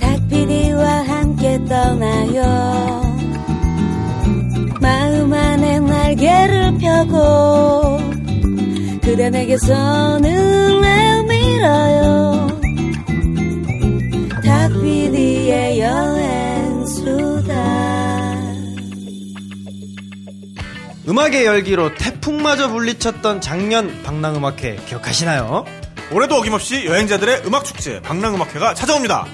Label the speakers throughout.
Speaker 1: 닭피디와 함께 떠나요. 마음 안에 날개를 펴고 그대 내게서 눈을 밀어요. 닭피디의 여행수다.
Speaker 2: 음악의 열기로 태풍마저 물리쳤던 작년 방랑음악회 기억하시나요?
Speaker 3: 올해도 어김없이 여행자들의 음악축제 방랑음악회가 찾아옵니다.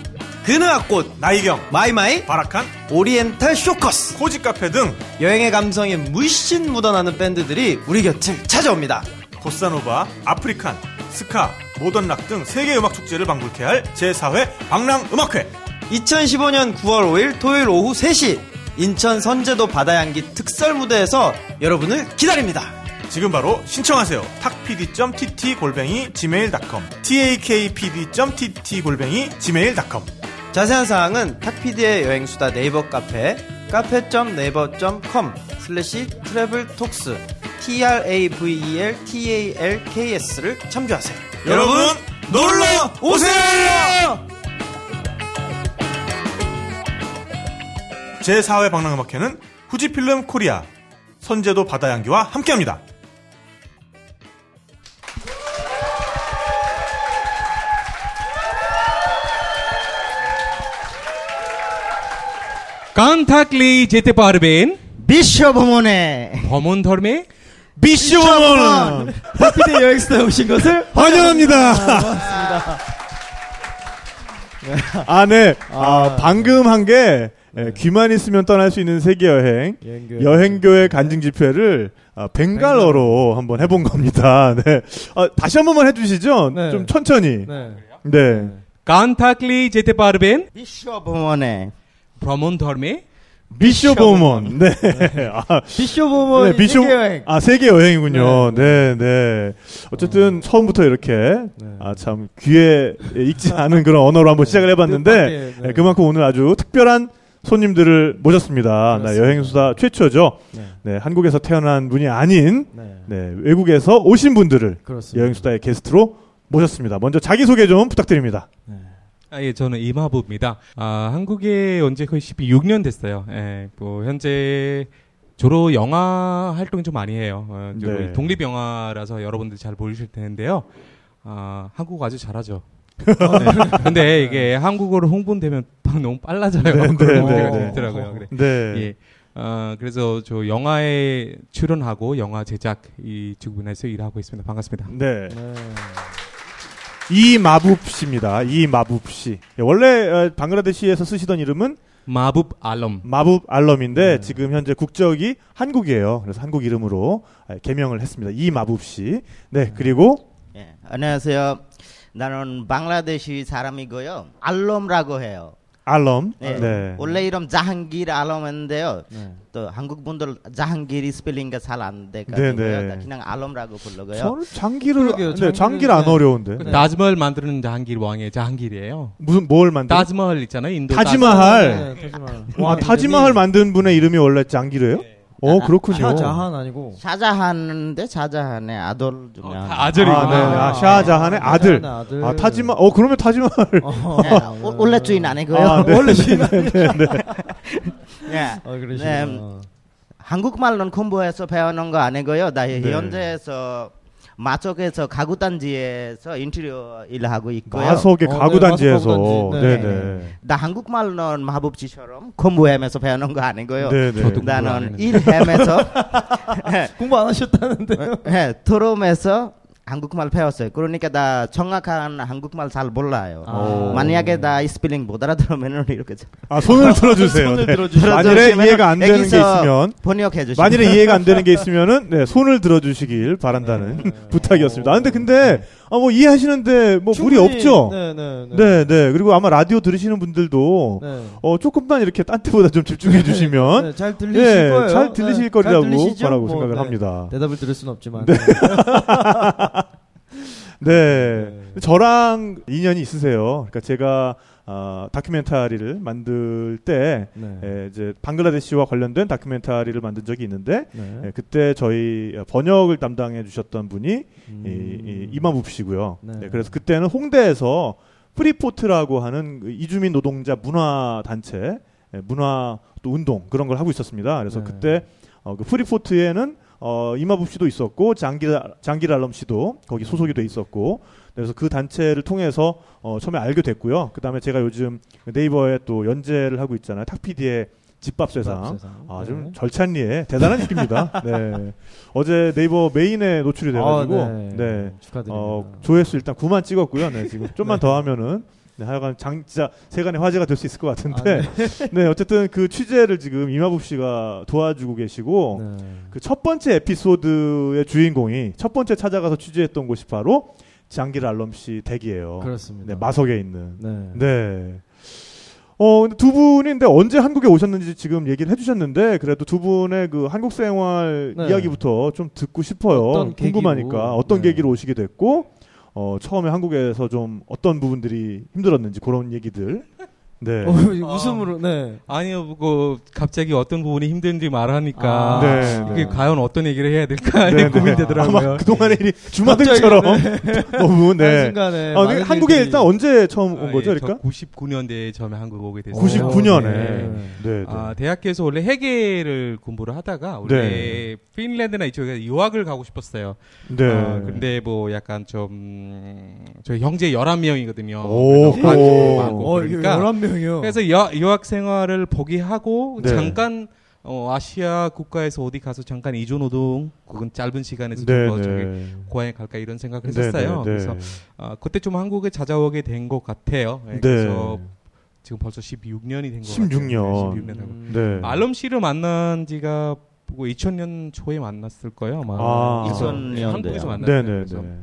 Speaker 2: 그느악꽃,
Speaker 3: 나이경,
Speaker 2: 마이마이,
Speaker 3: 바라칸,
Speaker 2: 오리엔탈 쇼커스
Speaker 3: 코지카페 등
Speaker 2: 여행의 감성이 물씬 묻어나는 밴드들이 우리 곁을 찾아옵니다.
Speaker 3: 보사노바, African, ska, modern rock 등 세계 음악 축제를 방불케 할 제4회 방랑음악회.
Speaker 2: 2015년 9월 5일 토요일 오후 3시 인천 선재도 바다향기 특설 무대에서 여러분을 기다립니다.
Speaker 3: 지금 바로 신청하세요. 골뱅이 gmail.com takpd.tt 골뱅이 gmail.com
Speaker 2: 자세한 사항은 탁피디의 여행수다 네이버 카페 cafe.naver.com slash traveltalks T-R-A-V-E-L-T-A-L-K-S를 참조하세요.
Speaker 3: 여러분 놀러 오세요! 제4회 방랑음악회는 후지필름 코리아 선제도 바다향기와 함께합니다.
Speaker 4: কান্থাকলি যেতে পারবেন
Speaker 5: বিশ্ব ভ্রমণে
Speaker 4: ভ্রমণ ধর্মে
Speaker 6: 미쇼원
Speaker 7: 탁피디 여행스타에 오신 것을
Speaker 6: 환영합니다. 아, 네. 아, 방금 한 게 귀만 있으면 떠날 수 있는 세계 여행
Speaker 7: 여행교회.
Speaker 6: 여행교회 간증 집회를 아, 벵갈어로 한번 해본 겁니다. 네. 아, 다시 한 번만 해주시죠.
Speaker 7: 네.
Speaker 6: 좀 천천히.
Speaker 7: 네.
Speaker 6: 네.
Speaker 4: কান্থাকলি যেতে পারবেন
Speaker 5: বিশ্ব ভ্রমণে
Speaker 4: ভ্রমণ ধর্মে
Speaker 6: 미쇼보먼. 네. 아,
Speaker 7: 비쇼보모
Speaker 6: 네, 비쇼-
Speaker 7: 세계 여행.
Speaker 6: 아, 세계 여행이군요. 네, 네. 어쨌든 처음부터 이렇게 아, 참 귀에 익지 않은 그런 언어로 한번 시작을 해봤는데
Speaker 7: 뜻밖의, 네.
Speaker 6: 네, 그만큼 오늘 아주 특별한 손님들을 모셨습니다. 네,
Speaker 7: 그렇습니다.
Speaker 6: 여행수다 최초죠.
Speaker 7: 네.
Speaker 6: 네, 한국에서 태어난 분이 아닌
Speaker 7: 네.
Speaker 6: 네, 외국에서 오신 분들을
Speaker 7: 그렇습니다.
Speaker 6: 여행수다의 게스트로 모셨습니다. 먼저 자기소개 좀 부탁드립니다.
Speaker 4: 아, 예, 저는 이마부입니다. 아, 한국에 온 지 거의 16년 됐어요. 예, 뭐, 현재, 주로 영화 활동을 좀 많이 해요. 어,
Speaker 6: 네.
Speaker 4: 독립 영화라서 여러분들이 잘 모르실 텐데요. 아, 한국어 아주 잘하죠. 네. 근데 이게 한국어로 홍보되면 너무 빨라져요.
Speaker 6: 네,
Speaker 4: 그런
Speaker 6: 네,
Speaker 4: 문제가
Speaker 6: 네.
Speaker 4: 있더라고요. 그래.
Speaker 6: 네.
Speaker 4: 예. 아, 그래서 저 영화에 출연하고 영화 제작 이 부분에서 일하고 있습니다. 반갑습니다.
Speaker 6: 네.
Speaker 7: 네.
Speaker 6: 이마붓 씨입니다. 이마붓 씨. 예, 원래 어, 방글라데시에서 쓰시던 이름은
Speaker 4: 마붓 알럼.
Speaker 6: 마붓 알럼인데
Speaker 7: 네.
Speaker 6: 지금 현재 국적이 한국이에요. 그래서 한국 이름으로 아, 개명을 했습니다. 이마붓 씨. 네, 그리고
Speaker 5: 예, 안녕하세요. 나는 방글라데시 사람이고요. 알롬라고 해요.
Speaker 6: 알럼.
Speaker 5: 예,
Speaker 6: 네.
Speaker 5: 원래 이름 자한길 알롬인데요.
Speaker 7: 네.
Speaker 5: 또 한국 분들 자한길이 스펠링가 잘안
Speaker 6: 네,
Speaker 5: 돼가지고요.
Speaker 6: 네.
Speaker 5: 그냥 알롬라고 부르고요.
Speaker 6: 저는 장기를
Speaker 7: 그러게요,
Speaker 6: 네,
Speaker 7: 장기를-
Speaker 6: 장기를 안
Speaker 7: 네.
Speaker 6: 어려운데.
Speaker 7: 네.
Speaker 4: 다즈멀 만드는 자한길 왕의 자한길이에요.
Speaker 6: 무슨 뭘 만든?
Speaker 4: 다즈멀 있잖아요. 인도
Speaker 6: 타지마할.
Speaker 7: 네, 타지마할.
Speaker 6: 아, 타지마할 만든 분의 이름이 원래 장기래요? 어,
Speaker 5: 아,
Speaker 6: 그렇군요.
Speaker 7: 샤자한 아니고
Speaker 5: 샤자한인데 샤자한의 아들 중에
Speaker 4: 어. 다 아들이구나.
Speaker 6: 아, 네. 아, 샤자한의 아들.
Speaker 7: 샤자한의 아들.
Speaker 6: 아, 타지마. 어, 그러면 타지마할.
Speaker 7: 어.
Speaker 5: 예, 오- 원래 주인 아니고요.
Speaker 6: 아, 네.
Speaker 7: 원래 지금
Speaker 5: 예.
Speaker 7: 어, 그러시구나.
Speaker 5: 네, 한국말로는 공부해서 배우는 거 아니고요. 나
Speaker 6: 네.
Speaker 5: 현재에서 마쪽에서 가구 단지에서 인테리어 일을 하고 있고요.
Speaker 6: 마석의
Speaker 7: 어,
Speaker 6: 가구
Speaker 7: 네,
Speaker 6: 단지에서.
Speaker 7: 가구
Speaker 6: 네,
Speaker 7: 단지.
Speaker 6: 네.
Speaker 5: 나 한국말로는 마법 지처럼 공부하면서 배우는 거 아니고요.
Speaker 6: 네, 네.
Speaker 4: 저도
Speaker 5: 나는. 일하면서
Speaker 7: 공부 안 하셨다는데요?
Speaker 5: 예, 토롬에서 한국말 배웠어요. 그러니까 나 정확한 한국말 잘 몰라요.
Speaker 7: 아.
Speaker 5: 만약에 나 스펠링 못 알아들으면 이렇게
Speaker 6: 아, 손을 들어주세요.
Speaker 7: 손을
Speaker 6: 네.
Speaker 7: 들어주세요.
Speaker 6: 만일에
Speaker 5: 들어주시면은
Speaker 6: 이해가 안 되는 게 있으면
Speaker 5: 번역해 주시면
Speaker 6: 만일에 이해가 안 되는 게 있으면은 네, 손을 들어주시길 바란다는 부탁이었습니다. 아, 근데 근데 아, 뭐 이해하시는데 뭐 무리
Speaker 7: 충분히-
Speaker 6: 없죠.
Speaker 7: 네, 네, 네.
Speaker 6: 네, 네. 그리고 아마 라디오 들으시는 분들도
Speaker 7: 네.
Speaker 6: 어 조금만 이렇게 딴 때보다 좀 집중해 주시면
Speaker 7: 네, 잘 들리실
Speaker 6: 예,
Speaker 7: 거예요.
Speaker 6: 잘 들리실
Speaker 7: 네, 들리시죠?
Speaker 6: 바라고
Speaker 7: 뭐,
Speaker 6: 생각을
Speaker 7: 네.
Speaker 6: 합니다.
Speaker 7: 대답을 들을 수는 없지만.
Speaker 6: 네. 저랑 인연이 있으세요. 그러니까 제가 어, 다큐멘터리를 만들 때
Speaker 7: 네.
Speaker 6: 예, 이제 방글라데시와 관련된 다큐멘터리를 만든 적이 있는데
Speaker 7: 네.
Speaker 6: 예, 그때 저희 번역을 담당해 주셨던 분이
Speaker 7: 음.
Speaker 6: 이, 이, 이마붑 씨고요.
Speaker 7: 네.
Speaker 6: 예, 그래서 그때는 홍대에서 프리포트라고 하는 그 이주민 노동자 문화 단체, 예, 문화 또 운동 그런 걸 하고 있었습니다. 그래서
Speaker 7: 네.
Speaker 6: 그때 어, 그 프리포트에는 어, 이마부 씨도 있었고 장길 알럼 씨도 거기 소속이 돼 있었고 그래서 그 단체를 통해서 어, 처음에 알게 됐고요. 그 다음에 제가 요즘 네이버에 또 연재를 하고 있잖아요. 탁피디의 집밥 세상. 아, 좀
Speaker 7: 네.
Speaker 6: 절찬리에 대단한 인기입니다. 네. 어제 네이버 메인에 노출이 돼가지고,
Speaker 7: 아,
Speaker 6: 네.
Speaker 7: 네. 축하드립니다.
Speaker 6: 어, 조회수 일단 9만 찍었고요. 네, 지금 좀만 더 하면은, 네, 하여간 장, 진짜 세간의 화제가 될 수 있을 것 같은데, 네. 어쨌든 그 취재를 지금 이마복 씨가 도와주고 계시고,
Speaker 7: 네.
Speaker 6: 그첫 번째 에피소드의 주인공이 첫 번째 찾아가서 취재했던 곳이 바로 장길 알럼 씨 댁이에요.
Speaker 7: 그렇습니다.
Speaker 6: 네, 마석에 있는.
Speaker 7: 네.
Speaker 6: 네. 어, 근데 두 분이 근데 언제 한국에 오셨는지 지금 얘기를 해주셨는데, 그래도 두 분의 그 한국 생활
Speaker 7: 네.
Speaker 6: 이야기부터 좀 듣고 싶어요.
Speaker 7: 어떤
Speaker 6: 궁금하니까.
Speaker 7: 계기로.
Speaker 6: 어떤
Speaker 7: 네.
Speaker 6: 계기로 오시게 됐고, 어, 처음에 한국에서 좀 어떤 부분들이 힘들었는지 그런 얘기들. 네.
Speaker 7: 어, 웃음으로 네.
Speaker 4: 아니요, 그 갑자기 어떤 부분이 힘든지 말하니까
Speaker 7: 아,
Speaker 6: 네,
Speaker 4: 이게
Speaker 6: 네.
Speaker 4: 과연 어떤 얘기를 해야 될까
Speaker 6: 네, 네.
Speaker 4: 고민되더라고요.
Speaker 6: 아마 그동안의 일이 주마등처럼 너무, 네.
Speaker 7: 한순간에
Speaker 6: 아, 한국에 일단 언제 처음 온
Speaker 4: 아,
Speaker 6: 거죠,
Speaker 4: 예,
Speaker 6: 그러니까?
Speaker 4: 저 99년대에 처음에 한국 오게 됐어요.
Speaker 6: 99년에.
Speaker 4: 네.
Speaker 6: 네. 네.
Speaker 4: 아, 대학교에서 원래 회계를 공부를 하다가 원래 핀란드나 이쪽에 유학을 가고 싶었어요.
Speaker 6: 네.
Speaker 4: 어, 근데 뭐 약간 좀 저희 형제 11명이거든요.
Speaker 6: 오.
Speaker 7: 어,
Speaker 4: 그러니까
Speaker 7: 11명 이요.
Speaker 4: 그래서 여, 유학 생활을 포기하고
Speaker 6: 네.
Speaker 4: 잠깐 어, 아시아 국가에서 어디 가서 잠깐 이주 노동 혹은 짧은 시간에서
Speaker 6: 네,
Speaker 4: 좀더 저기
Speaker 6: 네.
Speaker 4: 고향에 갈까 이런 생각을
Speaker 6: 네,
Speaker 4: 했었어요.
Speaker 6: 네, 네.
Speaker 4: 그래서 어, 그때 좀 한국에 찾아오게 된 것 같아요. 네,
Speaker 6: 네.
Speaker 4: 그래서 지금 벌써 16년이 된 것 같아요.
Speaker 6: 16년.
Speaker 4: 16년 하고.
Speaker 6: 네.
Speaker 4: 알럼 씨를 만난 지가 뭐 2000년 초에 만났을 거예요. 아마.
Speaker 6: 아.
Speaker 4: 그래서
Speaker 5: 2000년대요.
Speaker 4: 한국에서 만났어요.
Speaker 6: 네, 네,
Speaker 4: 그래서
Speaker 6: 네.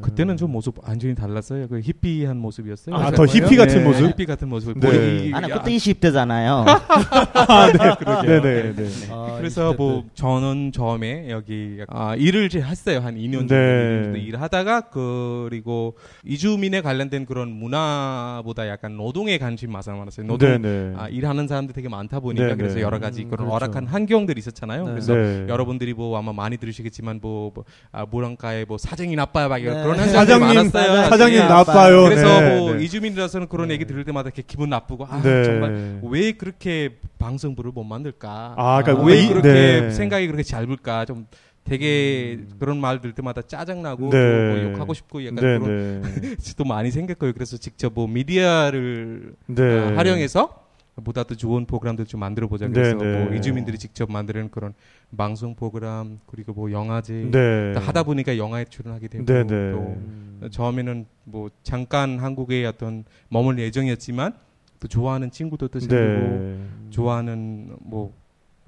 Speaker 4: 그때는 좀 모습 완전히 달랐어요. 그 히피한 모습이었어요.
Speaker 6: 아, 더 히피 같은
Speaker 4: 네,
Speaker 6: 모습?
Speaker 4: 히피 같은 모습.
Speaker 6: 네.
Speaker 4: 보이기-
Speaker 5: 아니
Speaker 4: 야,
Speaker 5: 그때 20대잖아요.
Speaker 6: 네, 네, 네.
Speaker 7: 아,
Speaker 4: 그래서
Speaker 7: 20대
Speaker 4: 뭐
Speaker 7: 때.
Speaker 4: 저는 처음에 여기 아, 일을 이제 했어요 한 2년 정도,
Speaker 6: 네.
Speaker 4: 2년 정도 일을 하다가 그리고 이주민에 관련된 그런 문화보다 약간 노동에 관심 많았어요. 노동
Speaker 6: 네, 네.
Speaker 4: 아, 일하는 사람들 되게 많다 보니까
Speaker 6: 네,
Speaker 4: 그래서
Speaker 6: 네.
Speaker 4: 여러 가지
Speaker 7: 음,
Speaker 4: 그런
Speaker 7: 그렇죠.
Speaker 4: 어락한 환경들이 있었잖아요.
Speaker 7: 네.
Speaker 4: 그래서
Speaker 6: 네.
Speaker 4: 여러분들이 뭐 아마 많이 들으시겠지만 뭐, 뭐 아, 무랑가에 뭐 사정이 나빠요 막 이런
Speaker 7: 네.
Speaker 4: 그런
Speaker 6: 사장님,
Speaker 4: 많았어요.
Speaker 6: 사장님
Speaker 7: 네.
Speaker 6: 나빠요.
Speaker 4: 그래서
Speaker 6: 네,
Speaker 4: 뭐
Speaker 6: 네.
Speaker 4: 이주민이라서는 그런 얘기 들을 때마다 이렇게 기분 나쁘고 아
Speaker 6: 네.
Speaker 4: 정말 왜 그렇게 방송부를 못 만들까?
Speaker 6: 아, 그러니까
Speaker 4: 왜
Speaker 6: 이-
Speaker 4: 그렇게
Speaker 6: 네.
Speaker 4: 생각이 그렇게 짧을까? 좀 되게 그런 말 들을 때마다 짜증나고
Speaker 6: 네.
Speaker 4: 또뭐 욕하고 싶고 약간
Speaker 6: 네,
Speaker 4: 그런
Speaker 6: 네.
Speaker 4: 또 많이 생겼고요. 그래서 직접 뭐 미디어를
Speaker 6: 네.
Speaker 4: 아, 활용해서 보다 더 좋은 프로그램들 좀 만들어 보자. 그래서
Speaker 6: 네, 네.
Speaker 4: 뭐 이주민들이 직접 만드는 그런 방송 프로그램 그리고 뭐 영화제
Speaker 6: 네.
Speaker 4: 또 하다 보니까 영화에 출연하게 되고
Speaker 6: 네, 네.
Speaker 4: 또 처음에는 뭐 잠깐 한국에 어떤 머물 예정이었지만 또 좋아하는 친구들도 생기고
Speaker 6: 네.
Speaker 4: 좋아하는 뭐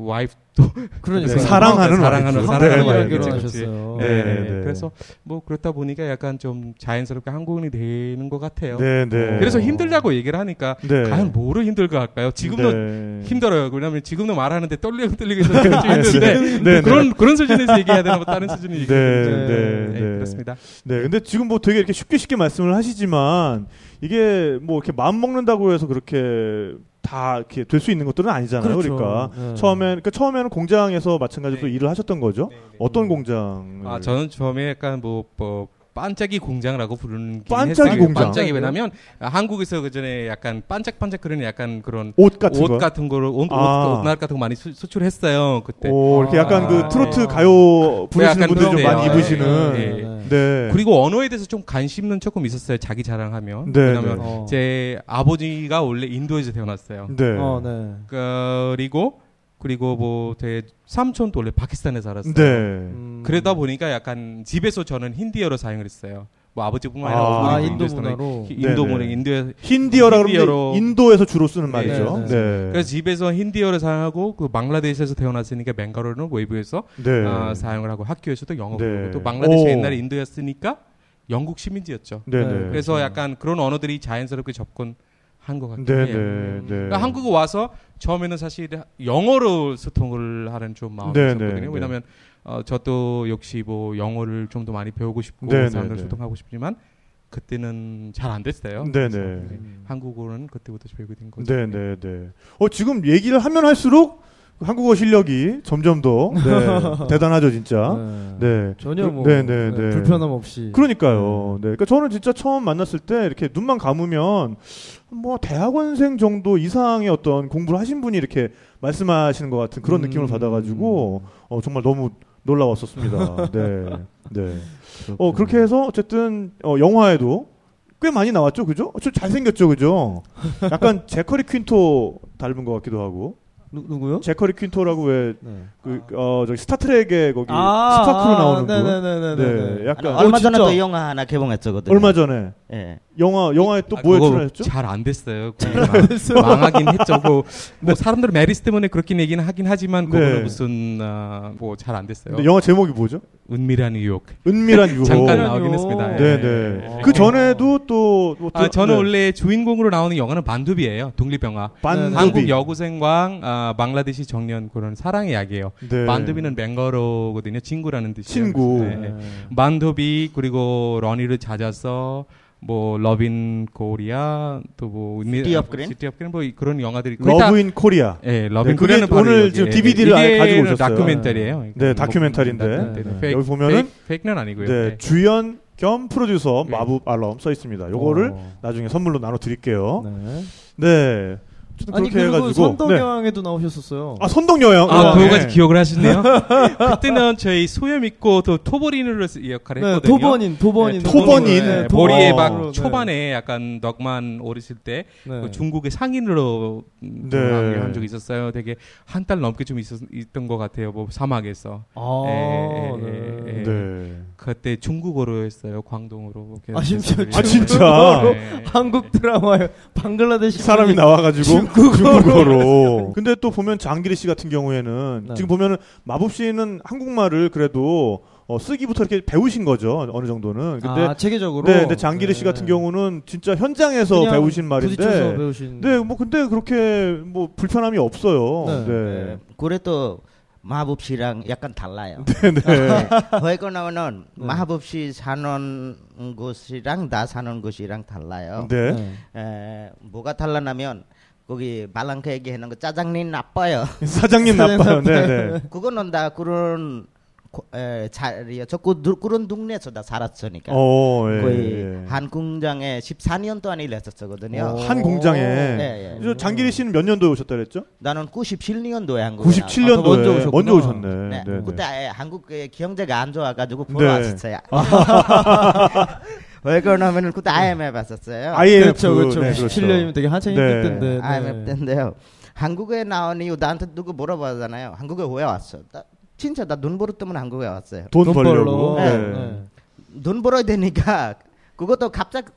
Speaker 4: 와이프도
Speaker 7: 그러니까
Speaker 6: 네, 사랑하는
Speaker 4: 사랑하는
Speaker 6: 와이프.
Speaker 4: 사랑하는
Speaker 6: 네,
Speaker 4: 와이프
Speaker 6: 네,
Speaker 4: 그치,
Speaker 6: 네.
Speaker 7: 결혼하셨어요.
Speaker 4: 네,
Speaker 6: 네, 네.
Speaker 4: 그래서 뭐 그렇다 보니까 약간 좀 자연스럽게 한국인이 되는 것 같아요.
Speaker 6: 네, 네.
Speaker 4: 그래서 힘들다고 얘기를 하니까
Speaker 6: 네.
Speaker 4: 과연 뭐로 힘들까 할까요? 지금도
Speaker 6: 네.
Speaker 4: 힘들어요. 왜냐하면 지금도 말하는데 떨리고 떨리고 좀 힘든데
Speaker 6: 네, 네.
Speaker 4: 그런 그런 수준에서 얘기해야 되나 뭐 다른.
Speaker 6: 네,
Speaker 7: 네,
Speaker 6: 네,
Speaker 4: 네,
Speaker 6: 네.
Speaker 4: 그렇습니다.
Speaker 6: 네, 근데 지금 뭐 되게 이렇게 쉽게 쉽게 말씀을 하시지만 이게 뭐 이렇게 마음 먹는다고 해서 그렇게 다 이렇게 될 수 있는 것들은 아니잖아요.
Speaker 7: 그렇죠.
Speaker 6: 그러니까
Speaker 7: 네.
Speaker 6: 처음엔 그러니까 처음에는 공장에서 마찬가지로
Speaker 4: 네.
Speaker 6: 일을 하셨던 거죠.
Speaker 4: 네, 네.
Speaker 6: 어떤 공장?
Speaker 4: 아 저는 처음에 약간 뭐, 뭐 반짝이 공장이라고 부르는 게
Speaker 6: 반짝이
Speaker 4: 했어요.
Speaker 6: 공장?
Speaker 4: 반짝이 왜냐면 아, 한국에서 그 전에 약간 반짝반짝 그런 약간 그런
Speaker 6: 옷 같은
Speaker 4: 옷
Speaker 6: 거.
Speaker 4: 같은 거를 옷,
Speaker 6: 아.
Speaker 4: 옷, 옷 같은 거 많이 수, 수출했어요 그때.
Speaker 6: 오, 이렇게 약간
Speaker 4: 아,
Speaker 6: 그 트로트
Speaker 7: 네.
Speaker 6: 가요 부르시는 분들이 좀. 많이
Speaker 4: 네,
Speaker 6: 입으시는.
Speaker 4: 네,
Speaker 6: 네.
Speaker 4: 그리고 언어에 대해서 좀 관심은 조금 있었어요. 자기 자랑하면.
Speaker 6: 네,
Speaker 4: 왜냐면
Speaker 6: 네.
Speaker 7: 어.
Speaker 4: 제 아버지가 원래 인도에서 태어났어요.
Speaker 6: 네.
Speaker 7: 어, 네.
Speaker 4: 그리고 그리고 뭐제 삼촌도 원래 파키스탄에 살았어요.
Speaker 6: 네.
Speaker 7: 음.
Speaker 4: 그러다 보니까 약간 집에서 저는 힌디어로 사용을 했어요. 뭐 아버지뿐만 아니라
Speaker 6: 아,
Speaker 7: 아, 인도 문화로.
Speaker 4: 인도
Speaker 6: 네네.
Speaker 4: 문화 인도에
Speaker 6: 힌디어라 그러면 인도에서 주로 쓰는
Speaker 4: 네,
Speaker 6: 말이죠.
Speaker 7: 네,
Speaker 6: 네.
Speaker 7: 네.
Speaker 4: 그래서 집에서 힌디어를 사용하고 그 방글라데시에서 태어났으니까 벵갈어는 외부에서
Speaker 6: 네.
Speaker 4: 아, 사용을 하고 학교에서도 영어
Speaker 6: 네.
Speaker 4: 또 방글라데시
Speaker 6: 오.
Speaker 4: 옛날에 인도였으니까 영국 시민지였죠.
Speaker 6: 네,
Speaker 7: 네.
Speaker 6: 네.
Speaker 4: 그래서 약간 그런 언어들이 자연스럽게 접근 한것 같긴
Speaker 6: 네,
Speaker 4: 해요.
Speaker 6: 네, 네.
Speaker 4: 그러니까 한국에 와서 처음에는 사실 영어로 소통을 하는 좀 마음이
Speaker 6: 네,
Speaker 4: 있었거든요.
Speaker 6: 네, 네.
Speaker 4: 왜냐하면 어, 저도 역시 뭐 영어를 좀 더 많이 배우고 싶고 사람들
Speaker 6: 네.
Speaker 4: 소통하고 싶지만 그때는 잘 안 됐어요.
Speaker 6: 네,
Speaker 4: 그래서
Speaker 6: 네.
Speaker 4: 한국어는 그때부터 배우게 된 거죠.
Speaker 6: 네, 네, 네. 어, 지금 얘기를 하면 할수록 한국어 실력이 점점 더 네, 대단하죠 진짜.
Speaker 7: 네.
Speaker 6: 네.
Speaker 7: 전혀 뭐
Speaker 6: 네, 네,
Speaker 7: 네,
Speaker 6: 네.
Speaker 7: 불편함 없이.
Speaker 6: 그러니까요. 네. 그러니까 저는 진짜 처음 만났을 때 이렇게 눈만 감으면 뭐 대학원생 정도 이상의 어떤 공부를 하신 분이 이렇게 말씀하시는 것 같은 그런
Speaker 7: 음.
Speaker 6: 느낌을 받아가지고 어, 정말 너무 놀라웠었습니다. 네. 네. 어 그렇게 해서 어쨌든 어, 영화에도 꽤 많이 나왔죠, 그죠? 어, 좀 잘생겼죠, 그죠? 약간 제커리 퀸토 닮은 것 같기도 하고.
Speaker 7: 누, 누구요?
Speaker 6: 제커리 퀸토라고 왜
Speaker 7: 네.
Speaker 6: 그, 어, 저기 스타트랙에 거기
Speaker 7: 아,
Speaker 6: 스파크로
Speaker 7: 아,
Speaker 6: 나오는 분.
Speaker 7: 네네네네.
Speaker 6: 네, 약간
Speaker 5: 얼마
Speaker 7: 어,
Speaker 5: 전에? 또 영화 하나 개봉했거든요.
Speaker 6: 얼마 전에
Speaker 5: 예.
Speaker 6: 영화 영화에 또 뭐에 출연했죠?
Speaker 4: 잘 안 됐어요. 망, 망하긴 했죠. 뭐, 뭐 사람들은 메르스 때문에 그렇게 얘기는 하긴 하지만 그거는
Speaker 6: 네.
Speaker 4: 무슨 아, 뭐잘 안 됐어요.
Speaker 6: 근데 영화 제목이 뭐죠?
Speaker 4: 은밀한 뉴욕.
Speaker 6: 은밀한 유혹.
Speaker 4: 잠깐
Speaker 7: 어.
Speaker 4: 나오긴 했습니다.
Speaker 6: 네,
Speaker 4: 예.
Speaker 6: 네.
Speaker 7: 어.
Speaker 6: 그 전에도 또, 뭐
Speaker 4: 아,
Speaker 6: 또-
Speaker 4: 저는
Speaker 6: 네.
Speaker 4: 원래 주인공으로 나오는 영화는 반두비예요. 독립영화.
Speaker 6: 반두비.
Speaker 4: 한국 여고생과 아, 방글라데시 청년 그런 사랑 이야기예요.
Speaker 6: 네.
Speaker 4: 반두비는 벵골어거든요. 친구라는 뜻이에요.
Speaker 6: 친구.
Speaker 4: 네, 네. 반두비 그리고 로니를 찾아서 뭐 Love in Korea 또뭐
Speaker 5: City of Green?
Speaker 4: City of Green 뭐 그런 영화들이
Speaker 6: Love in Korea.
Speaker 4: 예, Love in
Speaker 6: 네,
Speaker 4: Korea는
Speaker 6: 오늘. 지금
Speaker 4: 예,
Speaker 6: DVD를 아예 가지고 오셨어요.
Speaker 4: 다큐멘터리예요.
Speaker 6: 네, 다큐멘터리인데.
Speaker 4: 다큐멘터리.
Speaker 7: 네.
Speaker 4: Fake-
Speaker 6: 여기 보면은
Speaker 4: Fake, fake는 아니고요.
Speaker 6: 네,
Speaker 4: 네.
Speaker 6: 주연 겸 프로듀서
Speaker 4: 네.
Speaker 6: 마붑 알럼 써 있습니다. 요거를
Speaker 7: 어.
Speaker 6: 나중에 선물로 나눠 드릴게요.
Speaker 7: 네.
Speaker 6: 네.
Speaker 7: 아니
Speaker 6: 그렇게
Speaker 7: 그리고
Speaker 6: 해가지고. 네.
Speaker 7: 선덕여왕에도 나오셨었어요.
Speaker 6: 아, 선덕여왕.
Speaker 4: 아,
Speaker 6: 어,
Speaker 4: 그거까지
Speaker 6: 네.
Speaker 4: 기억을 하시네요. 그때는 저희 수염 있고 또 토번인으로 역할을
Speaker 7: 네,
Speaker 4: 했거든요.
Speaker 7: 토번인, 토번인,
Speaker 4: 네,
Speaker 6: 토번인.
Speaker 4: 네,
Speaker 6: 토-
Speaker 4: 머리에
Speaker 6: 어.
Speaker 4: 막
Speaker 7: 네.
Speaker 4: 초반에 약간 덕만 오르실 때
Speaker 7: 네.
Speaker 4: 그 중국의 상인으로 음,
Speaker 6: 네.
Speaker 4: 한 적이 있었어요. 되게 한 달 넘게 좀 있었, 있던 것 같아요. 뭐 사막에서.
Speaker 7: 아,
Speaker 4: 예,
Speaker 7: 네.
Speaker 4: 예, 예.
Speaker 6: 네.
Speaker 4: 그때 중국어로 했어요. 광동으로.
Speaker 7: 아, 심지어
Speaker 6: 아, 진짜?
Speaker 4: 네.
Speaker 7: 한국 드라마에 방글라데시
Speaker 6: 사람이 나와가지고
Speaker 7: 중국어로.
Speaker 6: 근데 또 보면 장기리 씨 같은 경우에는
Speaker 7: 네.
Speaker 6: 지금 보면은 마법 씨는 한국말을 그래도 어, 쓰기부터 이렇게 배우신 거죠 어느 정도는. 근데
Speaker 7: 아, 체계적으로.
Speaker 6: 네, 근데 장기리 씨
Speaker 7: 네.
Speaker 6: 같은 경우는 진짜 현장에서 배우신
Speaker 7: 부딪혀서
Speaker 6: 말인데.
Speaker 7: 배우신.
Speaker 6: 네, 뭐 근데 그렇게 뭐 불편함이 없어요.
Speaker 7: 네.
Speaker 6: 네.
Speaker 5: 그래도 마법씨랑 약간 달라요.
Speaker 6: 네. 네.
Speaker 5: 거기 나오는
Speaker 7: 네.
Speaker 5: 마법씨 사는 곳이랑 나 사는 곳이랑 달라요.
Speaker 6: 네.
Speaker 7: 네.
Speaker 5: 에, 뭐가 달라나면 거기 말랑카 얘기하는 거 짜장님 나빠요.
Speaker 6: 사장님 나빠요. 네, 네.
Speaker 5: 그거는 다 그런 고- 에, 자리야. 저 그, 누- 그런 동네에서 다 살았으니까.
Speaker 6: 어, 예.
Speaker 5: 거의
Speaker 6: 예.
Speaker 5: 한 공장에 14년 동안 일했었거든요.
Speaker 7: 어.
Speaker 6: 한 공장에.
Speaker 5: 네, 예.
Speaker 6: 저 장기리 씨는 몇 년도에 오셨다 그랬죠?
Speaker 5: 나는 97년도에 한국에
Speaker 6: 97년도에
Speaker 7: 아, 더 먼저
Speaker 6: 오셨네.
Speaker 5: 네.
Speaker 6: 네, 네.
Speaker 5: 그때 한국의 경제가 안 좋아가지고 보러
Speaker 6: 네.
Speaker 5: 왔었어요. 왜 그러냐면은 그때 IMF 왔었어요.
Speaker 6: IMF
Speaker 7: 그렇죠, 그렇죠.
Speaker 6: 네,
Speaker 7: 17년이면 되게 한창
Speaker 6: 네.
Speaker 7: 힘들 텐데. 네.
Speaker 5: IMF 때인데요. 한국에 나온 이유 나한테 누구 물어보잖아요. 한국에 왜 왔어? 나, 진짜 나 눈 보러 때문에 한국에 왔어요.
Speaker 6: 돈,
Speaker 7: 돈
Speaker 6: 벌려고. 네.
Speaker 7: 네.
Speaker 5: 돈 벌어야 되니까 그것도 갑자기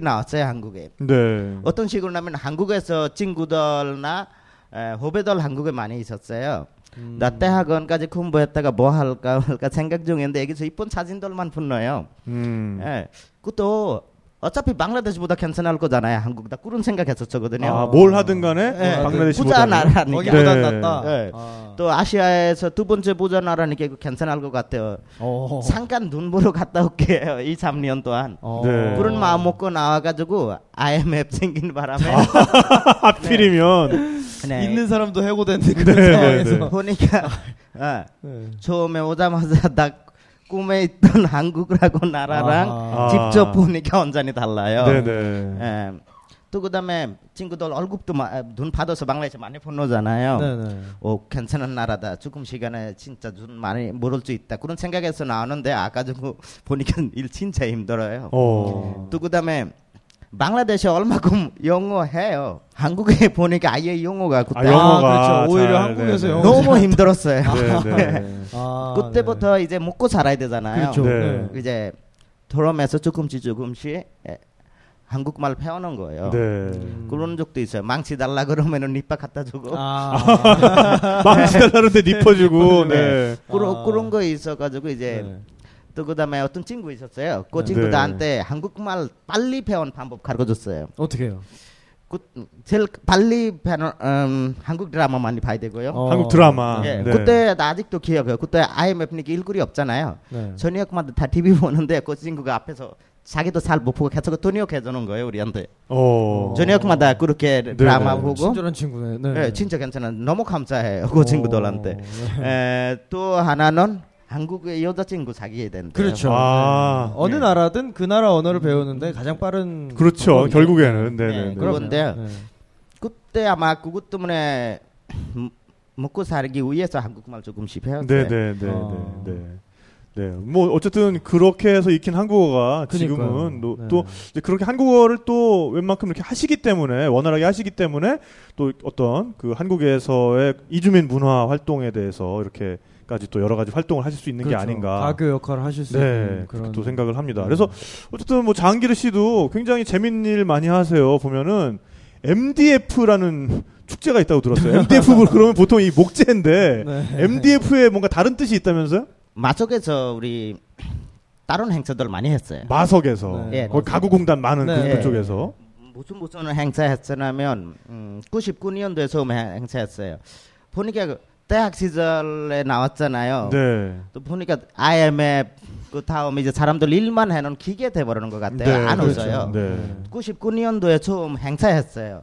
Speaker 5: 나왔어요 한국에.
Speaker 6: 네.
Speaker 5: 어떤 식으로 하면 한국에서 친구들나 에, 후배들 한국에 많이 있었어요.
Speaker 7: 음.
Speaker 5: 나 대학원까지 공부했다가 뭐 할까 할까 생각 중인데 여기서 이쁜 사진들만 붙나요.
Speaker 6: 음.
Speaker 5: 예. 그것도 어차피 방글라데시보다 괜찮을 거잖아요. 한국 다 그런 생각했었거든요.
Speaker 6: 아, 뭘 하든 간에
Speaker 5: 예, 부자
Speaker 6: 방글라데시보다
Speaker 5: 나라니까.
Speaker 7: 거기보다
Speaker 6: 네.
Speaker 7: 낫다.
Speaker 5: 네.
Speaker 7: 아.
Speaker 5: 또 아시아에서 두 번째 부자 나라니까 이거 괜찮을 것 같아요.
Speaker 7: 어.
Speaker 5: 잠깐 눈 보러 갔다 올게요. 2, 3년 동안.
Speaker 7: 어.
Speaker 6: 네.
Speaker 5: 그런 마음 먹고 나와가지고 IMF 생긴 바람에
Speaker 6: 하필이면
Speaker 5: 네.
Speaker 7: 있는 사람도 해고됐는 그런
Speaker 6: 네,
Speaker 7: 상황에서.
Speaker 6: 네, 네.
Speaker 5: 보니까 어,
Speaker 7: 네.
Speaker 5: 처음에 오자마자 나 꿈에 있던 한국이라고 나라랑
Speaker 7: 아.
Speaker 5: 직접 보니까 완전히 달라요.
Speaker 6: 네네.
Speaker 5: 예. 또 그다음에 친구들 얼굴도 마, 아, 눈 받아서 방라에서 많이 보노잖아요.
Speaker 7: 네네.
Speaker 5: 어 괜찮은 나라다. 조금 시간에 진짜 눈 많이 멀을 수 있다. 그런 생각에서 나오는데 아까 저 보니까 일 진짜 힘들어요.
Speaker 6: 어.
Speaker 5: 또 그다음에 방라데시 얼마큼 영어 해요. 한국에 보니까 아예 영어가 그때
Speaker 6: 아, 영어가
Speaker 7: 그렇죠. 오히려
Speaker 6: 잘,
Speaker 7: 한국에서
Speaker 6: 네,
Speaker 7: 영어
Speaker 5: 너무 힘들었어요.
Speaker 6: 네, 네.
Speaker 7: 아,
Speaker 5: 그때부터 이제 먹고 살아야 되잖아요.
Speaker 7: 그렇죠.
Speaker 6: 네.
Speaker 7: 네.
Speaker 5: 이제 돌아오면서 조금씩 조금씩 예, 한국말 배우는 거예요.
Speaker 6: 네.
Speaker 5: 그런 적도 있어요. 망치 달라 그러면은 립박 갖다 주고
Speaker 7: 아.
Speaker 6: 망치 달라는데 니퍼 주고, 네.
Speaker 5: 그런
Speaker 7: 아.
Speaker 5: 그런 거 있어가지고 이제
Speaker 7: 네.
Speaker 5: 또 그다음에 어떤 친구 있었어요. 그
Speaker 7: 네.
Speaker 5: 친구
Speaker 6: 네.
Speaker 5: 나한테 한국말 빨리 배운 방법 가르쳐줬어요.
Speaker 7: 어떻게 해요?
Speaker 5: 그 제일 빨리 배는 음, 한국 드라마 많이 봐야 되고요.
Speaker 7: 어.
Speaker 6: 한국 드라마.
Speaker 5: 예,
Speaker 6: 네.
Speaker 5: 그때 나 아직도 기억해요. 그때 IMF니까 일거리 없잖아요.
Speaker 7: 네.
Speaker 5: 저녁마다 다 TV 보는데 그 친구가 앞에서 자기도 잘 못 보고 계속 돈역 해주는 거예요 우리한테.
Speaker 6: 어.
Speaker 5: 저녁마다 그렇게 드라마 보고.
Speaker 7: 친절한 친구네. 네.
Speaker 5: 예, 진짜 괜찮아. 너무 감사해요 그 친구들한테. 에, 또 하나는 한국의 여자친구 사귀어야 된다.
Speaker 7: 그렇죠.
Speaker 6: 아.
Speaker 7: 어느
Speaker 5: 네.
Speaker 7: 나라든 그 나라 언어를 배우는데 가장 빠른
Speaker 6: 그렇죠.
Speaker 7: 방법이죠.
Speaker 6: 결국에는 네, 네,
Speaker 5: 네,
Speaker 6: 네.
Speaker 5: 그런데
Speaker 7: 네.
Speaker 5: 그때 아마 그것 때문에 음, 먹고 살기 위해서 한국말 조금씩 배웠어요.
Speaker 6: 네, 네, 네,
Speaker 7: 어.
Speaker 6: 네, 네. 네, 뭐 어쨌든 그렇게 해서 익힌 한국어가
Speaker 7: 그러니까요.
Speaker 6: 지금은 또,
Speaker 7: 네.
Speaker 6: 또 이제 그렇게 한국어를 또 웬만큼 이렇게 하시기 때문에 원활하게 하시기 때문에 또 어떤 그 한국에서의 이주민 문화 활동에 대해서 이렇게 까지 또 여러 가지 활동을 하실 수 있는 게
Speaker 7: 그렇죠.
Speaker 6: 아닌가.
Speaker 7: 가교 역할을 하실 수
Speaker 6: 네,
Speaker 7: 있는 그런
Speaker 6: 또 생각을 합니다.
Speaker 7: 네.
Speaker 6: 그래서 어쨌든 뭐 장기르 씨도 굉장히 재밌는 일 많이 하세요. 보면은 MDF라는 축제가 있다고 들었어요. MDF 그러면 보통 이 목재인데
Speaker 7: 네.
Speaker 6: MDF에 뭔가 다른 뜻이 있다면서요?
Speaker 5: 마속에서 우리 다른 행사들 많이 했어요.
Speaker 6: 마석에서
Speaker 7: 네.
Speaker 5: 예.
Speaker 6: 거기 가구공단 많은
Speaker 7: 네.
Speaker 6: 그, 그쪽에서
Speaker 5: 무슨 무슨 행사 했었냐면 음, 99년도에 처음 에 행사했어요. 보니까 그 대학 시절에 나왔잖아요.
Speaker 6: 네.
Speaker 5: 또 보니까 IMF 그 다음에 이제 사람들 일만 해놓은 기계 돼버리는 것 같아요.
Speaker 6: 네,
Speaker 5: 안
Speaker 6: 그렇죠.
Speaker 5: 웃어요.
Speaker 6: 네.
Speaker 5: 99년도에 처음 행사했어요.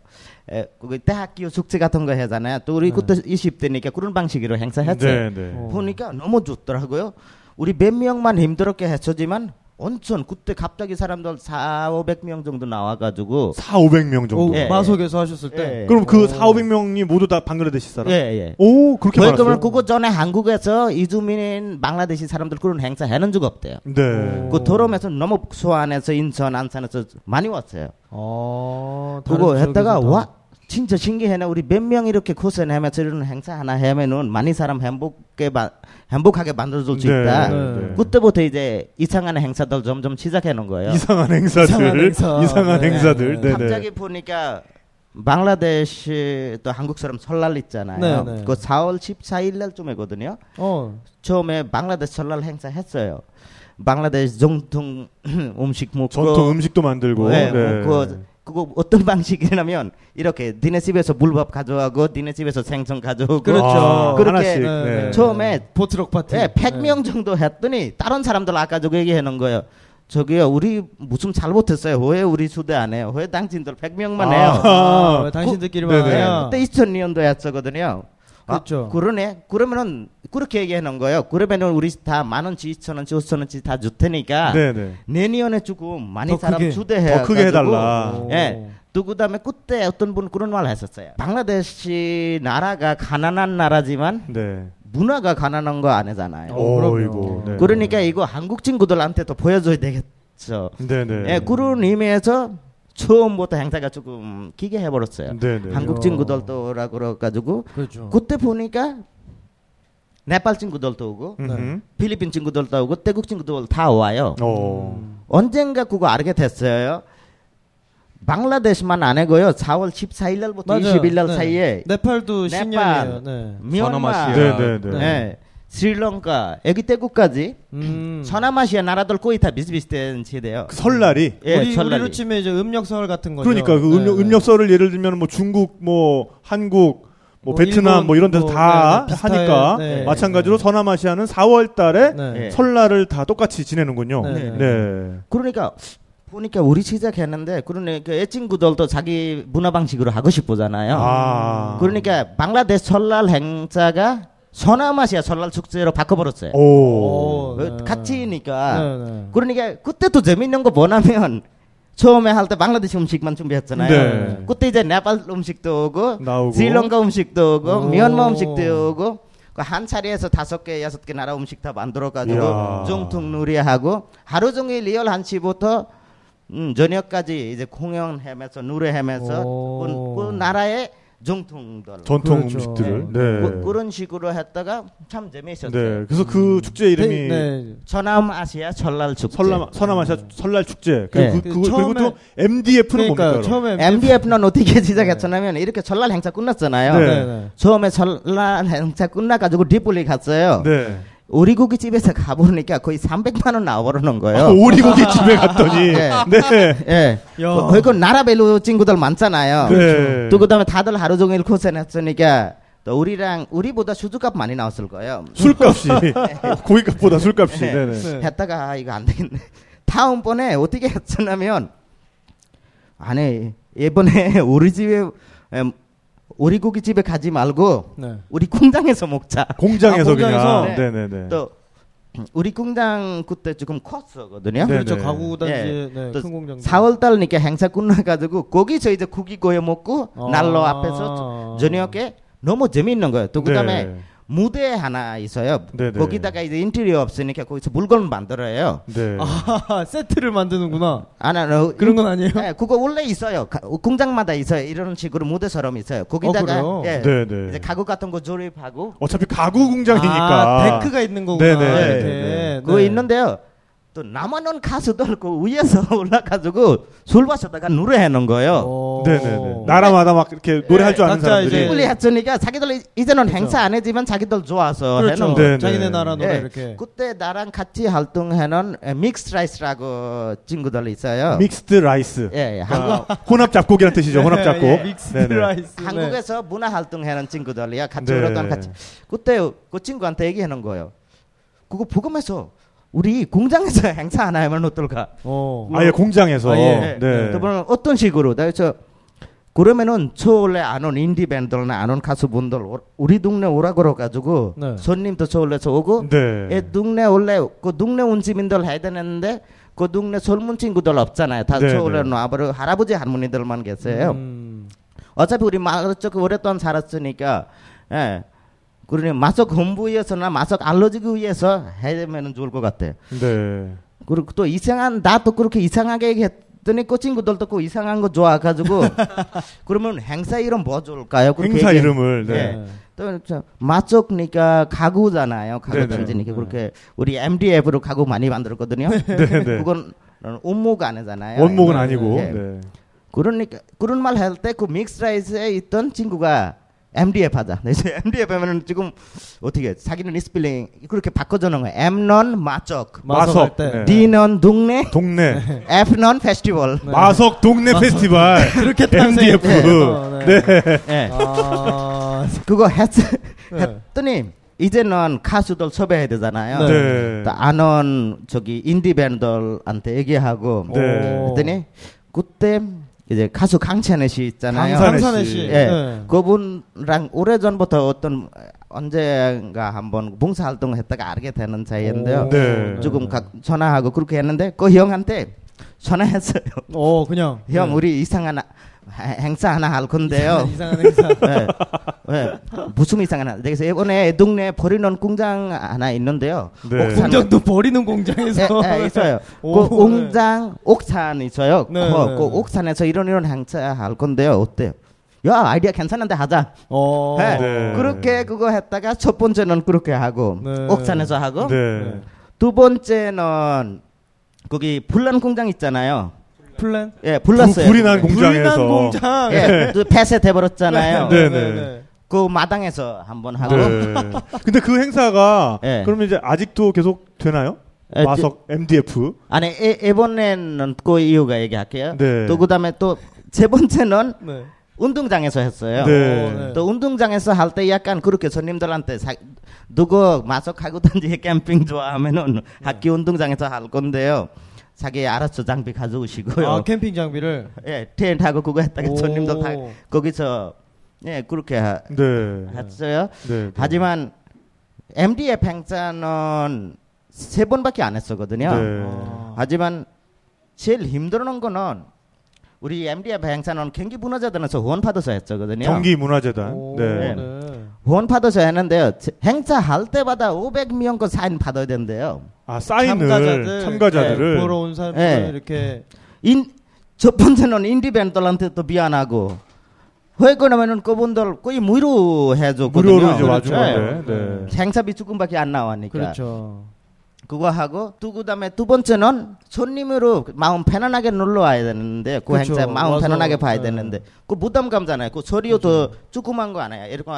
Speaker 5: 에, 그 대학교 축제 같은 거 하잖아요. 또 우리
Speaker 7: 네.
Speaker 5: 그때 20대니까 그런 방식으로 행사했어요.
Speaker 6: 네, 네.
Speaker 7: 어.
Speaker 5: 보니까 너무 좋더라고요. 우리 몇 명만 힘들었게 했었지만 온천 그때 갑자기 사람들 4, 500명 정도 나와 가지고
Speaker 6: 4, 500명 정도.
Speaker 7: 오,
Speaker 5: 예.
Speaker 7: 마속에서 하셨을 때
Speaker 5: 예.
Speaker 6: 그럼 그
Speaker 7: 오.
Speaker 6: 4, 500명이 모두 다 방글라데시 사람?
Speaker 5: 예, 예.
Speaker 6: 오, 그렇게 많았어요?
Speaker 5: 그거 전에 한국에서 이주민 방글라데시 사람들 그런 행사 하는 적 없대요.
Speaker 6: 네.
Speaker 7: 오.
Speaker 5: 그 도롬에서 너무 수안에서 인천 안산에서 많이 왔어요.
Speaker 7: 어,
Speaker 5: 그거 했다가 와 진짜 신기해네. 우리 몇 명 이렇게 고생하면서 이런 행사 하나 하면은 많이 사람 행복게 마, 행복하게 만들어줄 수
Speaker 6: 네,
Speaker 5: 있다.
Speaker 6: 네,
Speaker 7: 네.
Speaker 6: 네.
Speaker 5: 그때부터 이제 이상한 행사들 점점 시작해 놓은 거예요.
Speaker 6: 이상한 행사들,
Speaker 7: 이상한 행사.
Speaker 6: 이상한
Speaker 7: 네.
Speaker 6: 행사들. 네, 네.
Speaker 5: 갑자기 보니까 방글라데시 또 한국 사람 설날 있잖아요.
Speaker 7: 네, 네.
Speaker 5: 그 4월 14일 날쯤이거든요.
Speaker 7: 어,
Speaker 5: 처음에 방글라데시 설날 행사 했어요. 방글라데시 정통 음식 먹고
Speaker 6: 전통 음식도 만들고.
Speaker 5: 네,
Speaker 6: 네.
Speaker 5: 그, 그거 어떤 방식이냐면 이렇게 니네 집에서 물밥 가져가고 니네 집에서 생선 가져오고
Speaker 7: 그렇죠.
Speaker 6: 아,
Speaker 5: 그렇게
Speaker 6: 하나씩.
Speaker 7: 네,
Speaker 6: 네.
Speaker 7: 네.
Speaker 5: 처음에
Speaker 7: 포트럭 파티.
Speaker 5: 예, 100명 정도 했더니 다른 사람들 아까 저거 얘기하는 거예요. 저기요, 우리 무슨 잘못했어요. 왜 우리 수대 안 해요? 왜 당신들 100명만 해요?
Speaker 7: 아, 왜 당신들끼리만
Speaker 6: 네네.
Speaker 7: 해요?
Speaker 5: 그때 2000년도에 했었거든요.
Speaker 7: 그렇죠.
Speaker 5: 아, 그러네. 그러면은 그렇게 얘기하는 거예요. 그러면은 우리 다 만 원치, 이천 원치, 오천 원치 다 줄 테니까
Speaker 6: 네, 네.
Speaker 5: 내년에 조금 많이
Speaker 7: 더
Speaker 5: 사람
Speaker 7: 크게,
Speaker 5: 주대해.
Speaker 6: 더 크게 해달라.
Speaker 7: 오.
Speaker 5: 예. 또 그다음에 그때 어떤 분 그런 말 했었어요. 방글라데시 나라가 가난한 나라지만
Speaker 6: 네.
Speaker 5: 문화가 가난한 거 아니잖아요.
Speaker 7: 어, 그럼요.
Speaker 6: 어이구, 네.
Speaker 5: 그러니까 이거 한국 친구들한테도 보여줘야 되겠죠.
Speaker 6: 네, 네.
Speaker 5: 예, 그런 의미에서 처음부터 행사가 조금 기게 해버렸어요.
Speaker 6: 네, 네.
Speaker 5: 한국 친구들도라 그래가지고
Speaker 7: 그렇죠.
Speaker 5: 그때 보니까 네팔 친구들도 오고
Speaker 6: 음흠.
Speaker 5: 필리핀 친구들도 오고 태국 친구들 다 와요.
Speaker 6: 어.
Speaker 5: 언젠가 그거 알게 됐어요. 방글라데시만 안 하고요. 4월 14일 날부터
Speaker 7: 맞아요.
Speaker 5: 20일 날
Speaker 7: 네.
Speaker 5: 사이에
Speaker 7: 네팔도
Speaker 5: 네팔.
Speaker 7: 신년이에요. 네.
Speaker 5: 미얀마,
Speaker 4: 서남아시아.
Speaker 6: 네, 네, 네.
Speaker 5: 예, 스리랑카, 애기 태국까지
Speaker 7: 음.
Speaker 5: 서남아시아 나라들 거의 다 비슷비슷한 시대예요.
Speaker 6: 그 설날이
Speaker 5: 예,
Speaker 7: 우리
Speaker 5: 설날이.
Speaker 7: 우리로 치면 이제 음력설 같은 거죠.
Speaker 6: 그러니까 그
Speaker 7: 네,
Speaker 6: 음력,
Speaker 7: 네.
Speaker 6: 음력설을 예를 들면 뭐 중국, 뭐 한국, 뭐,
Speaker 7: 뭐
Speaker 6: 베트남
Speaker 7: 일본,
Speaker 6: 뭐 이런 데서
Speaker 7: 뭐,
Speaker 6: 다
Speaker 7: 네, 네.
Speaker 6: 하니까
Speaker 7: 네.
Speaker 6: 마찬가지로 서남아시아는 4월 달에
Speaker 7: 네.
Speaker 5: 예.
Speaker 6: 설날을 다 똑같이 지내는군요.
Speaker 7: 네.
Speaker 6: 네.
Speaker 5: 그러니까 보니까 우리 시작했는데 그러니까 애 친구들도 자기 문화 방식으로 하고 싶잖아요.
Speaker 6: 아.
Speaker 5: 그러니까 방글라데시 설날 행사가 서남아시아 설날 축제로 바꿔버렸어요.
Speaker 6: 오.
Speaker 7: 오,
Speaker 5: 그
Speaker 7: 네.
Speaker 5: 같이니까.
Speaker 7: 네, 네.
Speaker 5: 그러니까 그때 또 재밌는 거 뭐냐면 처음에 할 때 방글라데시 음식만 준비했잖아요.
Speaker 6: 네.
Speaker 5: 그때 이제 네팔 음식도 오고
Speaker 6: 나오고.
Speaker 5: 스리랑카 음식도 오고
Speaker 7: 오.
Speaker 5: 미얀마 음식도 오고 그한 자리에서 다섯 개 여섯 개 나라 음식 다 만들어 가지고
Speaker 6: 이야.
Speaker 5: 정통 놀이하고 하루 종일 일요일 1시부터 음, 저녁까지 이제 공연하면서 노래하면서
Speaker 7: 오.
Speaker 5: 그, 그 나라의 정통들
Speaker 6: 전통
Speaker 7: 그렇죠.
Speaker 6: 음식들을. 네.
Speaker 5: 그, 그런 식으로 했다가 참 재미있었어요.
Speaker 6: 네. 그래서 그 축제 이름이
Speaker 7: 네, 네.
Speaker 5: 서남 아시아 설날 축제.
Speaker 6: 설남 서남 아시아 설날 축제.
Speaker 5: 네.
Speaker 6: 그리고 그, 그, 그리고
Speaker 7: 처음에-
Speaker 6: 또 MDF는
Speaker 7: 그러니까
Speaker 6: 뭡니까?
Speaker 7: 처음에
Speaker 5: MDF는 어떻게 시작했냐면 이렇게 설날 행사 끝났잖아요.
Speaker 6: 네.
Speaker 7: 네, 네.
Speaker 5: 처음에 설날 행사 끝나 가지고 디플리 갔어요.
Speaker 6: 네.
Speaker 5: 오리고기 집에서 가보니까 거의 300만 원 나와버리는
Speaker 6: 아,
Speaker 5: 거예요.
Speaker 6: 오리고기 집에 갔더니
Speaker 5: 네.
Speaker 6: 네.
Speaker 5: 예.
Speaker 7: 야.
Speaker 5: 거- 그 나라별로 친구들 많잖아요.
Speaker 6: 네.
Speaker 5: 또 그다음에 다들 하루 종일 고생했으니까 또 우리랑 우리보다 수주값 많이 나왔을 거예요.
Speaker 6: 술값이 고기값보다 술값이.
Speaker 5: 네.
Speaker 6: 네. 네.
Speaker 7: 네.
Speaker 5: 했다가 아, 이거 안 되겠네. 다음번에 어떻게 했었냐면 아니 이번에 우리 집에 em, 오리고기 집에 가지 말고
Speaker 7: 네.
Speaker 5: 우리 공장에서 먹자.
Speaker 6: 공장에서
Speaker 7: 아, 공장에서?
Speaker 6: 그냥 네 네네.
Speaker 5: 또 우리 공장 그때 조금 컸었거든요.
Speaker 6: 네.
Speaker 7: 그렇죠.
Speaker 6: 네네.
Speaker 7: 가구 단지
Speaker 5: 예.
Speaker 7: 네, 또큰 공장.
Speaker 5: 4월 달니까 행사 끝나가지고 거기서 이제 고기 구워 먹고
Speaker 7: 아.
Speaker 5: 난로 앞에서 저녁에 너무 재밌는 거예요. 또 그다음에
Speaker 6: 네.
Speaker 5: 무대 하나 있어요.
Speaker 6: 네네.
Speaker 5: 거기다가 이제 인테리어 없으니까 거기서 물건 만들어요.
Speaker 6: 네.
Speaker 7: 아, 세트를 만드는구나.
Speaker 5: 아, 나, 나,
Speaker 7: 그런 건 아니에요?
Speaker 5: 네, 그거 원래 있어요. 가- 공장마다 있어요. 이런 식으로 무대처럼 있어요. 거기다가
Speaker 7: 그래요?
Speaker 5: 예,
Speaker 6: 네네.
Speaker 5: 이제 가구 같은 거 조립하고
Speaker 6: 어차피 가구 공장이니까.
Speaker 7: 아, 데크가 있는 거구나.
Speaker 6: 네네. 네.
Speaker 5: 그거
Speaker 7: 네.
Speaker 5: 있는데요. 또 남아는 가수들 그 위에서 올라가지고 술 마시다가 노래하는 거예요.
Speaker 7: 오.
Speaker 6: 네네네. 나라마다 막 이렇게 노래할 줄 아는 사람들이.
Speaker 7: 이제
Speaker 5: 충분히 했으니까 자기들 이제는 행사 안 해지만 자기들 좋아서
Speaker 7: 그렇죠.
Speaker 5: 해놓은
Speaker 6: 네, 네.
Speaker 7: 자기네 나라 노래
Speaker 5: 예.
Speaker 7: 이렇게.
Speaker 5: 그때 나랑 같이 활동하는 Mix Rice라고 친구들 있어요.
Speaker 6: Mixed Rice.
Speaker 5: 예, 예. 한국,
Speaker 6: 아, 혼합 잡곡이라는 뜻이죠. 혼합 잡곡.
Speaker 7: 예, Mix
Speaker 6: 네네.
Speaker 7: Rice. 네.
Speaker 5: 한국에서 문화 활동하는 친구들이야. 같이
Speaker 6: 네.
Speaker 5: 오랫동안 같이. 그때 그 친구한테 얘기하는 거예요. 그거 보고면서 우리 공장에서 행사 안 하면 어떨까?
Speaker 7: 어.
Speaker 6: 아예 공장에서.
Speaker 7: 아, 예.
Speaker 6: 네.
Speaker 5: 그분은 어떤 식으로? 그래서 그러면은 저 원래 아는 인디 밴드나 아는 가수분들 오- 우리 동네 오라 그래가지고
Speaker 7: 네.
Speaker 5: 손님도 저 원래서 오고
Speaker 6: 네.
Speaker 5: 예, 동네 원래 그 동네 온 시민들 해야 되는데 그 동네 젊은 친구들 없잖아요. 다
Speaker 6: 네,
Speaker 5: 저 원래
Speaker 6: 네.
Speaker 5: 놔버려 할아버지 할머니들만 계세요.
Speaker 7: 음.
Speaker 5: 어차피 우리 마을 쪽 오랫동안 살았으니까 예. 그러니 마석 공부위해서나 마석 알러지기 위해서 해야면 좋을 것 같아요.
Speaker 6: 네.
Speaker 5: 그리고 또 이상한 나도 그렇게 이상하게 얘기했더니 그 친구들도 그 이상한 거 좋아가지고 그러면 행사 이름 뭐 좋을까요?
Speaker 6: 행사
Speaker 5: 얘기해.
Speaker 6: 이름을. 네.
Speaker 5: 예. 또 마석니까 가구잖아요. 가구
Speaker 6: 네네.
Speaker 5: 단지니까 그렇게 우리 MDF로 가구 많이 만들었거든요.
Speaker 6: 네. 네.
Speaker 5: 그건 원목 아니잖아요.
Speaker 6: 원목은
Speaker 7: 네.
Speaker 6: 아니고.
Speaker 5: 예.
Speaker 6: 네.
Speaker 5: 그러니까 그런 말 할 때 그 믹스라이스에 있던 친구가 MDF 하자. 네, 이제 MDF 하면은 지금 어떻게 자기는 스펠링 그렇게 바꿔주는 거예요. M은 마적,
Speaker 7: 마석.
Speaker 6: 네.
Speaker 5: D는 동네,
Speaker 6: 동네.
Speaker 5: F는 페스티벌.
Speaker 6: 마석 동네 페스티벌.
Speaker 7: 그렇게
Speaker 6: MDF.
Speaker 7: 탄생했대요.
Speaker 6: 네.
Speaker 5: 예.
Speaker 7: 아,
Speaker 5: 그거 했,
Speaker 7: 네.
Speaker 5: 했더니 이제는 가수들 섭외해야 되잖아요.
Speaker 6: 네.
Speaker 5: 또 아는 저기 인디 밴드들한테 얘기하고
Speaker 6: 네.
Speaker 5: 했더니 그때 이제 가수 강찬혜 씨 있잖아요.
Speaker 6: 강산혜 씨.
Speaker 7: 씨.
Speaker 5: 예.
Speaker 7: 네.
Speaker 5: 그분랑 오래전부터 어떤 언젠가 한번 봉사활동을 했다가 알게 되는 사이인데요.
Speaker 7: 오.
Speaker 6: 네.
Speaker 5: 조금 각 전화하고 그렇게 했는데 그 형한테 전화했어요.
Speaker 7: 어, 그냥.
Speaker 5: 형
Speaker 7: 네.
Speaker 5: 우리 이상한 해- 행사 하나 할 건데요.
Speaker 7: 이상한 행사.
Speaker 5: 네. 네. 무슨 이상한 하나. 그래서 이번에 동네 버리는 공장 하나 있는데요.
Speaker 6: 네.
Speaker 5: 옥산
Speaker 7: 공장도 버리는 공장에서.
Speaker 5: 예, 예, 있어요.
Speaker 7: 오,
Speaker 5: 그 공장 옥산 있어요.
Speaker 7: 네,
Speaker 5: 그,
Speaker 7: 네.
Speaker 5: 그 옥산에서 이런 이런 행사 할 건데요. 어때요? 야 아이디어 괜찮은데 하자.
Speaker 7: 어.
Speaker 5: 네.
Speaker 6: 네.
Speaker 5: 그렇게 그거 했다가 첫 번째는 그렇게 하고
Speaker 7: 네.
Speaker 5: 옥산에서 하고
Speaker 6: 네.
Speaker 5: 두 번째는 거기 불난 공장 있잖아요.
Speaker 7: 플랜?
Speaker 5: 예, 불났어요.
Speaker 6: 불이 난
Speaker 7: 불난
Speaker 6: 공장에서.
Speaker 7: 공장.
Speaker 5: 예, 또 폐쇄돼 버렸잖아요.
Speaker 6: 네. 네.
Speaker 5: 그 마당에서 한번 하고
Speaker 6: 네. 근데 그 행사가
Speaker 5: 예.
Speaker 6: 그러면 이제 아직도 계속 되나요?
Speaker 5: 예,
Speaker 6: 마석 MDF.
Speaker 5: 아니 이- 이번에는 그 이유가 얘기할게요.
Speaker 6: 네.
Speaker 5: 또 그다음에 또 세 번째는
Speaker 7: 네.
Speaker 5: 운동장에서 했어요.
Speaker 6: 네.
Speaker 7: 어, 네.
Speaker 5: 또 운동장에서 할 때 약간 그렇게 손님들한테 사, 누구 마석하고 단지 캠핑 좋아하면은 학교 운동장에서 할 건데요. 자기 알아서 장비 가져오시고요.
Speaker 7: 아, 캠핑 장비를.
Speaker 5: 예, 텐트하고 그거 했다가
Speaker 7: 오.
Speaker 5: 손님들 다 거기서 예 그렇게 하,
Speaker 6: 네.
Speaker 5: 했어요.
Speaker 6: 네. 네.
Speaker 5: 하지만 MDF 행사는 세 번밖에 안 했었거든요.
Speaker 6: 네.
Speaker 7: 아.
Speaker 5: 하지만 제일 힘든 거는 우리 MDF 행사는 경기 문화재단에서 후원 받아서 했거든요.
Speaker 6: 경기 문화재단.
Speaker 7: 오,
Speaker 6: 네.
Speaker 7: 네.
Speaker 5: 후원 받아서 했는데요. 제- 행사 할 때마다 500명 거 사인 받아야 된대요.
Speaker 6: 아 사인을
Speaker 7: 참가자들,
Speaker 6: 참가자들을
Speaker 7: 보러 온 사람들
Speaker 5: 네.
Speaker 7: 이렇게
Speaker 5: 인, 첫 번째는 인디밴드들한테 또 미안하고 왜 그러면은 그분들 거의 무료로 해줬거든요.
Speaker 6: 무료로 이제 와준
Speaker 7: 그렇죠.
Speaker 6: 건데. 네.
Speaker 5: 행사비 조금밖에 안 나왔으니까.
Speaker 7: 그렇죠.
Speaker 5: 그거 하고 또 그다음에 두 번째는 손님으로 마음 편안하게 놀러 와야 되는데 그
Speaker 7: 그렇죠.
Speaker 5: 행사 마음
Speaker 7: 와서,
Speaker 5: 편안하게 봐야
Speaker 7: 네.
Speaker 5: 되는데 그 부담감잖아요. 그 소리도 더 조그만 거 하나요. 이렇게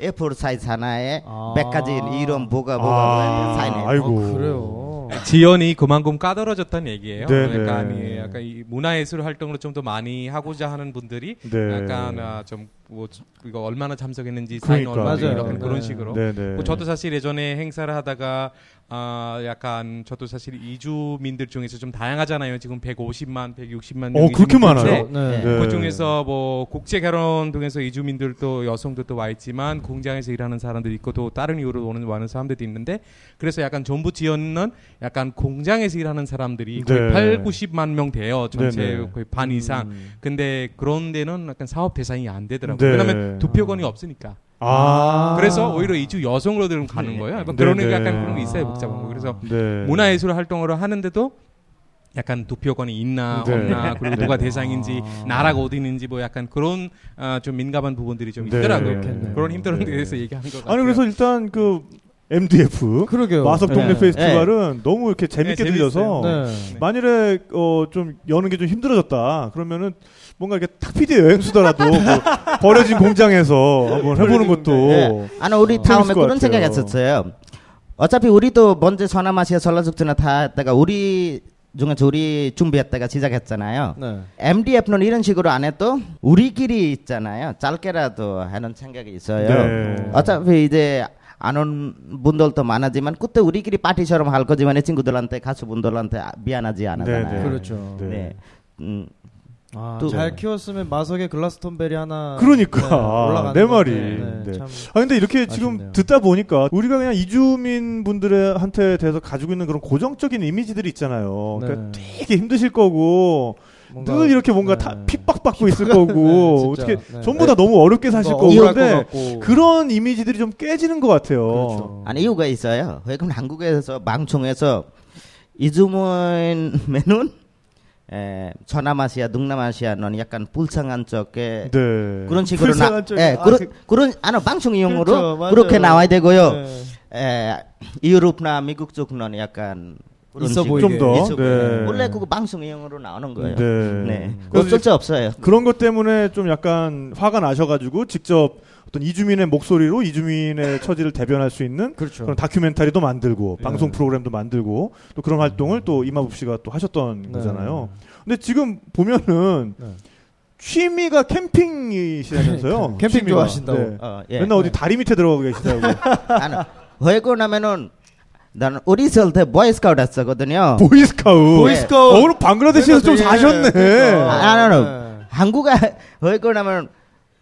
Speaker 5: A4 사이즈 하나에
Speaker 7: 아.
Speaker 5: 몇 가지 이름 뭐가 뭐가
Speaker 6: 아,
Speaker 5: 사인해.
Speaker 6: 아이고.
Speaker 7: 어, 그래요.
Speaker 4: 지연이 그만큼 까다로워졌다는 얘기예요.
Speaker 6: 네,
Speaker 4: 그러니까
Speaker 6: 네.
Speaker 4: 아니, 약간 이 문화예술 활동을 좀 더 많이 하고자 하는 분들이
Speaker 6: 네.
Speaker 4: 약간 아, 좀뭐 이거 얼마나 참석했는지 사인
Speaker 6: 그러니까.
Speaker 4: 얼마
Speaker 7: 맞아요.
Speaker 4: 이런 그런
Speaker 7: 네.
Speaker 4: 식으로.
Speaker 6: 네, 네.
Speaker 4: 뭐 저도 사실 예전에 행사를 하다가 아 약간 저도 사실 이주민들 중에서 좀 다양하잖아요. 지금 150만, 160만
Speaker 6: 어,
Speaker 4: 명이
Speaker 6: 그렇게
Speaker 4: 이주민들
Speaker 6: 많아요?
Speaker 7: 네.
Speaker 6: 네.
Speaker 4: 그 중에서 뭐 국제 결혼 통해서 이주민들도 여성들도 와 있지만 공장에서 일하는 사람들이 있고 또 다른 이유로 오는 와는 사람들도 있는데 그래서 약간 정부 지원은 약간 공장에서 일하는 사람들이 거의
Speaker 6: 네.
Speaker 4: 8, 90만 명 돼요. 전체
Speaker 6: 네, 네.
Speaker 4: 거의 반 이상.
Speaker 7: 음.
Speaker 4: 근데 그런 데는 약간 사업 대상이 안 되더라고요.
Speaker 6: 네.
Speaker 4: 왜냐면 투표권이 없으니까.
Speaker 6: 아.
Speaker 4: 그래서 오히려 이주 여성으로들은 가는 거예요. 뭐 그런
Speaker 6: 네,
Speaker 4: 게
Speaker 6: 네.
Speaker 4: 약간 그런 게 있어요, 복잡한 거. 그래서
Speaker 6: 네.
Speaker 4: 문화예술 활동을 하는데도 약간 투표권이 있나
Speaker 6: 네.
Speaker 4: 없나 그리고
Speaker 6: 네.
Speaker 4: 누가 대상인지 나라가 어디는지 뭐 약간 그런 아, 좀 민감한 부분들이 좀
Speaker 6: 네.
Speaker 4: 있더라고요.
Speaker 6: 그렇겠네요.
Speaker 4: 그런 힘든
Speaker 6: 네.
Speaker 4: 데 대해서 얘기하는 것 같아요.
Speaker 6: 아니 그래서 일단 그 MDF
Speaker 7: 그러게요.
Speaker 6: 마석 동네
Speaker 7: 네.
Speaker 6: 페스티벌은 너무 이렇게 재밌게
Speaker 4: 네,
Speaker 6: 들려서.
Speaker 7: 네.
Speaker 6: 만일에 어 좀 여는 게 좀 힘들어졌다 그러면은 뭔가 이렇게 탁피디 여행 수다라도 뭐 버려진 공장에서 한번 해보는 것도
Speaker 5: 네. 아니 우리
Speaker 6: 어,
Speaker 5: 다음에 그런
Speaker 6: 같아요.
Speaker 5: 생각했었어요. 어차피 우리도 먼저 서남아시아 전라숙제나 다 했다가 우리 중에서 우리 준비했다가 시작했잖아요.
Speaker 7: 네.
Speaker 5: MDF는 이런 식으로 안 해도 우리끼리 있잖아요. 짧게라도 하는 생각이 있어요.
Speaker 6: 네.
Speaker 5: 어차피 이제 안온 분들도 많아지만 그때 우리끼리 파티처럼 할 거지만 이 친구들한테 가수분들한테 아- 미안하지 않아잖아요.
Speaker 6: 네, 네.
Speaker 7: 그렇죠.
Speaker 6: 네.
Speaker 5: 네. 음,
Speaker 7: 아,
Speaker 5: 또-
Speaker 7: 잘 키웠으면 마석에 글라스톤베리 하나
Speaker 6: 그러니까.
Speaker 7: 네,
Speaker 6: 내 말이.
Speaker 7: 건데,
Speaker 6: 네.
Speaker 7: 참.
Speaker 6: 아 근데 이렇게 지금
Speaker 7: 아쉽네요.
Speaker 6: 듣다 보니까 우리가 그냥 이주민 분들한테 대해서 가지고 있는 그런 고정적인 이미지들이 있잖아요. 그러니까
Speaker 7: 네.
Speaker 6: 되게 힘드실 거고
Speaker 7: 뭔가-
Speaker 6: 늘 이렇게 뭔가
Speaker 7: 네.
Speaker 6: 다 핍박받고 있을 거고
Speaker 7: 네.
Speaker 6: 어떻게
Speaker 7: 네.
Speaker 6: 전부 다 너무 어렵게 사실
Speaker 7: 뭔가
Speaker 6: 거고 그런데. 그런 이미지들이 좀 깨지는 것 같아요.
Speaker 7: 그렇죠.
Speaker 5: 아니 이유가 있어요. 왜냐면 한국에서 방송에서 이주문면은 에, 서남아시아, 동남아시아는 약간 불쌍한 쪽에
Speaker 6: 네.
Speaker 5: 그런 식으로 나. 예,
Speaker 7: 아,
Speaker 5: 그런
Speaker 7: 그-
Speaker 5: 그런 아니 방송용으로
Speaker 7: 그렇죠.
Speaker 5: 그렇게 나와야 되고요.
Speaker 7: 네.
Speaker 5: 에, 유럽나 미국 쪽은 약간 그런
Speaker 7: 있어
Speaker 5: 식으로
Speaker 7: 보이게.
Speaker 6: 좀 더.
Speaker 5: 있어 보이게.
Speaker 6: 네.
Speaker 5: 원래 그거 방송용으로 나오는 거예요.
Speaker 6: 네.
Speaker 5: 네. 어쩔 수 없어요.
Speaker 6: 그런 것 때문에 좀 약간 화가 나셔가지고 직접 어떤 이주민의 목소리로 이주민의 처지를 대변할 수 있는
Speaker 7: 그렇죠.
Speaker 6: 그런 다큐멘터리도 만들고
Speaker 7: 네.
Speaker 6: 방송 프로그램도 만들고 또 그런 활동을 또 이마부 씨가 또 하셨던
Speaker 7: 네.
Speaker 6: 거잖아요. 근데 지금 보면은
Speaker 7: 네.
Speaker 6: 취미가 캠핑이시라면서요?
Speaker 7: 캠핑
Speaker 6: 취미가.
Speaker 7: 좋아하신다고.
Speaker 6: 네.
Speaker 5: 어, 예.
Speaker 6: 맨날 어디 다리 밑에 들어가고 계시다고.
Speaker 5: 아니, 왜 그러냐면은 나는 어렸을 때 보이스카우트 했었거든요.
Speaker 6: 보이스카우트.
Speaker 7: 보이스카우트.
Speaker 6: 어, 오늘 방글라데시에서 좀 사셨네.
Speaker 7: 그러니까.
Speaker 5: 아, 아니, 아니,
Speaker 7: 네.
Speaker 5: 한국에 왜그 나면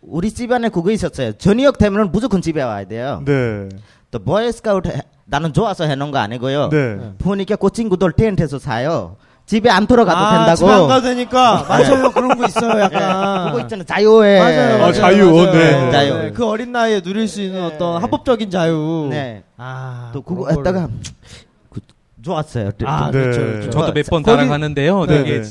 Speaker 5: 우리 집안에 그거 있었어요. 저녁 되면 무조건 집에 와야 돼요.
Speaker 6: 네.
Speaker 5: 또 보이스카우트 해- 나는 좋아서 해놓은 거 아니고요.
Speaker 6: 네.
Speaker 5: 보니까 그 친구들 텐트에서 자요. 집에 안 돌아가도
Speaker 7: 아,
Speaker 5: 된다고.
Speaker 7: 집에 안 가도 되니까 맞아요 그런 거 있어요
Speaker 5: 예,
Speaker 7: 약간
Speaker 5: 그거 있잖아요. 자유에.
Speaker 7: 맞아요,
Speaker 6: 아,
Speaker 7: 맞아요,
Speaker 6: 자유,
Speaker 7: 맞아요.
Speaker 6: 네.
Speaker 5: 자유.
Speaker 7: 그 어린 나이에 누릴 수 있는 어떤 합법적인 자유.
Speaker 5: 네.
Speaker 7: 아,
Speaker 5: 또 그거 했다가 그, 좋았어요.
Speaker 7: 아,
Speaker 6: 네.
Speaker 7: 그렇죠, 그렇죠.
Speaker 4: 저도 몇 번 따라가는데요.
Speaker 6: 네,
Speaker 4: 되게
Speaker 6: 네.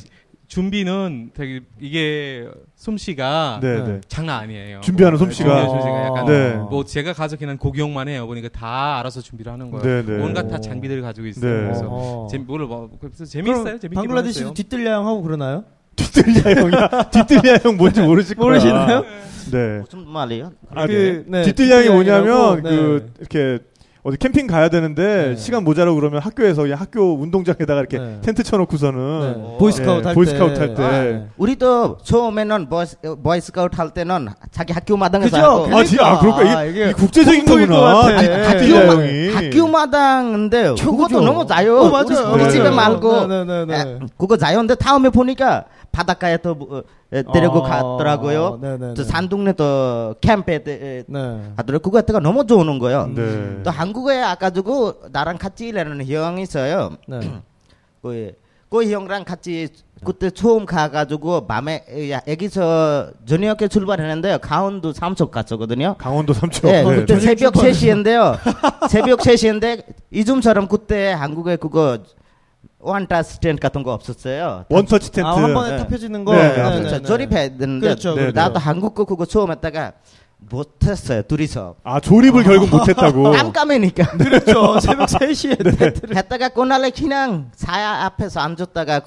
Speaker 4: 준비는 되게 이게 솜씨가
Speaker 6: 네,
Speaker 7: 네.
Speaker 6: 네.
Speaker 4: 장난 아니에요.
Speaker 6: 준비하는
Speaker 4: 뭐,
Speaker 6: 솜씨가.
Speaker 4: 준비하는 솜씨가 약간
Speaker 6: 네.
Speaker 4: 뭐 제가 가서 그냥 구경만 해요. 그러니까 다 알아서 준비를 하는 거예요.
Speaker 6: 네, 네.
Speaker 4: 온갖 다
Speaker 7: 오.
Speaker 4: 장비들을 가지고 있어요.
Speaker 6: 네.
Speaker 4: 그래서
Speaker 7: 어허.
Speaker 4: 재미 뭘 뭐, 그래서 재밌어요. 재밌게
Speaker 7: 방글라데시도 뒤뜰량 하고 그러나요?
Speaker 6: 뒤뜰리아 형이야. 뒤뜰리아 형 뭔지 모르실 거야.
Speaker 7: 모르시나요?
Speaker 6: 네.
Speaker 5: 무슨 말이에요?
Speaker 6: 아,
Speaker 7: 그,
Speaker 6: 네.
Speaker 7: 네,
Speaker 6: 뒤뜰량이 뭐냐면 그 이렇게 어디 캠핑 가야 되는데
Speaker 7: 네.
Speaker 6: 시간 모자라고 그러면 학교에서 그냥 학교 운동장에다가 이렇게
Speaker 7: 네.
Speaker 6: 텐트 쳐놓고서는
Speaker 7: 네. 보이스카우트
Speaker 6: 네,
Speaker 7: 할
Speaker 6: 보이스카우트
Speaker 7: 때.
Speaker 6: 할 때.
Speaker 7: 아, 네.
Speaker 5: 우리도 처음에는 보이스, 보이스카우트 할 때는 자기 학교 마당에서
Speaker 7: 그죠?
Speaker 5: 하고
Speaker 6: 아, 진짜 아, 그럴까?
Speaker 7: 그러니까.
Speaker 6: 이게,
Speaker 7: 이게
Speaker 6: 이게 국제적인 거구나.
Speaker 7: 같아.
Speaker 6: 뒤-
Speaker 7: 아니,
Speaker 5: 학교,
Speaker 6: 형이.
Speaker 5: 학교 마당인데 그것도? 너무 자유.
Speaker 7: 어, 맞아요.
Speaker 5: 우리, 우리 집에
Speaker 6: 네.
Speaker 5: 말고
Speaker 7: 네, 네, 네, 네.
Speaker 5: 에, 그거 자유인데 다음에 보니까 바닷가에 또 어, 에, 데리고
Speaker 7: 아,
Speaker 5: 갔더라고요.
Speaker 7: 네, 네,
Speaker 5: 또
Speaker 7: 네.
Speaker 5: 산동네 또 캠프에 에,
Speaker 7: 네.
Speaker 5: 하더라고 그거 했다가 너무 좋은 거예요.
Speaker 6: 네.
Speaker 5: 또 한국에 아까지고 나랑 같이 일하는 형이 있어요.
Speaker 7: 네.
Speaker 5: 그, 그 형랑 같이 그때 처음 가가지고 밤에 야, 여기서 저녁에 출발했는데요. 강원도 삼척 갔었거든요.
Speaker 6: 강원도 삼촌.
Speaker 5: 예,
Speaker 6: 네.
Speaker 5: 그때 새벽 3시인데요. 새벽 3시인데 이즘처럼 그때 한국에 그거 원타 스탠드 같은 거 없었어요.
Speaker 6: 원터치 텐트.
Speaker 7: 아, 한 번에
Speaker 5: 네.
Speaker 7: 탁 펴지는 거.
Speaker 6: 네,
Speaker 7: 네,
Speaker 6: 네,
Speaker 5: 그렇죠.
Speaker 7: 네.
Speaker 5: 조립해야 되는데
Speaker 7: 그렇죠,
Speaker 6: 네,
Speaker 7: 그렇죠.
Speaker 5: 나도 한국 거 그거 처음 했다가 못했어요. 둘이서.
Speaker 6: 아, 조립을 결국 못했다고.
Speaker 5: 깜깜하니까.
Speaker 7: 그렇죠. 새벽 3시에 텐트를.
Speaker 5: 했다가 그날에 그냥 사야 앞에서 앉았다가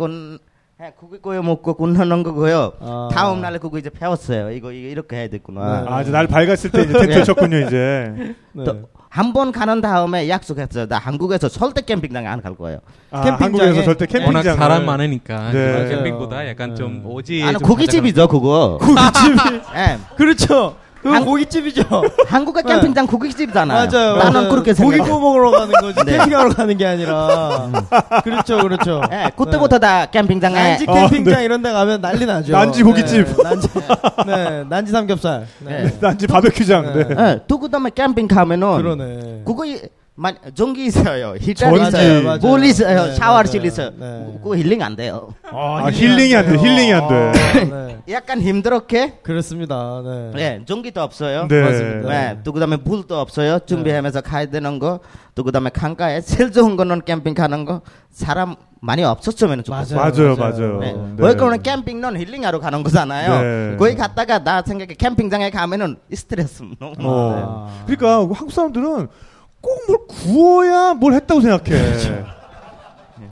Speaker 5: 군 고기 구워 먹고 군하는 거고요.
Speaker 7: 아.
Speaker 5: 다음 날에 그거 이제 배웠어요. 이거, 이거 이렇게 해야 되구나.
Speaker 7: 네.
Speaker 6: 아, 이제 날 밝았을 때 이제 텐트 쳤군요, 이제.
Speaker 7: 네.
Speaker 5: 한번 가는 다음에 약속했어요. 나 한국에서 절대 캠핑장에 안 갈 거예요.
Speaker 6: 아,
Speaker 7: 캠핑장에-
Speaker 6: 한국에서 절대
Speaker 7: 네.
Speaker 4: 워낙
Speaker 6: 캠핑장.
Speaker 4: 사람 많으니까
Speaker 6: 네.
Speaker 4: 그 캠핑보다 약간. 좀
Speaker 7: 네.
Speaker 4: 오지에
Speaker 5: 아니
Speaker 4: 좀
Speaker 5: 고깃집이죠 그거.
Speaker 7: 고깃집이.
Speaker 5: 예.
Speaker 7: 그렇죠. 그그 고깃집이죠.
Speaker 5: 한국의
Speaker 7: 네.
Speaker 5: 캠핑장 고깃집이잖아요.
Speaker 7: 맞아요.
Speaker 5: 나는
Speaker 7: 맞아요.
Speaker 5: 그렇게
Speaker 7: 고기
Speaker 5: 생각해.
Speaker 7: 구워 먹으러 가는 거지.
Speaker 5: 네.
Speaker 7: 캠핑하러 가는 게 아니라. 그렇죠, 그렇죠.
Speaker 5: 예, 그때부터 다 캠핑장에
Speaker 7: 난지
Speaker 6: 어,
Speaker 7: 캠핑장 이런 데 가면 난리 나죠.
Speaker 6: 난지 고깃집.
Speaker 7: 네, 난지, 네, 난지 삼겹살. 네.
Speaker 5: 네.
Speaker 6: 난지 바베큐장. 네.
Speaker 7: 네.
Speaker 5: 예, 또 그다음에 캠핑 가면은
Speaker 7: 그러네.
Speaker 5: 그거 이- 마- 전기 있어요, 히터. 있어요, 물 있어요,
Speaker 7: 네,
Speaker 5: 샤워실. 있어요.
Speaker 7: 네.
Speaker 5: 그거 힐링 안 돼요.
Speaker 6: 아, 힐링이 안 돼. 힐링이 안 돼.
Speaker 7: 아, 네.
Speaker 5: 약간 힘들었게.
Speaker 7: 그렇습니다. 네.
Speaker 5: 예, 전기도 없어요.
Speaker 6: 네.
Speaker 7: 맞습니다.
Speaker 5: 네, 또 그다음에 물도 없어요. 준비하면서 가야 되는 거. 또 그다음에 강가에 제일 좋은 거는 캠핑 가는 거. 사람 많이 없었으면 좋겠어요.
Speaker 6: 맞아요, 맞아요.
Speaker 5: 네.
Speaker 6: 네.
Speaker 5: 왜 그러면 캠핑은 힐링하러 가는 거잖아요.
Speaker 6: 네.
Speaker 5: 거기 갔다가 나 생각에 캠핑장에 가면은 스트레스 너무 많아요.
Speaker 6: 어. 그러니까 한국 사람들은 꼭 뭘 구워야 뭘 했다고 생각해.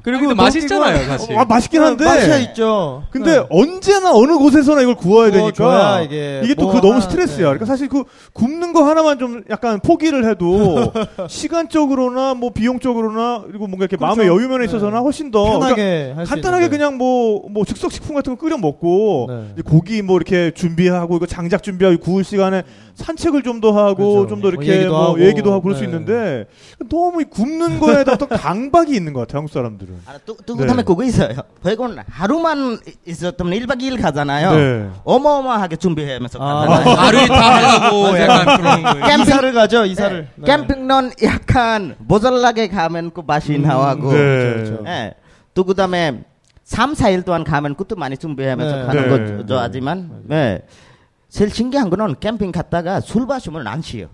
Speaker 7: 그리고
Speaker 4: 근데 맛있잖아요, 사실.
Speaker 6: 아, 맛있긴 한데.
Speaker 7: 맛이야 있죠.
Speaker 6: 근데
Speaker 7: 네.
Speaker 6: 언제나 어느 곳에서나 이걸 구워야 되니까
Speaker 7: 이게
Speaker 6: 이게 또뭐그 너무 스트레스야.
Speaker 7: 네.
Speaker 6: 그러니까 사실 그 굽는 거 하나만 좀 약간 포기를 해도 시간적으로나 뭐 비용적으로나 그리고 뭔가 이렇게 마음의
Speaker 7: 그렇죠.
Speaker 6: 여유면에 있어서나
Speaker 7: 네.
Speaker 6: 훨씬 더 그러니까
Speaker 7: 편하게 할수
Speaker 6: 간단하게. 그냥 뭐, 뭐 즉석 식품 같은 거 끓여 먹고
Speaker 7: 네.
Speaker 6: 고기 뭐 이렇게 준비하고 이거 장작 준비하고 구울 시간에 산책을 좀 더 하고
Speaker 7: 그렇죠. 좀더뭐
Speaker 6: 이렇게
Speaker 7: 얘기도
Speaker 6: 뭐
Speaker 7: 하고.
Speaker 6: 얘기도 하고 그럴 수
Speaker 7: 네.
Speaker 6: 있는데 너무 이 굽는 거에 어떤 강박이 있는 것 같아요 한국 사람들은.
Speaker 5: 아, 또, 또 그다음에
Speaker 6: 네.
Speaker 5: 그거 있어요. 백은 하루만 있었다면 1박 2일 가잖아요.
Speaker 6: 네.
Speaker 5: 어마어마하게 준비하면서
Speaker 7: 아.
Speaker 5: 가잖아요.
Speaker 4: 하루에 다 하고 약간 그런 거예요.
Speaker 5: 캠핑-
Speaker 7: 이사를 가죠, 이사를. 네.
Speaker 5: 캠핑은 약간 모자라게 가면 그 맛이 나와고.
Speaker 6: 네.
Speaker 7: 그렇죠, 그렇죠.
Speaker 5: 예. 또 그다음에 3, 4일 동안 가면 그것도 많이 준비하면서
Speaker 7: 네.
Speaker 5: 가는
Speaker 6: 네.
Speaker 5: 거 좋아하지만 네. 제일 신기한 거는 캠핑 갔다가 술 마시면 안 취해요.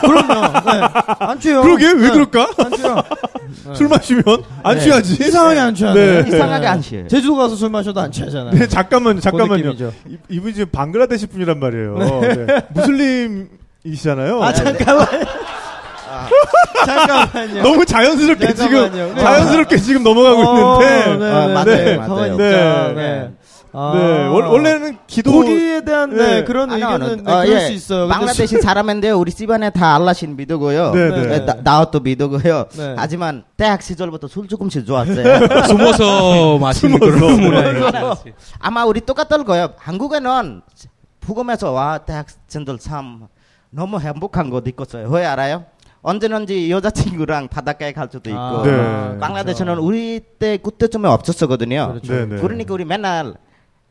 Speaker 7: 그럼요. 네. 안 취해요.
Speaker 6: 그러게 왜
Speaker 7: 네.
Speaker 6: 그럴까?
Speaker 7: 안 취해요.
Speaker 6: 술 마시면 안
Speaker 5: 네.
Speaker 6: 취하지.
Speaker 7: 이상하게 안 취하네.
Speaker 6: 네.
Speaker 5: 이상하게 안 취해요.
Speaker 7: 제주도 가서 술 마셔도 안 취하잖아요.
Speaker 6: 네, 잠깐만요, 잠깐만요.
Speaker 7: 느낌이죠.
Speaker 6: 이- 이분이 지금 방글라데시 분이란 말이에요. 네. 무슬림이시잖아요.
Speaker 7: 아, 잠깐만. 잠깐만요.
Speaker 6: 너무 자연스럽게
Speaker 7: 잠깐만요.
Speaker 6: 지금
Speaker 7: 네.
Speaker 6: 자연스럽게 지금 넘어가고
Speaker 7: 어,
Speaker 6: 있는데.
Speaker 7: 네,
Speaker 5: 아,
Speaker 7: 네,
Speaker 5: 맞아요,
Speaker 7: 네.
Speaker 5: 맞아요.
Speaker 6: 네.
Speaker 7: 아.
Speaker 6: 네, 원- 원래는 기도
Speaker 7: 고기에 대한 네,
Speaker 6: 네.
Speaker 7: 그런
Speaker 5: 아니,
Speaker 7: 의견은 네,
Speaker 5: 어,
Speaker 7: 그럴
Speaker 5: 예.
Speaker 7: 수 있어요.
Speaker 5: 방글라데시 사람인데요. 우리 집안에 다 알라신 믿고요.
Speaker 6: 네,
Speaker 7: 네.
Speaker 6: 네.
Speaker 5: 나, 나도 믿고요.
Speaker 7: 네.
Speaker 5: 하지만 대학 시절부터 술 조금씩 좋았어요.
Speaker 4: 숨어서 마시는 그런 문화예요.
Speaker 5: 아마 우리 똑같을 거예요. 한국에는 부검에서 와 대학생들 참 너무 행복한 곳 있겠어요. 왜 알아요? 언제든지 여자친구랑 바닷가에 갈 수도 있고.
Speaker 7: 아,
Speaker 6: 네.
Speaker 5: 방글라데시는 우리 때 그때쯤에 없었거든요.
Speaker 7: 그렇죠.
Speaker 6: 네, 네.
Speaker 5: 그러니까 우리 맨날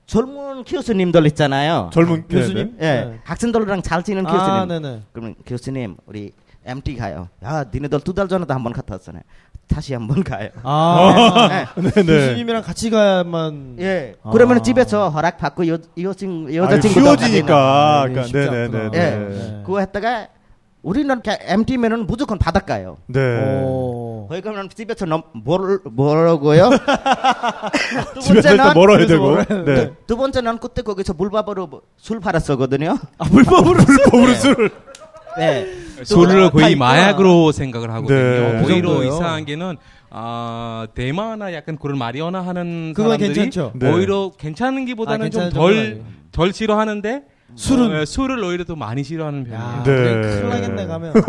Speaker 5: 젊은 교수님들 있잖아요.
Speaker 6: 젊은
Speaker 7: 교수님?
Speaker 5: 예,
Speaker 7: 네.
Speaker 5: 학생들이랑 잘 지는 교수님.
Speaker 7: 아, 네네.
Speaker 5: 그러면 교수님 우리 MT 가요. 야, 니네들 두 달 전에도 한 번 갔다 왔잖아요. 다시 한 번 가요.
Speaker 7: 아,
Speaker 5: 네.
Speaker 6: 네, 네.
Speaker 7: 교수님이랑 같이 가야만.
Speaker 5: 예.
Speaker 7: 아.
Speaker 5: 그러면 집에서 허락 받고 여 여친 여자친구
Speaker 6: 쉬워지니까.
Speaker 7: 가지는.
Speaker 6: 그러니까, 네, 네,
Speaker 7: 않구나.
Speaker 6: 네.
Speaker 5: 예.
Speaker 6: 네.
Speaker 5: 그거 했다가 우리는 MT면은 무조건 바닷가요.
Speaker 6: 네.
Speaker 7: 오.
Speaker 5: 거기 가면 집에서 넘, 뭘, 뭐라고요? 두
Speaker 6: 집에서 일단 멀어야 되고.
Speaker 7: 멀어야
Speaker 6: 네.
Speaker 5: 두, 두 번째는 그때 거기서 물밥으로 뭐술 팔았었거든요.
Speaker 7: 아, 물법으로.
Speaker 6: 불법으로 술을.
Speaker 5: 네.
Speaker 4: 술을
Speaker 7: 다
Speaker 4: 거의. 마약으로 생각을 하거든요.
Speaker 6: 네.
Speaker 7: 그
Speaker 4: 오히려
Speaker 7: 정도예요.
Speaker 4: 이상한 게는 아 대마나 약간 그런 마리아나 하는
Speaker 7: 그건
Speaker 4: 사람들이
Speaker 7: 괜찮죠.
Speaker 6: 네.
Speaker 4: 오히려 괜찮은 기보다는
Speaker 7: 아, 괜찮은
Speaker 4: 좀덜
Speaker 7: 정도는
Speaker 4: 덜
Speaker 7: 아니에요.
Speaker 4: 싫어하는데
Speaker 7: 술은?
Speaker 4: 어, 술을 오히려 더 많이 싫어하는 편이에요.
Speaker 7: 야,
Speaker 6: 네.
Speaker 7: 큰일 나겠네, 가면.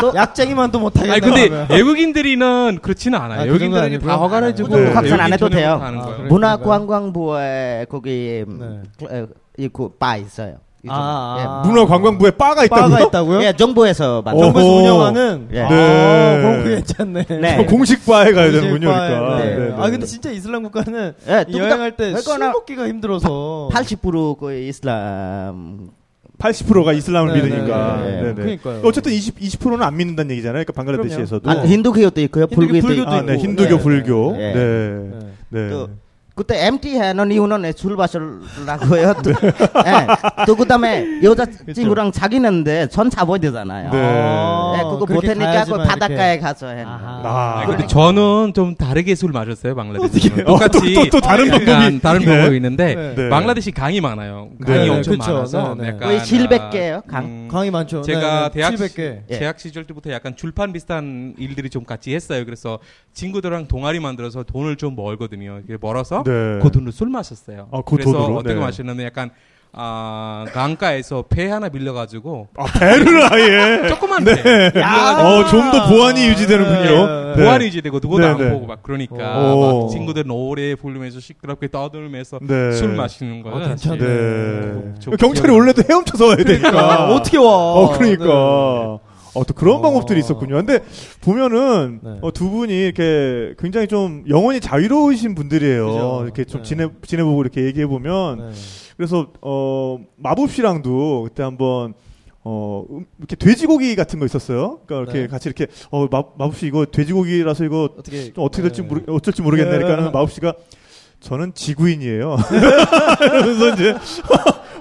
Speaker 5: 또
Speaker 7: 약쟁이만 또 못하겠네.
Speaker 4: 아니 근데
Speaker 7: 가면.
Speaker 4: 외국인들이는 그렇지는 않아요.
Speaker 7: 아, 그 정도는
Speaker 4: 외국인들은
Speaker 7: 아니고요?
Speaker 4: 다 허가해주고
Speaker 5: 그 정도 확산 안 해도
Speaker 4: 외국인
Speaker 5: 돼요.
Speaker 7: 아.
Speaker 5: 문화관광부에 거기
Speaker 7: 네.
Speaker 5: 이그바 있어요.
Speaker 7: 아,
Speaker 5: 예.
Speaker 7: 아.
Speaker 6: 문화관광부에 바가 있다고요?
Speaker 7: 바가 있다고요?
Speaker 5: 예, 정부에서
Speaker 6: 어.
Speaker 7: 정부에서. 운영하는.
Speaker 5: 예.
Speaker 7: 아,
Speaker 6: 네.
Speaker 7: 거 괜찮네.
Speaker 5: 네.
Speaker 6: 공식 바에 가야
Speaker 7: 공식
Speaker 6: 되는군요,
Speaker 7: 바에,
Speaker 6: 그러니까.
Speaker 7: 네.
Speaker 6: 네, 네,
Speaker 7: 아
Speaker 6: 네.
Speaker 7: 근데 진짜 이슬람 국가는
Speaker 5: 예,
Speaker 7: 이 여행할 때술
Speaker 5: 그거나
Speaker 7: 먹기가 힘들어서
Speaker 5: 80% 거의 이슬람
Speaker 6: 80%가 이슬람을
Speaker 7: 네,
Speaker 6: 믿으니까.
Speaker 5: 네, 네.
Speaker 6: 네, 네.
Speaker 7: 그러니까요.
Speaker 6: 어쨌든 20, 20%는 안 믿는다는 얘기잖아요. 그러니까 방글라데시에서도.
Speaker 5: 아, 힌두교도 있고요, 불교도
Speaker 7: 불교도
Speaker 5: 있고.
Speaker 6: 아, 네. 힌두교,
Speaker 7: 네,
Speaker 6: 불교.
Speaker 5: 네.
Speaker 6: 네.
Speaker 7: 네.
Speaker 6: 네.
Speaker 5: 또 그때 MT 하는 이유는 술 마시려고요. 또, 예. 또 그다음에 여자 친구랑 사귀는데 전 잡아야 되잖아요.
Speaker 6: 네.
Speaker 7: 아,
Speaker 5: 예, 그거 못 하니까 그
Speaker 7: 가야지만
Speaker 5: 바닷가에
Speaker 7: 이렇게.
Speaker 5: 가서.
Speaker 7: 아하.
Speaker 6: 아,
Speaker 4: 아, 근데 저는 좀 다르게 술 마셨어요, 방글라데시는.
Speaker 6: 어, 또,
Speaker 4: 똑같이
Speaker 6: 또, 또 다른 방법이.
Speaker 4: 다른
Speaker 6: 네.
Speaker 4: 방법이 있는데
Speaker 7: 네.
Speaker 6: 네.
Speaker 4: 방글라데시 강이 많아요. 강이
Speaker 6: 네.
Speaker 4: 엄청
Speaker 7: 그쵸.
Speaker 4: 많아서
Speaker 7: 네, 네.
Speaker 4: 약간
Speaker 5: 거의
Speaker 4: 아,
Speaker 5: 700개예요, 강.
Speaker 4: 음,
Speaker 7: 강이 많죠.
Speaker 4: 제가
Speaker 7: 네, 네.
Speaker 4: 대학
Speaker 7: 700개.
Speaker 5: 예.
Speaker 4: 대학 시절 때부터 약간 줄판 비슷한 일들이 좀 같이 했어요. 그래서 친구들랑 동아리 만들어서 돈을 좀 벌거든요. 이게 벌어서
Speaker 6: 네.
Speaker 4: 그 돈으로 술 마셨어요.
Speaker 6: 아, 그
Speaker 4: 그래서
Speaker 6: 돈으로?
Speaker 4: 어떻게
Speaker 6: 네.
Speaker 4: 마셨냐면 약간 아 강가에서 배 하나 빌려가지고
Speaker 6: 아, 배를 아예.
Speaker 4: 조그만 배
Speaker 6: 어, 좀 더 보안이 유지되는군요.
Speaker 7: 네.
Speaker 4: 보안이 이제 되고 누구도
Speaker 6: 네,
Speaker 4: 안
Speaker 6: 네.
Speaker 4: 보고 막 그러니까
Speaker 6: 오.
Speaker 4: 막 친구들 노래 부르면서 시끄럽게 떠들면서
Speaker 6: 네.
Speaker 4: 술 마시는 거예요.
Speaker 7: 어, 괜찮네.
Speaker 6: 네.
Speaker 4: 좀
Speaker 6: 경찰이 원래도 헤엄쳐서 와야 되니까.
Speaker 7: 아, 어떻게 와?
Speaker 6: 어, 그러니까.
Speaker 7: 네.
Speaker 6: 어, 또 그런
Speaker 7: 어.
Speaker 6: 방법들이 있었군요. 근데 보면은
Speaker 7: 네.
Speaker 6: 어, 두 분이 이렇게 굉장히 좀 영혼이 자유로우신 분들이에요.
Speaker 7: 그죠.
Speaker 6: 이렇게 좀
Speaker 7: 네.
Speaker 6: 지내 지내보고 이렇게 얘기해 보면
Speaker 7: 네.
Speaker 6: 그래서 어 마법 씨랑도 그때 한번 어 음, 이렇게 돼지고기 같은 거 있었어요. 그러니까 이렇게
Speaker 7: 네.
Speaker 6: 같이 이렇게 어 마, 마법 씨 이거 돼지고기라서 이거
Speaker 7: 어떻게
Speaker 6: 좀 어떻게 될지
Speaker 7: 네.
Speaker 6: 모르 어쩔지 모르겠네.
Speaker 7: 네.
Speaker 6: 그러니까는 마법 씨가 저는 지구인이에요. 그래서 이제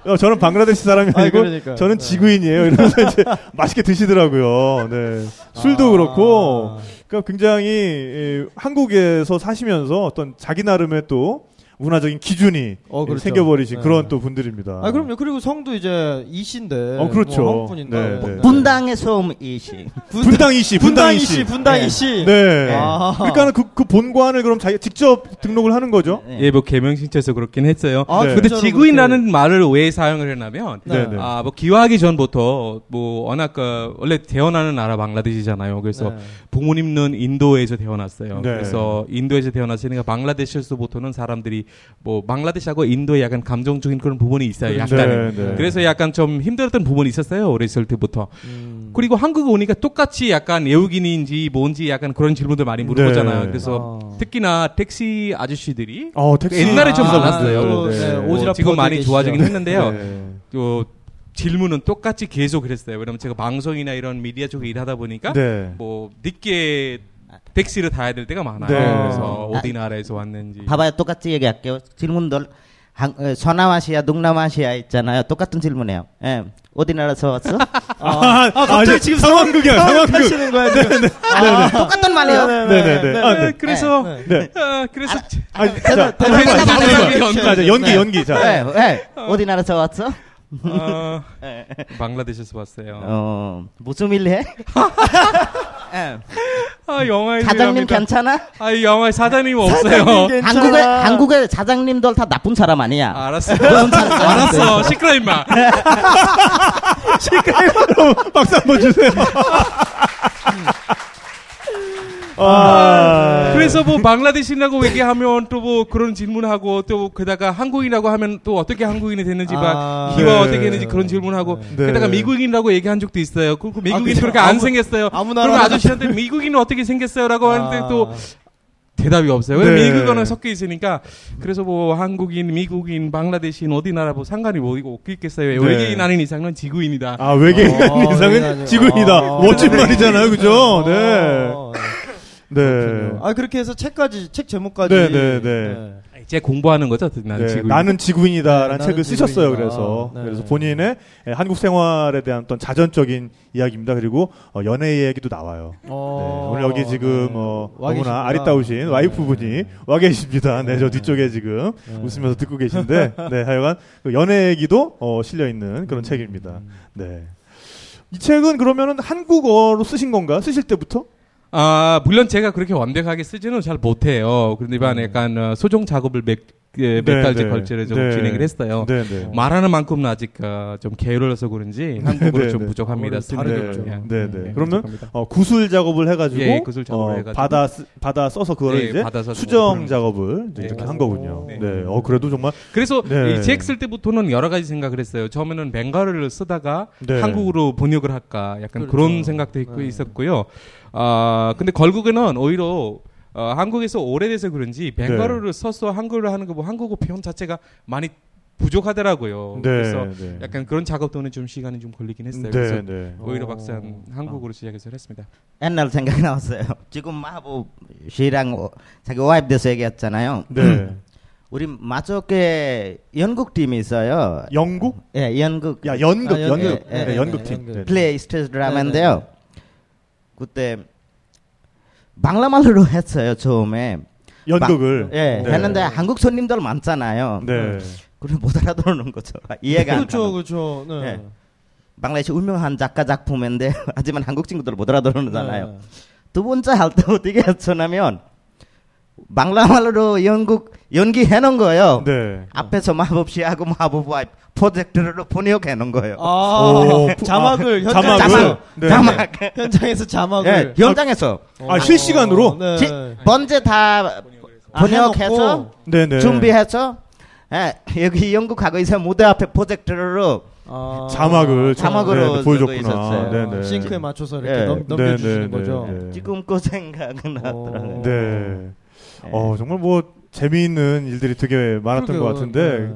Speaker 6: 어, 저는 방글라데시 사람이
Speaker 7: 아니,
Speaker 6: 아니고
Speaker 7: 그러니까.
Speaker 6: 저는
Speaker 7: 네.
Speaker 6: 지구인이에요. 이러면서 이제 맛있게 드시더라고요. 네. 술도
Speaker 7: 아.
Speaker 6: 그렇고 그러니까 굉장히 이, 한국에서 사시면서 어떤 자기 나름의 또 문화적인 기준이
Speaker 7: 어, 그렇죠.
Speaker 6: 생겨버리신
Speaker 7: 네.
Speaker 6: 그런 또 분들입니다.
Speaker 7: 아 그럼요. 그리고 성도 이제 이신데.
Speaker 6: 어, 그렇죠.
Speaker 7: 뭐 한국분인데.
Speaker 6: 네,
Speaker 7: 뭐.
Speaker 6: 네.
Speaker 5: 분당의 소음 이시.
Speaker 6: 분당 이 씨, 분당이
Speaker 7: 분당이
Speaker 6: 씨.
Speaker 7: 씨, 분당 이 씨.
Speaker 6: 네.
Speaker 7: 아.
Speaker 6: 그러니까는 그, 그 본관을 그럼 자기 직접 등록을 하는 거죠.
Speaker 4: 예, 뭐 개명 신청에서 그렇긴 했어요.
Speaker 7: 아,
Speaker 6: 네.
Speaker 4: 근데 지구인이라는 말을 왜 사용을 했냐면
Speaker 6: 네,
Speaker 7: 네.
Speaker 6: 네.
Speaker 4: 아, 뭐 기화하기 전부터 뭐 워낙 그 원래 태어나는 나라 방글라데시잖아요. 그래서
Speaker 7: 네.
Speaker 4: 부모님은 인도에서 태어났어요.
Speaker 6: 네.
Speaker 4: 그래서 인도에서 태어났으니까 방글라데시에서부터는 사람들이 뭐 방글라데시하고 인도에 약간 감정적인 그런 부분이 있어요. 약간.
Speaker 6: 네, 네.
Speaker 4: 그래서 약간 좀 힘들었던 부분이 있었어요. 어렸을 때부터.
Speaker 7: 음.
Speaker 4: 그리고 한국에 오니까 똑같이 약간 외국인인지 뭔지 약간 그런 질문들 많이 물어보잖아요.
Speaker 6: 네.
Speaker 4: 그래서
Speaker 7: 아.
Speaker 4: 특히나 택시 아저씨들이
Speaker 6: 어, 택시.
Speaker 4: 옛날에 좀
Speaker 7: 아,
Speaker 4: 많았어요.
Speaker 7: 또,
Speaker 6: 네.
Speaker 7: 네,
Speaker 4: 뭐 지금 많이
Speaker 7: 계시죠.
Speaker 4: 좋아지긴 했는데요.
Speaker 6: 네.
Speaker 4: 또 질문은 똑같이 계속 그랬어요. 왜냐면 제가 방송이나 이런 미디어 쪽에 일하다 보니까
Speaker 6: 네.
Speaker 4: 뭐 늦게 택시를 타야 될 때가 많아요.
Speaker 6: 네.
Speaker 4: 그래서 어디 나라에서 왔는지.
Speaker 5: 봐봐요. 똑같이 얘기할게요. 질문들 한, 어, 서남아시아, 동남아시아 있잖아요. 똑같은 질문이에요. 예. 어디 나라에서 왔어?
Speaker 6: 아, 아,
Speaker 7: 갑자기
Speaker 6: 이제
Speaker 7: 지금
Speaker 6: 상황극이야, 상황극.
Speaker 7: 하시는 거야 지금.
Speaker 5: 아, 똑같은 말이에요.
Speaker 6: 네네네. 아, 네.
Speaker 4: 그래서
Speaker 6: 네.
Speaker 4: 아, 그래서
Speaker 6: 아, 자, 연기,
Speaker 7: 네.
Speaker 6: 연기. 자.
Speaker 5: 예, 예. 어디 나라에서 왔어?
Speaker 4: 어, 방글라데시에서 왔어요.
Speaker 5: 어, 무슨 일 해? 예.
Speaker 4: 아 영화에
Speaker 5: 사장님 괜찮아?
Speaker 4: 아 이 영화에 사장님 없어요.
Speaker 5: 한국에 한국의 사장님들 다 나쁜 사람 아니야.
Speaker 4: 알았어.
Speaker 5: 그런 사람
Speaker 4: 알았어. 시끄러 임마.
Speaker 6: 박수 한번 주세요. 아,
Speaker 4: 그래서 뭐 방글라데시라고 얘기하면 또 뭐 그런 질문하고 또 게다가 한국인이라고 하면 또 어떻게 한국인이 됐는지 막
Speaker 7: 아,
Speaker 4: 기와
Speaker 6: 네.
Speaker 4: 어떻게 했는지 그런 질문하고
Speaker 6: 네.
Speaker 4: 게다가 미국인이라고 얘기한 적도 있어요. 그리고 미국인
Speaker 7: 그죠.
Speaker 4: 그렇게 안
Speaker 7: 아무-
Speaker 4: 생겼어요.
Speaker 7: 아무
Speaker 4: 그러면 아저씨한테 미국인은 어떻게 생겼어요라고 하는데
Speaker 7: 아.
Speaker 4: 또 대답이 없어요. 왜냐면
Speaker 6: 네.
Speaker 4: 미국어는 섞여 있으니까 그래서 뭐 한국인, 미국인, 방글라데시인 어디 나라 뭐 상관이 뭐 이거 없겠어요.
Speaker 6: 네.
Speaker 4: 외계인 아닌 이상은 지구인이다.
Speaker 6: 아, 외계인
Speaker 7: 어,
Speaker 6: 이상은
Speaker 7: 외계인
Speaker 6: 지구이다.
Speaker 7: 아니고.
Speaker 6: 멋진
Speaker 7: 어.
Speaker 6: 말이잖아요. 그죠? 네.
Speaker 7: 어,
Speaker 6: 네.
Speaker 7: 아 그렇게 해서 책까지 책 제목까지.
Speaker 6: 네, 네, 네.
Speaker 4: 이제 공부하는 거죠. 나는
Speaker 6: 네,
Speaker 4: 지구인.
Speaker 6: 나는 지구인이다라는
Speaker 7: 네,
Speaker 6: 책을
Speaker 7: 나는
Speaker 6: 쓰셨어요.
Speaker 7: 지구인이다.
Speaker 6: 그래서
Speaker 7: 네.
Speaker 6: 그래서 본인의 예, 한국 생활에 대한 어떤 자전적인 이야기입니다. 그리고 어, 연애 얘기도 나와요.
Speaker 7: 어,
Speaker 6: 네, 오늘 여기 지금
Speaker 7: 네.
Speaker 6: 어,
Speaker 7: 와
Speaker 6: 너무나. 아리따우신
Speaker 7: 네.
Speaker 6: 와이프분이 와 계십니다. 네, 저 뒤쪽에 지금
Speaker 7: 네.
Speaker 6: 웃으면서 듣고 계신데, 네, 하여간 그 연애 얘기도 어, 실려 있는 그런 책입니다. 네. 이 책은 그러면은 한국어로 쓰신 건가? 쓰실 때부터?
Speaker 4: 아, 물론 제가 그렇게 완벽하게 쓰지는 잘 못해요. 그런데 이번 약간 어, 소정 작업을 몇, 예, 몇
Speaker 6: 네,
Speaker 4: 달째
Speaker 6: 네.
Speaker 4: 걸쳐서 좀
Speaker 6: 네.
Speaker 4: 진행을 했어요.
Speaker 6: 네, 네.
Speaker 4: 말하는 만큼은 아직 어, 좀 게을러서 그런지 한국어로
Speaker 6: 네,
Speaker 4: 좀
Speaker 6: 네.
Speaker 4: 부족합니다. 게. 예.
Speaker 6: 네, 네.
Speaker 4: 예,
Speaker 6: 그러면. 어, 구술 작업을 해가지고,
Speaker 4: 예, 구술 작업을
Speaker 6: 어,
Speaker 4: 해가지고.
Speaker 6: 받아 쓰- 받아 써서 그거를
Speaker 4: 네,
Speaker 6: 이제
Speaker 4: 받아서
Speaker 6: 수정 작업을 이제
Speaker 4: 네,
Speaker 6: 이렇게
Speaker 4: 맞아요.
Speaker 6: 한 거군요.
Speaker 4: 네.
Speaker 6: 네. 어 그래도 정말
Speaker 4: 그래서
Speaker 6: 네.
Speaker 4: 이책쓸 때부터는 여러 가지 생각을 했어요. 처음에는 벵갈어를 쓰다가
Speaker 6: 네.
Speaker 4: 한국으로 번역을 할까 약간
Speaker 7: 그렇죠.
Speaker 4: 그런 생각도 있고
Speaker 7: 네.
Speaker 4: 있었고요. 아 근데 결국에는 오히려 어, 한국에서 오래돼서 그런지 벵갈어를
Speaker 6: 네.
Speaker 4: 써서 한글로 하는 거뭐 한국어 표현 자체가 많이 부족하더라고요.
Speaker 6: 네,
Speaker 4: 그래서
Speaker 6: 네.
Speaker 4: 약간 그런 작업도는 좀 시간이 좀 걸리긴 했어요.
Speaker 6: 네,
Speaker 4: 그래서
Speaker 6: 네.
Speaker 4: 오히려
Speaker 7: 어.
Speaker 4: 막상 한국어로 시작해서 했습니다.
Speaker 5: 옛날 생각이 나왔어요. 지금 마법 씨랑 어, 자기 와이프 돼서 얘기했잖아요.
Speaker 6: 네.
Speaker 5: 우리 마초께 연극 팀이 있어요.
Speaker 6: 영국?
Speaker 5: 예, 연극.
Speaker 6: 야 연극,
Speaker 7: 아,
Speaker 6: 연극,
Speaker 7: 연극.
Speaker 6: 네,
Speaker 5: 네,
Speaker 6: 연극팀.
Speaker 7: 연극.
Speaker 6: 네.
Speaker 5: 플레이 스테이지 드라마인데요. 그때 방라말로 했어요 처음에.
Speaker 6: 연극을.
Speaker 5: 예,
Speaker 6: 네.
Speaker 5: 했는데 한국 손님들 많잖아요.
Speaker 6: 네.
Speaker 5: 그럼 못 알아들는 거죠. 이해가 안
Speaker 7: 그렇죠. 그렇죠. 네.
Speaker 5: 네. 방라시 유명한 작가 작품인데 하지만 한국 친구들 못 알아들잖아요.
Speaker 7: 네.
Speaker 5: 두 번째 할 때 어떻게 했었냐면 방랑말로 영국 연기해 놓은 거예요.
Speaker 6: 네.
Speaker 5: 앞에서 마법씨하고 마법와 프로젝터로 번역해 놓은 거예요.
Speaker 7: 아, 자막을
Speaker 6: 아,
Speaker 7: 현장
Speaker 6: 자막을. 네.
Speaker 5: 자막.
Speaker 7: 현장에서
Speaker 5: 예,
Speaker 7: 자막을
Speaker 5: 현장에서
Speaker 6: 아, 실시간으로?
Speaker 7: 네.
Speaker 5: 지- 먼저 다
Speaker 7: 아,
Speaker 5: 번역해서.
Speaker 6: 네네.
Speaker 5: 준비해서 예, 여기 영국하고 있어 무대 앞에 프로젝터로
Speaker 7: 아,
Speaker 6: 자막을
Speaker 5: 자막으로
Speaker 6: 네, 네, 보여줬구나. 네네.
Speaker 7: 싱크에 맞춰서 이렇게
Speaker 5: 예.
Speaker 7: 넘, 넘겨주시는
Speaker 6: 네, 네,
Speaker 7: 거죠.
Speaker 6: 네, 네.
Speaker 5: 지금 그 생각은 나더라고요.
Speaker 6: 네. 어, 정말 뭐 재미있는 일들이 되게 많았던
Speaker 7: 그러게요.
Speaker 6: 것 같은데
Speaker 7: 네.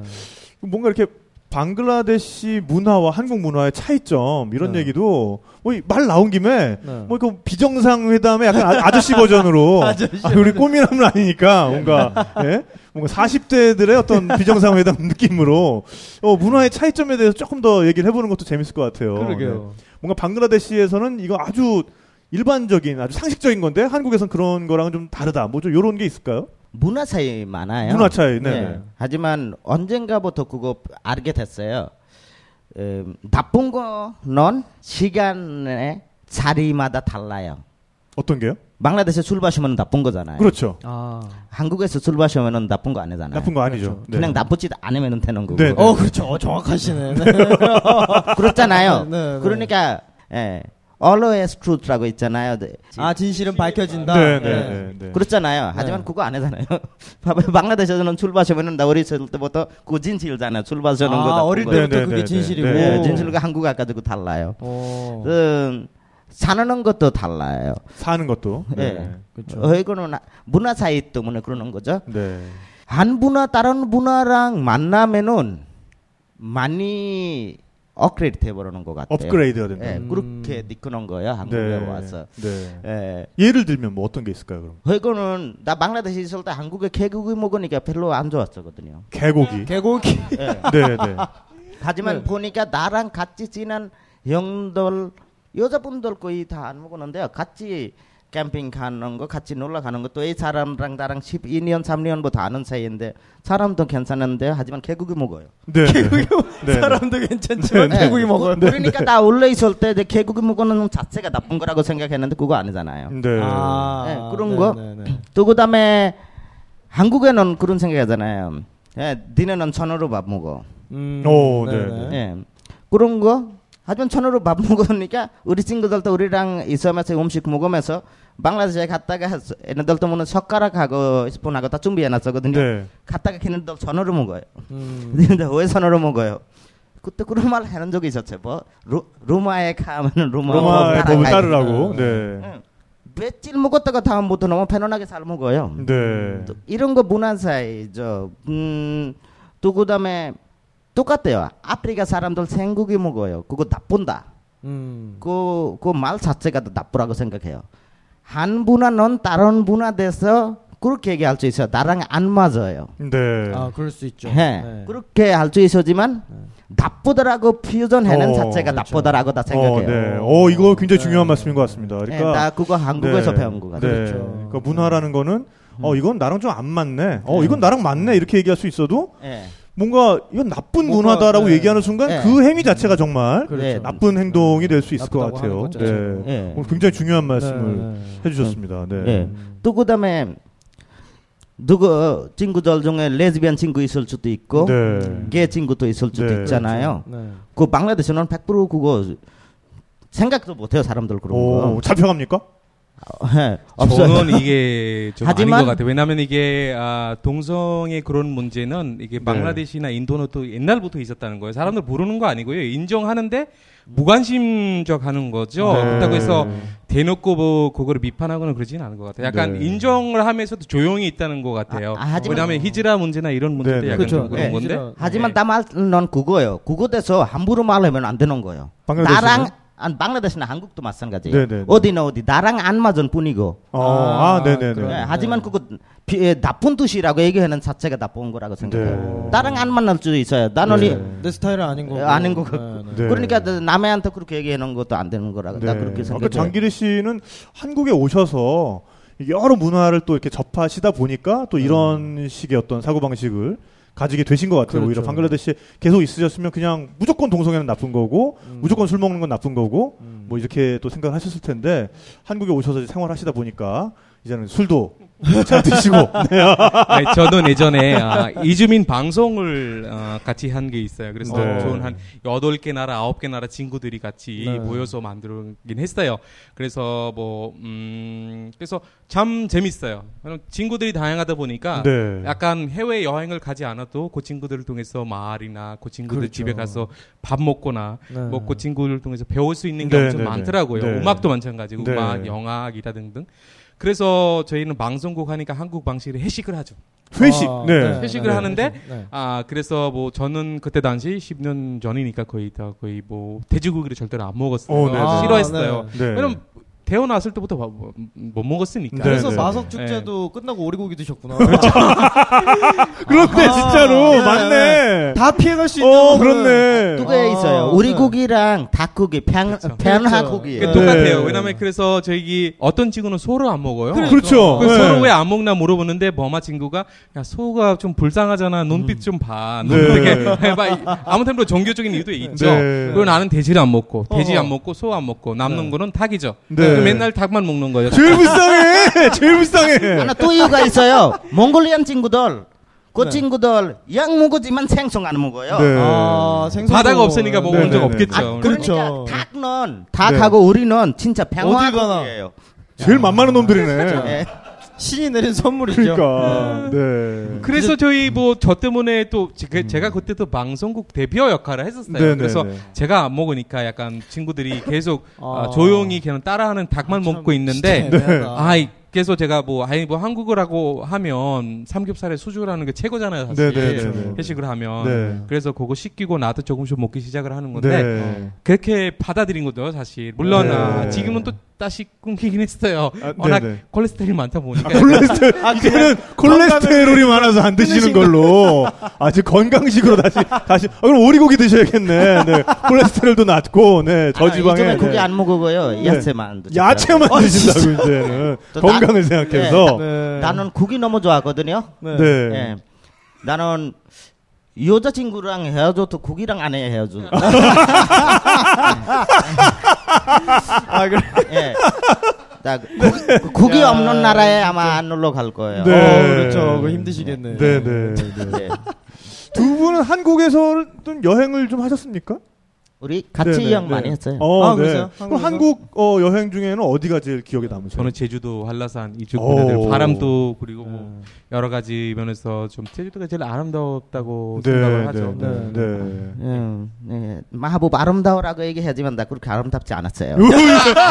Speaker 6: 뭔가 이렇게 방글라데시 문화와 한국 문화의 차이점 이런
Speaker 7: 네.
Speaker 6: 얘기도 뭐 말 나온 김에
Speaker 7: 네.
Speaker 6: 뭐그 비정상 회담의 약간 아- 아저씨 버전으로
Speaker 7: 아저씨
Speaker 6: 아, 우리 꼬미남은 아니니까 뭔가 예? 뭔가 40대들의 어떤 비정상 회담 느낌으로 어, 문화의 차이점에 대해서 조금 더 얘기를 해보는 것도 재밌을 것 같아요. 네.
Speaker 7: 그러게요.
Speaker 6: 뭔가 방글라데시에서는 이거 아주 일반적인 아주 상식적인 건데 한국에선 그런 거랑은 좀 다르다. 뭐 좀 이런 게 있을까요?
Speaker 5: 문화 차이 많아요.
Speaker 6: 문화 차이, 네.
Speaker 5: 예. 하지만 언젠가부터 그거 알게 됐어요. 음, 나쁜 거는 시간의 자리마다 달라요.
Speaker 6: 어떤 게요?
Speaker 5: 방글라데시 술 마시면 나쁜 거잖아요.
Speaker 6: 그렇죠.
Speaker 7: 아,
Speaker 5: 한국에서 술 마시면 나쁜 거 아니잖아요.
Speaker 6: 나쁜 거 아니죠. 네.
Speaker 5: 그냥 나쁘지 않으면 되는 거고.
Speaker 6: 네, 네.
Speaker 7: 어, 그렇죠. 어, 정확하시네. 네.
Speaker 5: 그렇잖아요.
Speaker 7: 네, 네.
Speaker 5: 그러니까 예. Always truth라고 있잖아요. 네.
Speaker 7: 아, 진실은 밝혀진다.
Speaker 6: 네, 네, 네, 네.
Speaker 5: 그렇잖아요. 하지만 그거 안 하잖아요. 방글라데시에서는 술 마시면은 나 어렸을 때부터 그거 진실잖아요. 술 마시는
Speaker 7: 아,
Speaker 5: 거 나쁜
Speaker 7: 어릴
Speaker 5: 거.
Speaker 7: 때부터
Speaker 6: 네, 네,
Speaker 7: 그게
Speaker 6: 네,
Speaker 7: 진실이고.
Speaker 6: 네.
Speaker 5: 예, 진실과 한국어 가지고 달라요.
Speaker 7: 어.
Speaker 5: 그 사는 것도 달라요.
Speaker 6: 사는 것도. 네.
Speaker 7: 그렇죠.
Speaker 5: 어, 이거는 나- 문화 차이 때문에 그러는 거죠.
Speaker 6: 네.
Speaker 5: 한 문화 다른 문화랑 만나면은 많이 업그레이드 돼버리는 것 같아요.
Speaker 6: 업그레이드가 된다.
Speaker 5: 예,
Speaker 7: 음.
Speaker 5: 그렇게 느끼는 거예요. 한국에
Speaker 6: 네.
Speaker 5: 와서.
Speaker 6: 네.
Speaker 5: 예.
Speaker 6: 예를 들면 뭐 어떤 게 있을까요, 그럼?
Speaker 5: 이거는 나 방글라데시 있을 때 한국에 개고기 먹으니까 별로 안 좋았었거든요.
Speaker 6: 개고기.
Speaker 7: 개고기.
Speaker 5: 예.
Speaker 6: 네, 네.
Speaker 5: 하지만
Speaker 7: 네.
Speaker 5: 보니까 나랑 같이 지낸 형들 여자분들 거의 다 안 먹었는데요. 같이 캠핑 가는 거, 같이 놀러 가는 것도 이 사람랑 나랑 12년, 3년부터 아는 사이인데 사람도 괜찮은데 하지만 개고기 먹어요.
Speaker 6: 네. 네. 네.
Speaker 7: 사람도 괜찮지만
Speaker 5: 네.
Speaker 7: 개고기 먹어요.
Speaker 5: 그- 그러니까 나 원래 있을 때 개고기 먹는 자체가 나쁜 거라고 생각했는데 그거 아니잖아요.
Speaker 6: 네.
Speaker 7: 아,
Speaker 5: 네, 그런 거.
Speaker 7: 네, 네.
Speaker 5: 또 그다음에 한국에는 그런 생각하잖아요. 예, 니네는 천으로 밥 먹어.
Speaker 7: 음,
Speaker 6: 오, 네.
Speaker 5: 예. 그런 거 하지만 천으로 밥 먹으니까 우리 친구들도 우리랑 있으면서 음식 먹으면서 방글라데시에 갔다가 얘네들도 뭐는 젓가락하고 스푼하고 다 준비해놨었거든요.
Speaker 6: 네.
Speaker 5: 갔다가 걔네들 천으로 먹어요.
Speaker 7: 음.
Speaker 5: 근데 왜 천으로 먹어요? 그때 그런 말 하는 적이 있었어요. 뭐 로, 로마에 가면은 로마
Speaker 6: 로마의 법을 따르라고. 네.
Speaker 5: 응. 며칠 먹었다가 다음부터 너무 편안하게 잘 먹어요.
Speaker 6: 네.
Speaker 5: 또 이런 거 문화 사이죠. 음, 또 그다음에 똑같아요. 아프리카 사람들 생고기 먹어요. 그거 나쁜다.
Speaker 7: 음.
Speaker 5: 그 그 말 자체가 더 나쁘라고 생각해요. 한 문화는 다른 문화 돼서 그렇게 얘기할 수 있어요. 나랑 안 맞아요.
Speaker 6: 네.
Speaker 7: 아, 그럴 수 있죠.
Speaker 5: 예.
Speaker 7: 네.
Speaker 5: 그렇게 할 수 있었지만 나쁘더라고 표현하는
Speaker 6: 어,
Speaker 5: 자체가
Speaker 7: 그렇죠.
Speaker 5: 나쁘다라고 다 생각해요.
Speaker 6: 어, 네. 어, 이거 굉장히 중요한
Speaker 7: 네.
Speaker 6: 말씀인 것 같습니다.
Speaker 5: 예,
Speaker 6: 그러니까
Speaker 5: 나 그거 한국에서
Speaker 6: 네.
Speaker 5: 배운 거 같아요.
Speaker 6: 네.
Speaker 7: 그렇죠.
Speaker 6: 그러니까 문화라는 거는 어, 이건 나랑 좀 안 맞네. 어,
Speaker 5: 네.
Speaker 6: 이건 나랑 맞네. 이렇게 얘기할 수 있어도
Speaker 5: 예.
Speaker 6: 뭔가 이건 나쁜
Speaker 7: 뭔가,
Speaker 6: 문화다라고
Speaker 7: 네.
Speaker 6: 얘기하는 순간
Speaker 5: 네.
Speaker 6: 그 행위 자체가 정말
Speaker 7: 그렇죠.
Speaker 5: 네.
Speaker 6: 나쁜 행동이 될 수 있을 것 같아요. 네. 오늘 굉장히 중요한 말씀을
Speaker 7: 네, 네.
Speaker 6: 해주셨습니다. 네.
Speaker 5: 예. 또 그다음에 누구 친구들 중에 레즈비언 친구 있을 수도 있고
Speaker 6: 네.
Speaker 5: 게 친구도 있을 수도
Speaker 6: 네.
Speaker 5: 있잖아요.
Speaker 7: 네.
Speaker 5: 그 방글라데시는 100% 그거 생각도 못해요 사람들 그런
Speaker 6: 오,
Speaker 5: 거.
Speaker 6: 잡혀갑니까?
Speaker 5: 예, 없어요.
Speaker 4: 저는 이게 좀
Speaker 5: 하지만-
Speaker 4: 아닌 것 같아요. 왜냐하면 이게 아, 동성의 그런 문제는 이게 방글라데시나 인도는 또 옛날부터 있었다는 거예요. 사람들 모르는 거 아니고요. 인정하는데 무관심적 하는 거죠.
Speaker 6: 네.
Speaker 4: 그렇다고 해서 대놓고 뭐 그거를 비판하거나 그러지는 않은 것 같아요. 약간
Speaker 6: 네.
Speaker 4: 인정을 하면서도 조용히 있다는 것 같아요.
Speaker 5: 아, 아, 하지만-
Speaker 4: 왜냐하면 히지라 문제나 이런 문제도
Speaker 6: 네, 네.
Speaker 4: 약간 좀
Speaker 7: 그렇죠.
Speaker 4: 그런
Speaker 5: 네.
Speaker 4: 건데.
Speaker 5: 하지만
Speaker 4: 네.
Speaker 5: 나 말은 그거예요. 그곳에서 함부로 말하면 안 되는 거예요.
Speaker 6: 방글라데시는?
Speaker 5: 나랑 안 방글라데시나 한국도 마찬가지예요.
Speaker 6: 네, 네, 네.
Speaker 5: 어디나 어디 나랑 안 맞은 뿐이고.
Speaker 6: 어, 아,
Speaker 7: 아,
Speaker 6: 네네네.
Speaker 7: 그럼.
Speaker 5: 예,
Speaker 7: 네.
Speaker 5: 하지만 그거 비- 예, 나쁜 뜻이라고 얘기하는 자체가 나쁜 거라고 생각해요.
Speaker 6: 네.
Speaker 5: 나랑 안 만날 수도 있어요. 나는
Speaker 6: 네.
Speaker 5: 이-
Speaker 7: 내 스타일은 아닌 거고.
Speaker 5: 예, 아닌 거
Speaker 7: 네,
Speaker 5: 같고.
Speaker 7: 네.
Speaker 6: 네.
Speaker 5: 그러니까 남해한테 그렇게 얘기하는 것도 안 되는 거라고 나 그렇게 생각해요.
Speaker 6: 장기리 씨는 한국에 오셔서 여러 문화를 또 이렇게 접하시다 보니까 또 이런 식의 어떤 사고 방식을 가지게 되신 것 같아요. 오히려
Speaker 7: 그렇죠.
Speaker 6: 방글라데시에 계속 있으셨으면 그냥 무조건 동성애는 나쁜 거고
Speaker 7: 음.
Speaker 6: 무조건 술 먹는 건 나쁜 거고
Speaker 7: 음.
Speaker 6: 뭐 이렇게 또 생각하셨을 텐데 한국에 오셔서 생활하시다 보니까 이제는 술도 잘 드시고. 네.
Speaker 4: 아니, 저는 예전에 아, 이주민 방송을 아, 같이 한 게 있어요. 그래서
Speaker 6: 네.
Speaker 4: 저는 한 여덟 개 나라, 아홉 개 나라 친구들이 같이
Speaker 7: 네.
Speaker 4: 모여서 만들긴 했어요. 그래서 뭐 음, 그래서 참 재밌어요. 친구들이 다양하다 보니까
Speaker 6: 네.
Speaker 4: 약간 해외 여행을 가지 않아도 그 친구들을 통해서 마을이나 그 친구들
Speaker 7: 그렇죠.
Speaker 4: 집에 가서 밥 먹거나
Speaker 7: 네.
Speaker 4: 뭐그 친구를 통해서 배울 수 있는 게
Speaker 6: 네,
Speaker 4: 엄청
Speaker 6: 네, 네.
Speaker 4: 많더라고요.
Speaker 6: 네.
Speaker 4: 음악도 마찬가지고
Speaker 6: 네.
Speaker 4: 음악, 영악이라 등등. 그래서 저희는 방송국 하니까 한국 방식으로 회식을 하죠.
Speaker 6: 회식.
Speaker 7: 아,
Speaker 6: 네.
Speaker 4: 회식을 하는데
Speaker 7: 네.
Speaker 4: 아 그래서 뭐 저는 그때 당시 10년 전이니까 거의 다 거의 뭐 돼지고기를 절대로 안 먹었어요.
Speaker 6: 어, 네, 네.
Speaker 4: 싫어했어요.
Speaker 6: 네.
Speaker 4: 왜냐면 태어났을 때부터 뭐- 뭐- 못 먹었으니까.
Speaker 6: 네,
Speaker 7: 그래서
Speaker 6: 네.
Speaker 7: 마석 축제도 끝나고 오리고기 드셨구나.
Speaker 6: 그렇네,
Speaker 7: 아,
Speaker 6: 진짜로.
Speaker 7: 네.
Speaker 6: 맞네.
Speaker 7: 다 피해갈 수 있는.
Speaker 6: 어, 그렇네.
Speaker 5: 두개
Speaker 7: 아,
Speaker 5: 있어요.
Speaker 7: 네.
Speaker 5: 오리고기랑 닭고기.
Speaker 4: 그게
Speaker 6: 네.
Speaker 4: 똑같아요. 왜냐면 그래서 저기 어떤 친구는 소를 안 먹어요.
Speaker 6: 그렇죠. 네.
Speaker 4: 서로 왜안 먹나 물어보는데 버마 친구가 야 소가 좀 불쌍하잖아 눈빛 좀 봐.
Speaker 6: 네.
Speaker 4: 눈빛에 해봐. 아무튼 뭐 종교적인 이유도 있죠.
Speaker 6: 네.
Speaker 4: 그리고 나는 돼지를 안 먹고 돼지
Speaker 7: 어.
Speaker 4: 안 먹고 소 안 먹고 남는 거는 닭이죠.
Speaker 6: 네.
Speaker 4: 그래서 맨날 닭만 먹는 거예요.
Speaker 6: 제일 불쌍해! 제일 불쌍해!
Speaker 5: 하나 또 이유가 있어요. 몽골리안 친구들, 그
Speaker 7: 네.
Speaker 5: 친구들 약 먹었지만 생선 안 먹어요.
Speaker 6: 네.
Speaker 7: 아, 생선.
Speaker 4: 바다가 없으니까 먹은
Speaker 6: 네,
Speaker 4: 적
Speaker 6: 네,
Speaker 4: 없겠죠.
Speaker 5: 아,
Speaker 7: 그렇죠.
Speaker 5: 그러니까 닭은 닭하고 우리는 진짜. 평화국이에요.
Speaker 6: 제일 만만한 놈들이네.
Speaker 5: 예.
Speaker 7: 신이 내린 선물이죠.
Speaker 6: 그러니까. 네.
Speaker 4: 그래서 저희 뭐 저 때문에 또 제- 제가 그때 또 방송국 대표 역할을 했었어요.
Speaker 6: 네, 네,
Speaker 4: 그래서
Speaker 6: 네.
Speaker 4: 제가 안 먹으니까 약간 친구들이 계속
Speaker 7: 아.
Speaker 4: 아, 조용히 그냥 따라하는 닭만 먹고 있는데
Speaker 7: 네.
Speaker 4: 아이 그래서 제가 뭐 아니 뭐 한국어라고 하면 삼겹살에 수주라는 게 최고잖아요 사실
Speaker 6: 네, 네, 네, 네.
Speaker 4: 회식을 하면
Speaker 6: 네.
Speaker 4: 그래서 그거 시키고 나도 조금씩 먹기 시작을 하는 건데
Speaker 6: 네.
Speaker 4: 그렇게 받아들인 거죠 사실 물론
Speaker 6: 네.
Speaker 4: 아, 지금은 또 다시 끊기긴 했어요
Speaker 6: 아,
Speaker 4: 워낙
Speaker 6: 네, 네.
Speaker 4: 콜레스테롤이 많다 보니까
Speaker 6: 콜레스테롤,
Speaker 7: 아,
Speaker 6: 이제는 콜레스테롤이 많아서 안 드시는 걸로. 아주 건강식으로 다시, 다시. 아, 그럼 오리고기 드셔야겠네. 네. 콜레스테롤도 낮고, 네. 저지방에.
Speaker 5: 아, 고기
Speaker 6: 네.
Speaker 5: 안 먹어요. 야채만. 드시더라고요.
Speaker 6: 야채만 드신다고, 이제는.
Speaker 5: 또
Speaker 6: 건강을
Speaker 5: 나-
Speaker 6: 생각해서.
Speaker 7: 네.
Speaker 5: 나는 국이 너무 좋아하거든요.
Speaker 7: 네.
Speaker 6: 네.
Speaker 5: 예. 나는 여자친구랑 헤어져도 국이랑 안 해 헤어져.
Speaker 7: 아, 그래.
Speaker 5: 예. 나 국- 국이
Speaker 7: 야,
Speaker 5: 없는 나라에 아마 안 놀러 갈 거예요.
Speaker 6: 네.
Speaker 7: 어, 그렇죠. 그 힘드시겠네.
Speaker 6: 네, 네, 네.
Speaker 5: 예.
Speaker 6: 두 분은 한국에서 좀 여행을 좀 하셨습니까?
Speaker 5: 우리 같이
Speaker 6: 네,
Speaker 5: 여행
Speaker 6: 네,
Speaker 5: 많이
Speaker 6: 네.
Speaker 5: 했어요.
Speaker 6: 어,
Speaker 7: 아,
Speaker 6: 네.
Speaker 7: 그러세요?
Speaker 6: 그럼?
Speaker 7: 한국
Speaker 6: 어, 여행 중에는 어디가 제일 기억에 남으세요?
Speaker 4: 저는 제주도 한라산 이쪽
Speaker 6: 오.
Speaker 4: 분들 바람도 그리고 뭐
Speaker 7: 네.
Speaker 4: 여러 가지 면에서 좀 제주도가 제일 아름답다고
Speaker 6: 네,
Speaker 4: 생각을
Speaker 6: 네,
Speaker 4: 하죠.
Speaker 6: 네,
Speaker 7: 네.
Speaker 6: 네.
Speaker 5: 음, 네. 마하부 아름다워라고 얘기하지만 나 그렇게 아름답지 않았어요.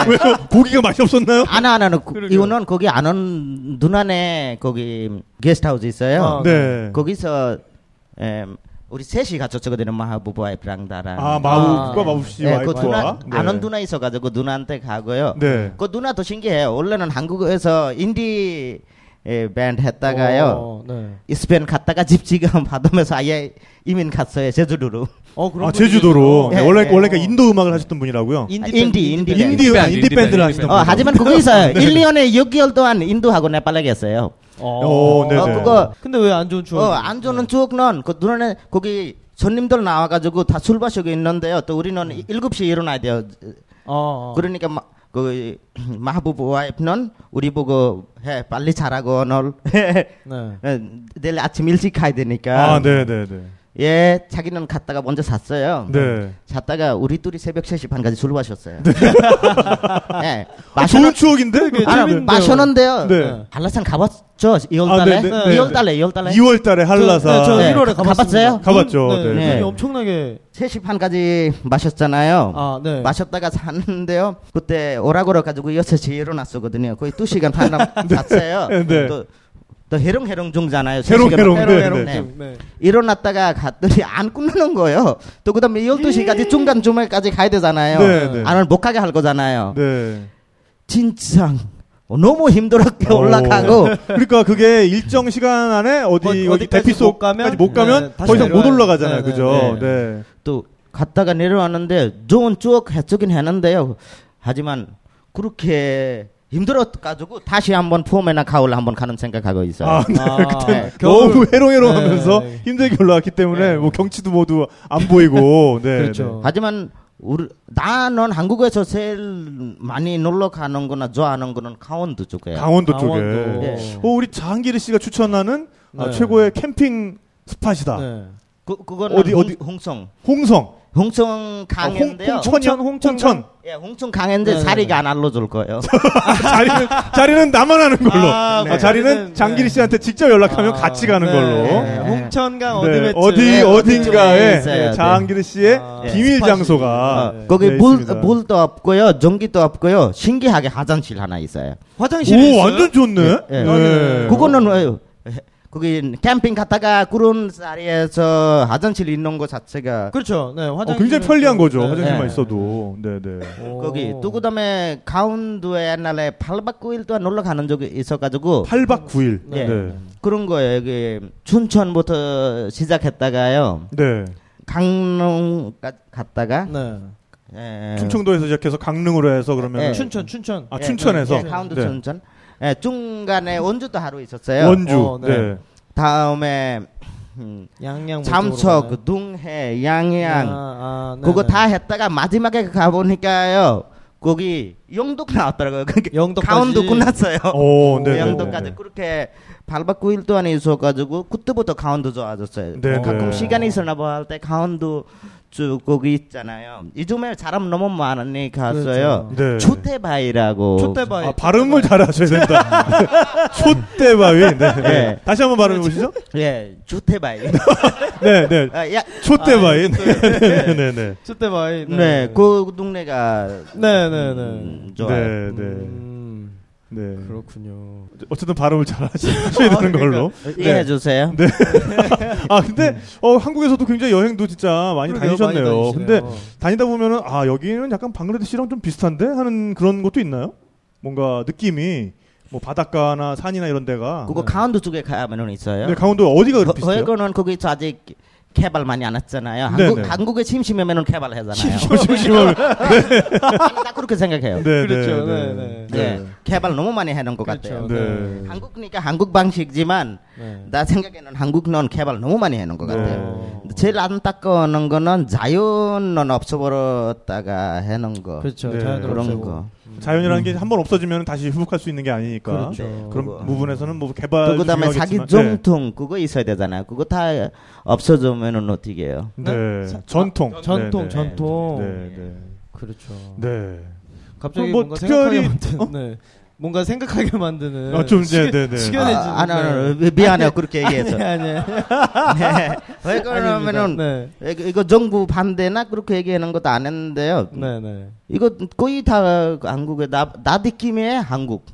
Speaker 6: 왜요? 고기가 맛이 없었나요?
Speaker 5: 아나 아나는 그-. 이거는 거기 아는 누나네 거기 게스트하우스 있어요.
Speaker 7: 아,
Speaker 6: 네.
Speaker 5: 거기서 em, 우리 셋이 같이었거든요. 마하부부 와이프랑 나랑.
Speaker 6: 아, 마우과
Speaker 7: 아.
Speaker 6: 마우씨
Speaker 5: 네, 그
Speaker 6: 와이프와.
Speaker 5: 누나
Speaker 6: 네.
Speaker 5: 아는 누나 있어가지고 누나한테 가고요.
Speaker 6: 네.
Speaker 5: 그 누나도 신기해요. 원래는 한국에서 인디 에, 밴드 했다가요.
Speaker 7: 어, 네.
Speaker 5: 스페인 갔다가 집 지금 받으면서 아예 이민 갔어요. 제주도로.
Speaker 7: 어, 그런
Speaker 6: 아, 제주도로. 네, 원래
Speaker 5: 예, 예.
Speaker 6: 원래 그러니까 인도 음악을 하셨던 분이라고요.
Speaker 7: 인디,
Speaker 5: 인디,
Speaker 7: 밴드,
Speaker 5: 인디
Speaker 7: 밴드.
Speaker 6: 인디
Speaker 4: 밴드,
Speaker 6: 인디 밴드를
Speaker 4: 인디
Speaker 6: 하시던
Speaker 5: 어,
Speaker 6: 분.
Speaker 5: 하지만 그거 있어요. 1년에 6개월 동안 인도하고 네팔에 계세요.
Speaker 6: 어,
Speaker 7: 어.
Speaker 5: 어, 그거
Speaker 7: 근데 왜 안 좋은 추억?
Speaker 5: 어, 안 좋는 추억은 그 누나네 거기 손님들 나와가지고 다 술 마시고 있는데요. 또 우리는 일곱 시에 일어나야 돼요.
Speaker 7: 어, 어.
Speaker 5: 그러니까 마, 그 마붑 와이프는 우리 보고 해 빨리 자라고 널
Speaker 7: 네.
Speaker 5: 내일 아침 일찍 가야 되니까
Speaker 6: 아, 네, 네, 네.
Speaker 5: 예 자기는 갔다가 먼저 샀어요.
Speaker 6: 네.
Speaker 5: 잤다가 우리 둘이 새벽 3시 반까지 술 마셨어요. 예.
Speaker 6: 아,
Speaker 5: 마셔는
Speaker 6: 좋은 추억인데?
Speaker 5: 아. 마셨는데요.
Speaker 6: 네.
Speaker 5: 한라산 가봤죠? 2월
Speaker 6: 아,
Speaker 5: 달에?
Speaker 6: 네, 네, 네,
Speaker 5: 2월
Speaker 6: 네.
Speaker 5: 달에 2월 달에
Speaker 6: 2월 달에 한라산.
Speaker 7: 저, 네, 저
Speaker 5: 네.
Speaker 7: 1월에 가봤습니다.
Speaker 5: 가봤어요?
Speaker 6: 가봤죠.
Speaker 7: 네.
Speaker 6: 네.
Speaker 5: 네.
Speaker 7: 엄청나게
Speaker 5: 3시 반까지 마셨잖아요.
Speaker 7: 아, 네.
Speaker 5: 마셨다가 잤는데요. 그때 오라고 그래가지고 6시에 일어났었거든요. 거의 2시간 반 남- 잤어요.
Speaker 6: 네.
Speaker 5: 또, 또 해롱해롱 중잖아요.
Speaker 6: 해롱,
Speaker 5: 3시간
Speaker 6: 해롱,
Speaker 5: 반.
Speaker 6: 네,
Speaker 7: 해롱
Speaker 6: 네.
Speaker 7: 네.
Speaker 5: 일어났다가 갔더니 안 끊는 거예요. 또 그 다음에 12시까지 중간 주말까지 가야 되잖아요.
Speaker 6: 네, 네.
Speaker 5: 안을 못 가게 할 거잖아요.
Speaker 6: 네.
Speaker 5: 진짜 너무 힘들었게
Speaker 6: 어.
Speaker 5: 올라가고
Speaker 6: 그러니까 그게 일정 시간 안에 어디
Speaker 7: 어디-
Speaker 6: 어디
Speaker 7: 어디까지
Speaker 6: 대피소까지
Speaker 7: 못 가면?
Speaker 6: 못 가면
Speaker 7: 네,
Speaker 6: 더 이상 못. 올라가잖아요.
Speaker 7: 네, 네,
Speaker 6: 그죠?
Speaker 5: 네.
Speaker 6: 네.
Speaker 5: 또 갔다가 내려왔는데 좋은 추억 했긴 했는데요. 하지만 그렇게 힘들어가지고 다시 한번 푸엄에나 가을 한번 가는 생각하고 있어요.
Speaker 6: 아, 네.
Speaker 7: 아,
Speaker 6: 그때
Speaker 7: 겨울-
Speaker 6: 너무 해롱해롱하면서
Speaker 7: 네.
Speaker 6: 힘들게 올라왔기 때문에
Speaker 5: 네.
Speaker 6: 뭐 경치도 모두 안 보이고. 네.
Speaker 7: 그렇죠.
Speaker 5: 하지만 우리 나는 한국에서 제일 많이 놀러 가는 거나 좋아하는 거는 강원도 쪽이에요.
Speaker 6: 강원도
Speaker 7: 강원도.
Speaker 6: 쪽에.
Speaker 5: 예.
Speaker 6: 어, 우리 장기리 씨가 추천하는 아,
Speaker 7: 네.
Speaker 6: 최고의 캠핑 스팟이다.
Speaker 7: 네.
Speaker 5: 그 그거는
Speaker 6: 어디,
Speaker 5: 홍,
Speaker 6: 어디?
Speaker 5: 홍성.
Speaker 6: 홍성.
Speaker 5: 홍성
Speaker 6: 아, 홍,
Speaker 5: 강인데요.
Speaker 6: 홍천이요?
Speaker 7: 홍천,
Speaker 6: 홍천.
Speaker 5: 예, 홍성 강인데
Speaker 7: 네, 네,
Speaker 5: 사리가 안 알려줄 거예요.
Speaker 6: 자리는 자리는 나만 하는 걸로.
Speaker 7: 아,
Speaker 6: 아,
Speaker 7: 네.
Speaker 6: 자리는
Speaker 7: 네.
Speaker 6: 장기리 씨한테 직접 연락하면
Speaker 7: 아,
Speaker 6: 같이 가는
Speaker 7: 네.
Speaker 6: 걸로.
Speaker 7: 네. 홍천강
Speaker 6: 네. 어디
Speaker 5: 네,
Speaker 6: 어딘가에
Speaker 5: 어디
Speaker 6: 네,
Speaker 5: 있어요.
Speaker 6: 장기리 씨의
Speaker 7: 아,
Speaker 6: 비밀. 장소가
Speaker 7: 네.
Speaker 5: 거기
Speaker 6: 네,
Speaker 5: 물. 물도 없고요, 전기도 없고요. 신기하게 화장실 하나 있어요.
Speaker 7: 화장실이
Speaker 6: 오
Speaker 7: 있어요?
Speaker 6: 완전 좋네.
Speaker 5: 예.
Speaker 6: 네.
Speaker 5: 그거는 왜 거기 캠핑 갔다가 그런 자리에서 화장실 있는 거 자체가
Speaker 7: 그렇죠. 네,
Speaker 6: 어,
Speaker 7: 화장실.
Speaker 6: 굉장히 편리한 거죠.
Speaker 7: 네.
Speaker 6: 화장실만
Speaker 5: 네.
Speaker 6: 있어도. 네, 네.
Speaker 7: 오.
Speaker 5: 거기 또 그다음에 강원도에 옛날에 8박 9일 동안 놀러 가는 적이 있어가지고
Speaker 6: 8박 9일.
Speaker 5: 예.
Speaker 6: 네.
Speaker 5: 그런 거예요. 여기 춘천부터 시작했다가요.
Speaker 6: 네.
Speaker 5: 강릉 가- 갔다가
Speaker 7: 네.
Speaker 5: 예.
Speaker 6: 충청도에서 시작해서 강릉으로 해서 그러면
Speaker 5: 네.
Speaker 7: 춘천, 춘천.
Speaker 6: 아
Speaker 5: 예,
Speaker 6: 춘천에서
Speaker 5: 예, 강원도
Speaker 6: 네.
Speaker 5: 춘천. 예, 중간에 원주도 하루 있었어요.
Speaker 6: 원주.
Speaker 7: 어, 네.
Speaker 6: 네.
Speaker 5: 다음에 음,
Speaker 7: 양양. 뭐
Speaker 5: 잠석, 둥해, 양양
Speaker 7: 아, 아, 네,
Speaker 5: 그거
Speaker 7: 네.
Speaker 5: 다 했다가 마지막에 가보니까요. 거기 영도가 나왔더라고요.
Speaker 7: 영도까지.
Speaker 5: 강원도 끝났어요.
Speaker 6: 오, 네. 네,
Speaker 5: 영도까지
Speaker 6: 네.
Speaker 5: 그렇게 8박 9일 동안 있어가지고 그때부터 강원도 좋아졌어요.
Speaker 6: 네,
Speaker 5: 가끔
Speaker 6: 네.
Speaker 5: 시간이 있으나 뭐할때 강원도 쭉 거기 있잖아요. 요즘에 사람 너무 많으니 갔어요.
Speaker 6: 네.
Speaker 5: 초대바위라고.
Speaker 7: 촛대바위.
Speaker 6: 아, 발음을 잘 하셔야 된다. 촛대바위. 네. 네.
Speaker 5: 네.
Speaker 6: 다시 한번 발음해 보시죠.
Speaker 5: 예, 초대바위.
Speaker 6: 네, 네.
Speaker 5: 아, 야,
Speaker 6: 촛대바위. 네, 네, 네, 네.
Speaker 7: 촛대바위.
Speaker 5: 네, 그 동네가
Speaker 7: 네, 네, 네.
Speaker 5: 음, 좋아요.
Speaker 6: 네, 네.
Speaker 7: 음,
Speaker 6: 네.
Speaker 7: 그렇군요.
Speaker 6: 어쨌든 발음을 잘 하셔야 되는 걸로.
Speaker 5: 이해해 주세요.
Speaker 6: 네. 아, 근데 어 한국에서도 굉장히 여행도 진짜 많이
Speaker 7: 그러게요,
Speaker 6: 다니셨네요.
Speaker 7: 많이
Speaker 6: 근데. 다니다 보면은 아, 여기는 약간 방글라데시랑 좀 비슷한데 하는 그런 것도 있나요? 뭔가 느낌이 뭐 바닷가나 산이나 이런 데가
Speaker 5: 그거 강원도 쪽에 가면은 있어요.
Speaker 6: 네, 강원도 어디가 그렇게 비슷해요?
Speaker 5: 거기는 거기서 아직 개발 많이 안 했잖아요.
Speaker 6: 네,
Speaker 5: 한국
Speaker 6: 네.
Speaker 5: 한국 에 심심하면은 개발하잖아요.
Speaker 6: 심심하면
Speaker 5: 나 그렇게 생각해요.
Speaker 6: 네,
Speaker 7: 그렇죠.
Speaker 6: 네,
Speaker 7: 네,
Speaker 6: 네.
Speaker 5: 네. 개발 너무 많이 해놓은 것
Speaker 7: 그렇죠.
Speaker 5: 같아요.
Speaker 6: 네.
Speaker 5: 한국이니까 한국 방식이지만
Speaker 7: 네.
Speaker 5: 나 생각에는 한국은 개발 너무 많이 해놓은 것
Speaker 6: 네.
Speaker 5: 같아요. 제일 안타까운 거는 자연은 없어버렸다가 해놓은 거
Speaker 7: 그렇죠.
Speaker 6: 네.
Speaker 5: 그런
Speaker 7: 없애고.
Speaker 5: 거.
Speaker 6: 자연이라는 게한 번 없어지면 다시 회복할 수 있는 게 아니니까.
Speaker 7: 그렇죠.
Speaker 5: 네.
Speaker 6: 그런
Speaker 5: 그거.
Speaker 6: 부분에서는 뭐 개발
Speaker 5: 또 그다음에 자기 정통 그거 있어야 되잖아요. 그거 다 없어지면은 어떻게 해요?
Speaker 6: 네. 네.
Speaker 7: 네? 사-
Speaker 6: 전통.
Speaker 7: 아, 전통,
Speaker 6: 네, 네.
Speaker 7: 전통.
Speaker 6: 네, 네.
Speaker 7: 그렇죠.
Speaker 6: 네.
Speaker 7: 갑자기
Speaker 6: 뭐
Speaker 7: 뭔가
Speaker 6: 특별히-
Speaker 7: 생각하게 만드는. 네. 뭔가 생각하게 만드는.
Speaker 6: 아, 좀, 네,
Speaker 7: 시-
Speaker 6: 네, 네.
Speaker 7: 시간해지는.
Speaker 5: 아, 아니, 아니, 아니, 미안해요. 그렇게 얘기해서.
Speaker 7: 아니, 아니.
Speaker 5: 네. 왜 그러면은
Speaker 7: 네.
Speaker 5: 이거, 정부 반대나 그렇게 얘기하는 것도 안 했는데요.
Speaker 7: 네, 네.
Speaker 5: 이거 거의 다 한국에 나, 나 느낌의 한국.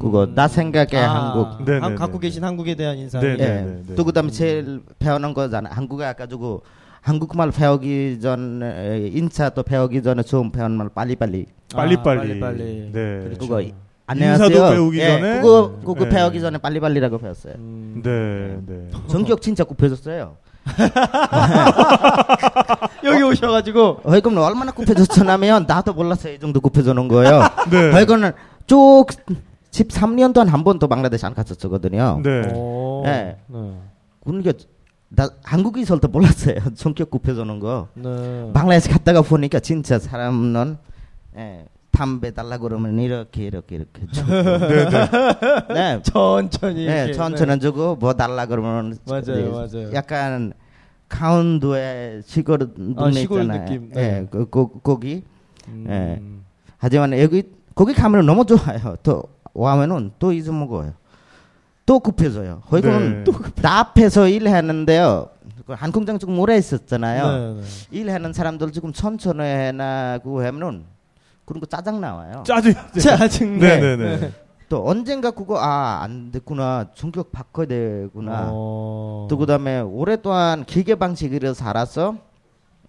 Speaker 5: 그거 나 생각의
Speaker 7: 아,
Speaker 5: 한국.
Speaker 6: 네,
Speaker 7: 한-
Speaker 6: 네,
Speaker 7: 갖고
Speaker 6: 네,
Speaker 7: 계신 한국에 대한 인상.
Speaker 6: 네,
Speaker 5: 예.
Speaker 6: 네, 네, 네.
Speaker 5: 또 그다음에 제일 배우는 거잖아. 한국에 가지고 한국말 배우기 전에 인사도 배우기 전에 처음 배우는 말 빨리빨리.
Speaker 6: 빨리빨리.
Speaker 7: 아, 빨리빨리.
Speaker 6: 네.
Speaker 5: 그거
Speaker 6: 인사도
Speaker 5: 안녕하세요.
Speaker 6: 배우기
Speaker 5: 예,
Speaker 6: 전에?
Speaker 5: 그거 그거
Speaker 6: 네.
Speaker 5: 배우기 전에 빨리빨리라고 배웠어요.
Speaker 7: 음.
Speaker 6: 네, 네.
Speaker 5: 전격 진짜 굽혀졌어요.
Speaker 7: 여기 오셔가지고.
Speaker 5: 어, 이건 얼마나 굽혀졌냐면 나도 몰랐어요. 이 정도 굽혀져는 거예요.
Speaker 6: 네.
Speaker 5: 어, 이거는 쭉 13년 동안 한 번도 방글라데시 안 갔었거든요.
Speaker 6: 네.
Speaker 7: 오.
Speaker 5: 네.
Speaker 7: 네.
Speaker 5: 그러니까 나 한국에 있을 때 몰랐어요. 전격 굽혀져는 거.
Speaker 7: 네.
Speaker 5: 방글라데시 갔다가 보니까 진짜 사람은 예, 담배 달라 그러면 이렇게 이렇게 이렇게 주고.
Speaker 6: 네, 네.
Speaker 5: 네.
Speaker 7: 천천히.
Speaker 5: 네. 천천히 주고 뭐 달라 그러면
Speaker 7: 맞아요,
Speaker 5: 네,
Speaker 7: 맞아요.
Speaker 5: 약간 강원도의 시골 동네
Speaker 7: 아, 시골
Speaker 5: 있잖아요.
Speaker 7: 느낌,
Speaker 5: 예,
Speaker 7: 네.
Speaker 5: 그, 그, 거기
Speaker 7: 음.
Speaker 5: 예. 하지만 여기 거기 가면 너무 좋아요. 또 와면은 또 잊어먹어요. 또 급해져요. 거기는
Speaker 6: 네.
Speaker 5: 나 앞에서 일했는데요. 그 한공장 조금 오래 있었잖아요.
Speaker 7: 네, 네.
Speaker 5: 일하는 사람들 지금 천천히 해나 그거 하면은 그런 거 짜증 나와요.
Speaker 6: 짜증.
Speaker 7: 짜증.
Speaker 6: 네, 네, 네.
Speaker 5: 또 언젠가 그거 아 안 됐구나 전격 바꿔야 되구나.
Speaker 7: 어.
Speaker 5: 또 그다음에 오랫동안 기계 방식으로 살아서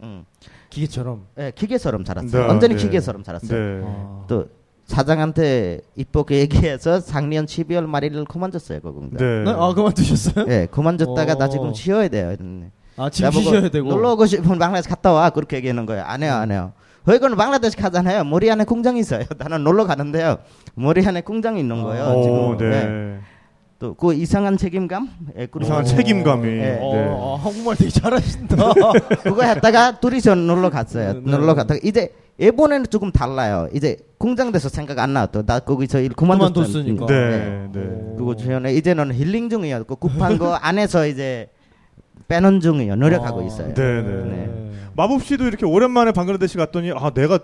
Speaker 5: 음,
Speaker 7: 기계처럼.
Speaker 5: 예, 기계처럼 살았어요.
Speaker 6: 네,
Speaker 5: 완전히
Speaker 6: 네.
Speaker 5: 기계처럼 살았어요.
Speaker 6: 네.
Speaker 7: 어.
Speaker 5: 또 사장한테 이쁘게 얘기해서 작년 12월 말일을 그만뒀어요 그건가.
Speaker 6: 네.
Speaker 7: 네? 아, 그만두셨어요?
Speaker 5: 예, 그만뒀다가 나
Speaker 7: 어.
Speaker 5: 지금 쉬어야 돼요.
Speaker 7: 아, 지금 쉬셔야 되고.
Speaker 5: 놀러 오고 싶으면 방글라데시 갔다 와 그렇게 얘기하는 거예요. 안 해요, 안 해요. 거기는 방글라데시 가잖아요. 머리 안에 공장이 있어요. 나는 놀러 가는데요. 머리 안에 공장이 있는 거예요.
Speaker 6: 오,
Speaker 5: 지금.
Speaker 6: 네.
Speaker 5: 예. 또그 이상한 책임감 예,
Speaker 6: 이상한 책임감이.
Speaker 5: 예.
Speaker 6: 네.
Speaker 7: 어, 아, 한국말 되게 잘하신다.
Speaker 5: 그거 했다가 둘이서 놀러 갔어요.
Speaker 7: 네, 네.
Speaker 5: 놀러 갔다가 이제 이번에는 조금 달라요. 이제 공장돼서 생각 안 나왔더. 나 거기서 일 그만뒀-
Speaker 7: 그만뒀으니까.
Speaker 6: 네, 네.
Speaker 5: 그리고 저는 이제는 힐링 중이었고 급한 거 안에서 이제 빼는 중이에요. 노력하고
Speaker 7: 아,
Speaker 5: 있어요.
Speaker 6: 네, 네. 마법 씨도 이렇게 오랜만에 방글라데시 갔더니 아 내가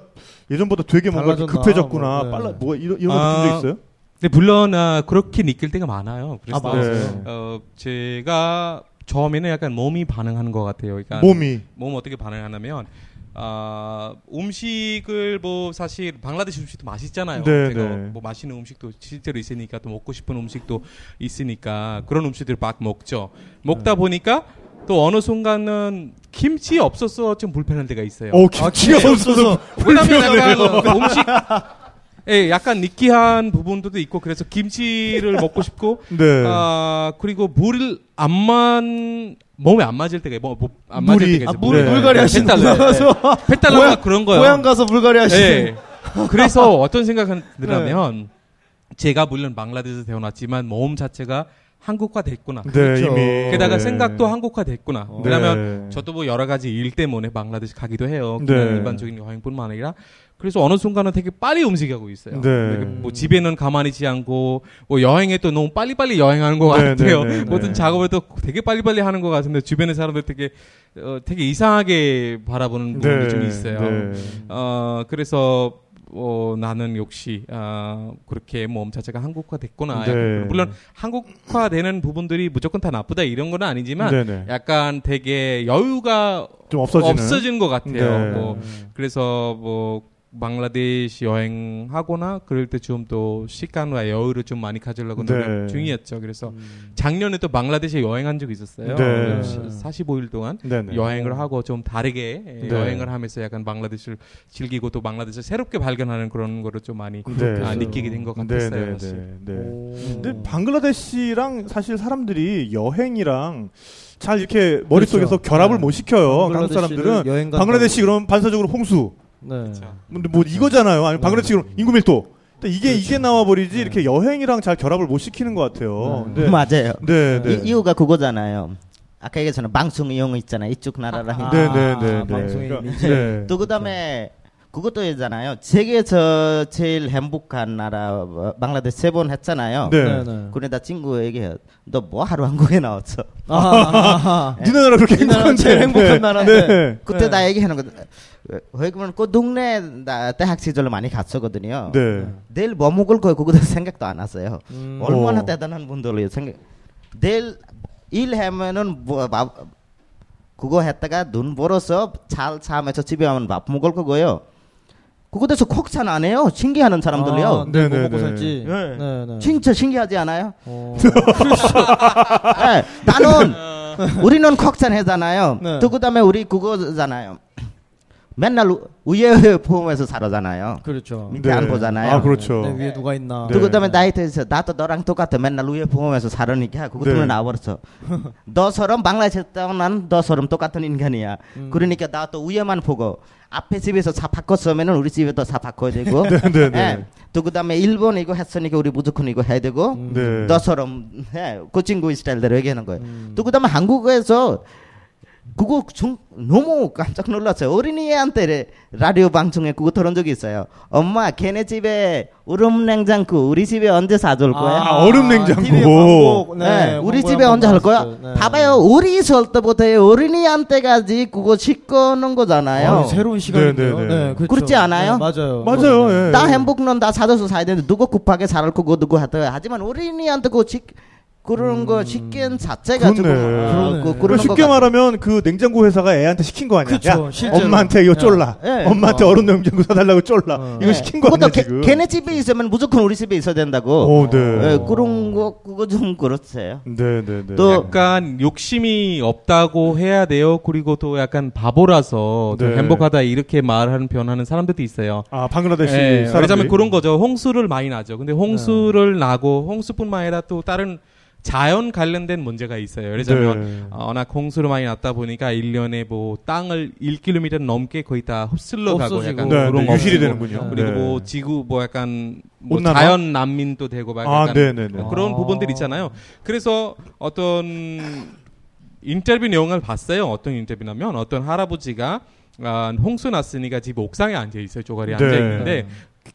Speaker 6: 예전보다 되게 뭔가
Speaker 7: 달라졌나?
Speaker 6: 급해졌구나.
Speaker 7: 뭐, 네.
Speaker 6: 빨라 뭐 이런 이런 거 느낀 적 있어요?
Speaker 4: 근데 물론 아, 그렇게 느낄 때가 많아요. 그래서
Speaker 7: 아, 맞아요.
Speaker 6: 네.
Speaker 4: 어, 제가 처음에는 약간 몸이 반응하는 것 같아요. 그러니까
Speaker 6: 몸이
Speaker 4: 몸 어떻게 반응하냐면 아 음식을 뭐 사실 방글라데시 음식도 맛있잖아요.
Speaker 6: 네,
Speaker 4: 제가
Speaker 6: 네.
Speaker 4: 뭐 맛있는 음식도 실제로 있으니까 또 먹고 싶은 음식도 있으니까 그런 음식들 막 먹죠. 먹다 보니까 또 어느 순간은 김치 없어서 좀 불편할 때가 있어요.
Speaker 6: 어 김치가 없어서
Speaker 4: 왜냐면 약간 음식 예, 약간 느끼한 부분도 있고 그래서 김치를 먹고 싶고
Speaker 6: 네.
Speaker 4: 아 그리고 물을 안만 몸에 안 맞을 때가 뭐, 뭐, 안 맞을
Speaker 6: 물이-
Speaker 4: 때가
Speaker 7: 아,
Speaker 4: 있어요.
Speaker 7: 물,
Speaker 6: 네.
Speaker 7: 물갈이 하시는
Speaker 4: 뱃달라.
Speaker 7: 가서
Speaker 4: 페탈라가
Speaker 7: 고향-
Speaker 4: 그런 거요.
Speaker 7: 고향 가서 물갈이 하시는.
Speaker 4: 예. 그래서 어떤 생각을 들냐면 제가 물론 방글라데시에서 태어났지만 몸 자체가 한국화 됐구나.
Speaker 6: 네
Speaker 7: 그렇죠.
Speaker 6: 이미
Speaker 4: 게다가
Speaker 6: 네.
Speaker 4: 생각도 한국화 됐구나.
Speaker 7: 어.
Speaker 4: 왜냐면
Speaker 6: 네.
Speaker 4: 저도 뭐 여러 가지 일 때문에 방글라데시 가기도 해요.
Speaker 6: 네.
Speaker 4: 그냥 일반적인 여행뿐만 아니라 그래서 어느 순간은 되게 빨리 움직이고 있어요.
Speaker 6: 네.
Speaker 4: 그러니까 뭐 집에는 가만히 있지 않고 뭐 여행에 또 너무 빨리빨리 여행하는 것
Speaker 6: 네,
Speaker 4: 같아요.
Speaker 6: 네, 네,
Speaker 4: 모든
Speaker 6: 네.
Speaker 4: 작업을 또 되게 빨리빨리 하는 것 같은데 주변의 사람들 되게 어, 되게 이상하게 바라보는 부분이 좀 있어요.
Speaker 6: 네.
Speaker 4: 어 그래서 어, 나는 역시 아, 그렇게 몸 자체가 한국화 됐구나.
Speaker 6: 네.
Speaker 4: 물론 한국화되는 부분들이 무조건 다 나쁘다 이런 건 아니지만
Speaker 6: 네, 네.
Speaker 4: 약간 되게 여유가
Speaker 6: 좀 없어지는
Speaker 4: 없어진 것 같아요.
Speaker 6: 네.
Speaker 4: 뭐 그래서 뭐 방글라데시 여행하거나 그럴 때 좀 또 시간과 여유를 좀 많이 가지려고
Speaker 6: 네.
Speaker 4: 노력 중이었죠. 그래서 작년에 또 방글라데시 여행한 적이 있었어요.
Speaker 6: 네.
Speaker 4: 45일 동안
Speaker 6: 네, 네.
Speaker 4: 여행을 하고 좀 다르게
Speaker 6: 네.
Speaker 4: 여행을 하면서 약간 방글라데시를 즐기고 또 방글라데시를 새롭게 발견하는 그런 거를 좀 많이
Speaker 6: 네.
Speaker 4: 아, 느끼게 된것
Speaker 6: 네,
Speaker 4: 같았어요.
Speaker 6: 네,
Speaker 4: 사실.
Speaker 6: 네, 네. 근데 방글라데시랑 사실 사람들이 여행이랑 잘 이렇게 머릿속에서
Speaker 7: 그렇죠.
Speaker 6: 결합을
Speaker 7: 네.
Speaker 6: 못 시켜요. 한국 사람들은. 방글라데시 그러면 반사적으로 홍수.
Speaker 7: 네.
Speaker 6: 근데 뭐 이거잖아요. 아니 방글라데시 그럼 인구 밀도. 근데 이게
Speaker 7: 그렇죠.
Speaker 6: 이게 나와 버리지 이렇게 여행이랑 잘 결합을 못 시키는 것 같아요.
Speaker 7: 네.
Speaker 6: 근데
Speaker 5: 맞아요.
Speaker 6: 네, 네.
Speaker 5: 이, 이유가 그거잖아요. 아까 얘기했잖아요. 방송 이용 있잖아요. 이쪽 나라랑.
Speaker 6: 네, 네, 네, 네. 그러니까,
Speaker 7: 이미지.
Speaker 6: 네.
Speaker 5: 또 그다음에 그것도 있잖아요. 세계에서 제일 행복한 나라 어, 방글라데시 세 번 했잖아요.
Speaker 6: 네.
Speaker 7: 네, 네.
Speaker 5: 그래 나 친구 얘기해요. 너뭐 하루 한국에 나왔어?
Speaker 7: 아, 아, 아.
Speaker 6: 니네 나라 그렇게 행복한데.
Speaker 7: 제일 행복한
Speaker 6: 네.
Speaker 7: 나라인데.
Speaker 6: 네.
Speaker 5: 그때
Speaker 7: 네.
Speaker 5: 나 얘기하는 거. 왜 그러면 그 동네 나 대학 시절로 많이 갔었거든요.
Speaker 6: 네.
Speaker 5: 내일 뭐 먹을 거예요? 그거도 생각도 안 했어요.
Speaker 7: 음.
Speaker 5: 얼마나
Speaker 6: 어.
Speaker 5: 대단한 분들이에요. 생각. 내일 일하면은 뭐 밥, 그거 했다가 눈 벌어서 잘 참에서 집에 오면 밥 먹을 거고요. 그거 대해서 걱정 안 해요. 신기하는 사람들이요.
Speaker 7: 아, 네,
Speaker 6: 네,
Speaker 7: 뭐
Speaker 6: 네,
Speaker 7: 먹고
Speaker 6: 네.
Speaker 7: 살지.
Speaker 6: 네.
Speaker 7: 네, 네.
Speaker 5: 진짜 신기하지 않아요?
Speaker 7: 어.
Speaker 5: 네, 나는 우리는 걱정하잖아요.
Speaker 7: 네.
Speaker 5: 또 그다음에 우리 그거잖아요. 맨날 우- 위에 보면서 살아잖아요.
Speaker 7: 그렇죠.
Speaker 5: 밑에 안 보잖아요.
Speaker 6: 아, 그렇죠.
Speaker 7: 내 위에 누가 있나.
Speaker 6: 네.
Speaker 5: 또 그다음에 나이트에서 나도 너랑 똑같아. 맨날 위에 보면서 살으니까 그것도
Speaker 6: 네.
Speaker 5: 나와버렸어. 너처럼 방라데시 떠난 너처럼 똑같은 인간이야.
Speaker 7: 음.
Speaker 5: 그러니까 나또 위에만 보고 앞에 집에서 사 바꿨으면은 우리 집에도 사 바꿔야 되고.
Speaker 6: 네, 네, 네.
Speaker 5: 예. 또 그다음에 일본 이거 했으니까 우리 무조건 이거 해야 되고.
Speaker 7: 음.
Speaker 6: 네.
Speaker 5: 너처럼 예, 그 친구 스타일대로 얘기하는 거예요.
Speaker 7: 음.
Speaker 5: 또 그다음에 한국에서 그거 좀 너무 깜짝 놀랐어요. 어린이한테 라디오 방송에 그거 들은 적이 있어요. 엄마, 걔네 집에 얼음 냉장고 우리 집에 언제 사줄 거야?
Speaker 6: 아, 얼음 냉장고.
Speaker 7: 광고,
Speaker 5: 네,
Speaker 7: 네,
Speaker 5: 우리 집에 언제 할 거야?
Speaker 7: 네.
Speaker 5: 봐봐요. 우리 있을 때부터 어린이한테까지 그거 시끄는 거잖아요.
Speaker 7: 아, 새로운 시간인데요.
Speaker 6: 네,
Speaker 7: 네,
Speaker 6: 네, 네.
Speaker 7: 그렇죠.
Speaker 5: 그렇지 않아요?
Speaker 7: 네, 맞아요.
Speaker 6: 맞아요.
Speaker 5: 나 행복은 다 사줘서 사야 되는데 누구 급하게 살을 거고 누구 하더라. 하지만 어린이한테 그거 시, 그런 거 시키는 자체가 조금
Speaker 6: 음. 그렇네.
Speaker 5: 어,
Speaker 7: 그러네.
Speaker 5: 그,
Speaker 6: 그러니까
Speaker 5: 그런
Speaker 6: 쉽게 말하면 그 냉장고 회사가 애한테 시킨 거 아니야?
Speaker 7: 그쵸,
Speaker 6: 야,
Speaker 7: 실제로.
Speaker 6: 엄마한테 이거 쫄라.
Speaker 5: 예.
Speaker 6: 엄마한테
Speaker 7: 어.
Speaker 6: 얼음 냉장고 사달라고 쫄라.
Speaker 7: 어.
Speaker 6: 이거 시킨 거 아니야
Speaker 5: 그것도 걔-
Speaker 6: 지금?
Speaker 5: 걔네 집에 있으면 무조건 우리 집에 있어야 된다고.
Speaker 6: 오, 네.
Speaker 5: 예, 그런 거 그거 좀 그렇어요.
Speaker 6: 네, 네, 네.
Speaker 5: 또-
Speaker 4: 약간 욕심이 없다고 해야 돼요. 그리고 또 약간 바보라서 또
Speaker 6: 네.
Speaker 4: 행복하다 이렇게 말하는 변하는 사람들도 있어요.
Speaker 6: 아, 방글라데시
Speaker 4: 예,
Speaker 6: 사람들이.
Speaker 4: 왜냐면 그런 거죠. 홍수를 많이 나죠. 근데 홍수를 나고 홍수뿐만 아니라 또 다른 자연 관련된 문제가 있어요. 예를 들면
Speaker 6: 네.
Speaker 4: 어, 워낙 홍수로 많이 났다 보니까 1년에 뭐 땅을 1km 넘게 거의 다 흡슬러 가고. 약간
Speaker 6: 네,
Speaker 4: 그런
Speaker 6: 네,
Speaker 4: 거
Speaker 6: 유실이. 되는군요.
Speaker 4: 그리고
Speaker 6: 네.
Speaker 4: 뭐 지구 뭐 약간 뭐
Speaker 6: 온난화?
Speaker 4: 자연 난민도 되고 막
Speaker 6: 아,
Speaker 4: 약간
Speaker 6: 네, 네, 네.
Speaker 4: 그런
Speaker 7: 아.
Speaker 4: 부분들 있잖아요. 그래서 어떤 인터뷰 내용을 봤어요. 어떤 인터뷰냐면 어떤 할아버지가 아, 홍수 났으니까 집 옥상에 앉아 있어요. 쪼가리
Speaker 6: 네.
Speaker 4: 앉아 있는데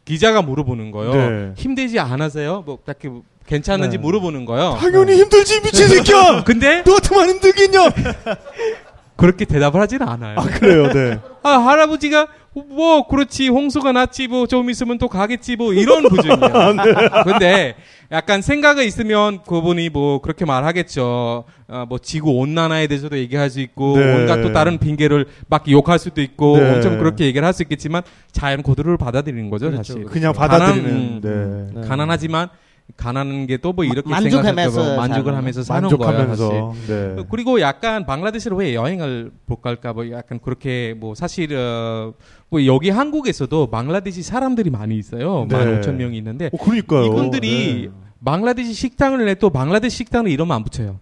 Speaker 4: 기자가 물어보는 거예요.
Speaker 6: 네.
Speaker 4: 힘들지 않으세요? 뭐 딱히 괜찮은지
Speaker 7: 네.
Speaker 4: 물어보는 거예요.
Speaker 6: 당연히 힘들지 미친 새끼야.
Speaker 4: 근데
Speaker 6: 너 같으면 힘들겠냐?
Speaker 4: 그렇게 대답을 하지는 않아요.
Speaker 6: 아 그래요, 네.
Speaker 4: 아, 할아버지가 뭐 그렇지 홍수가 났지 뭐 좀 있으면 또 가겠지 뭐 이런 구조예요. 근데 약간 생각이 있으면 그분이 뭐 그렇게 말하겠죠. 아, 뭐 지구 온난화에 대해서도 얘기할 수 있고
Speaker 6: 네.
Speaker 4: 온갖 또 다른 핑계를 막 욕할 수도 있고
Speaker 6: 네.
Speaker 4: 엄청 그렇게 얘기를 할 수 있겠지만 자연 코드를 받아들이는 거죠
Speaker 7: 그렇죠,
Speaker 4: 사실.
Speaker 6: 그냥
Speaker 4: 가난-
Speaker 6: 받아들이는.
Speaker 4: 음,
Speaker 6: 네.
Speaker 7: 네.
Speaker 4: 가난하지만 가난한 게 또 뭐 이렇게
Speaker 5: 만족하면서
Speaker 4: 생각해서 만족을
Speaker 5: 사는
Speaker 4: 하면서 사는 거예요. 사실.
Speaker 6: 만족하면서. 네.
Speaker 4: 그리고 약간 방글라데시로 왜 여행을 못 갈까 뭐 약간 그렇게 뭐 사실 어, 뭐 여기 한국에서도 방글라데시 사람들이 많이 있어요.
Speaker 6: 네.
Speaker 4: 만 5천 명이 있는데
Speaker 6: 어, 그러니까요.
Speaker 4: 이분들이
Speaker 6: 네.
Speaker 4: 방글라데시 식당을 내도 방글라데시 식당을 이름 안 붙여요.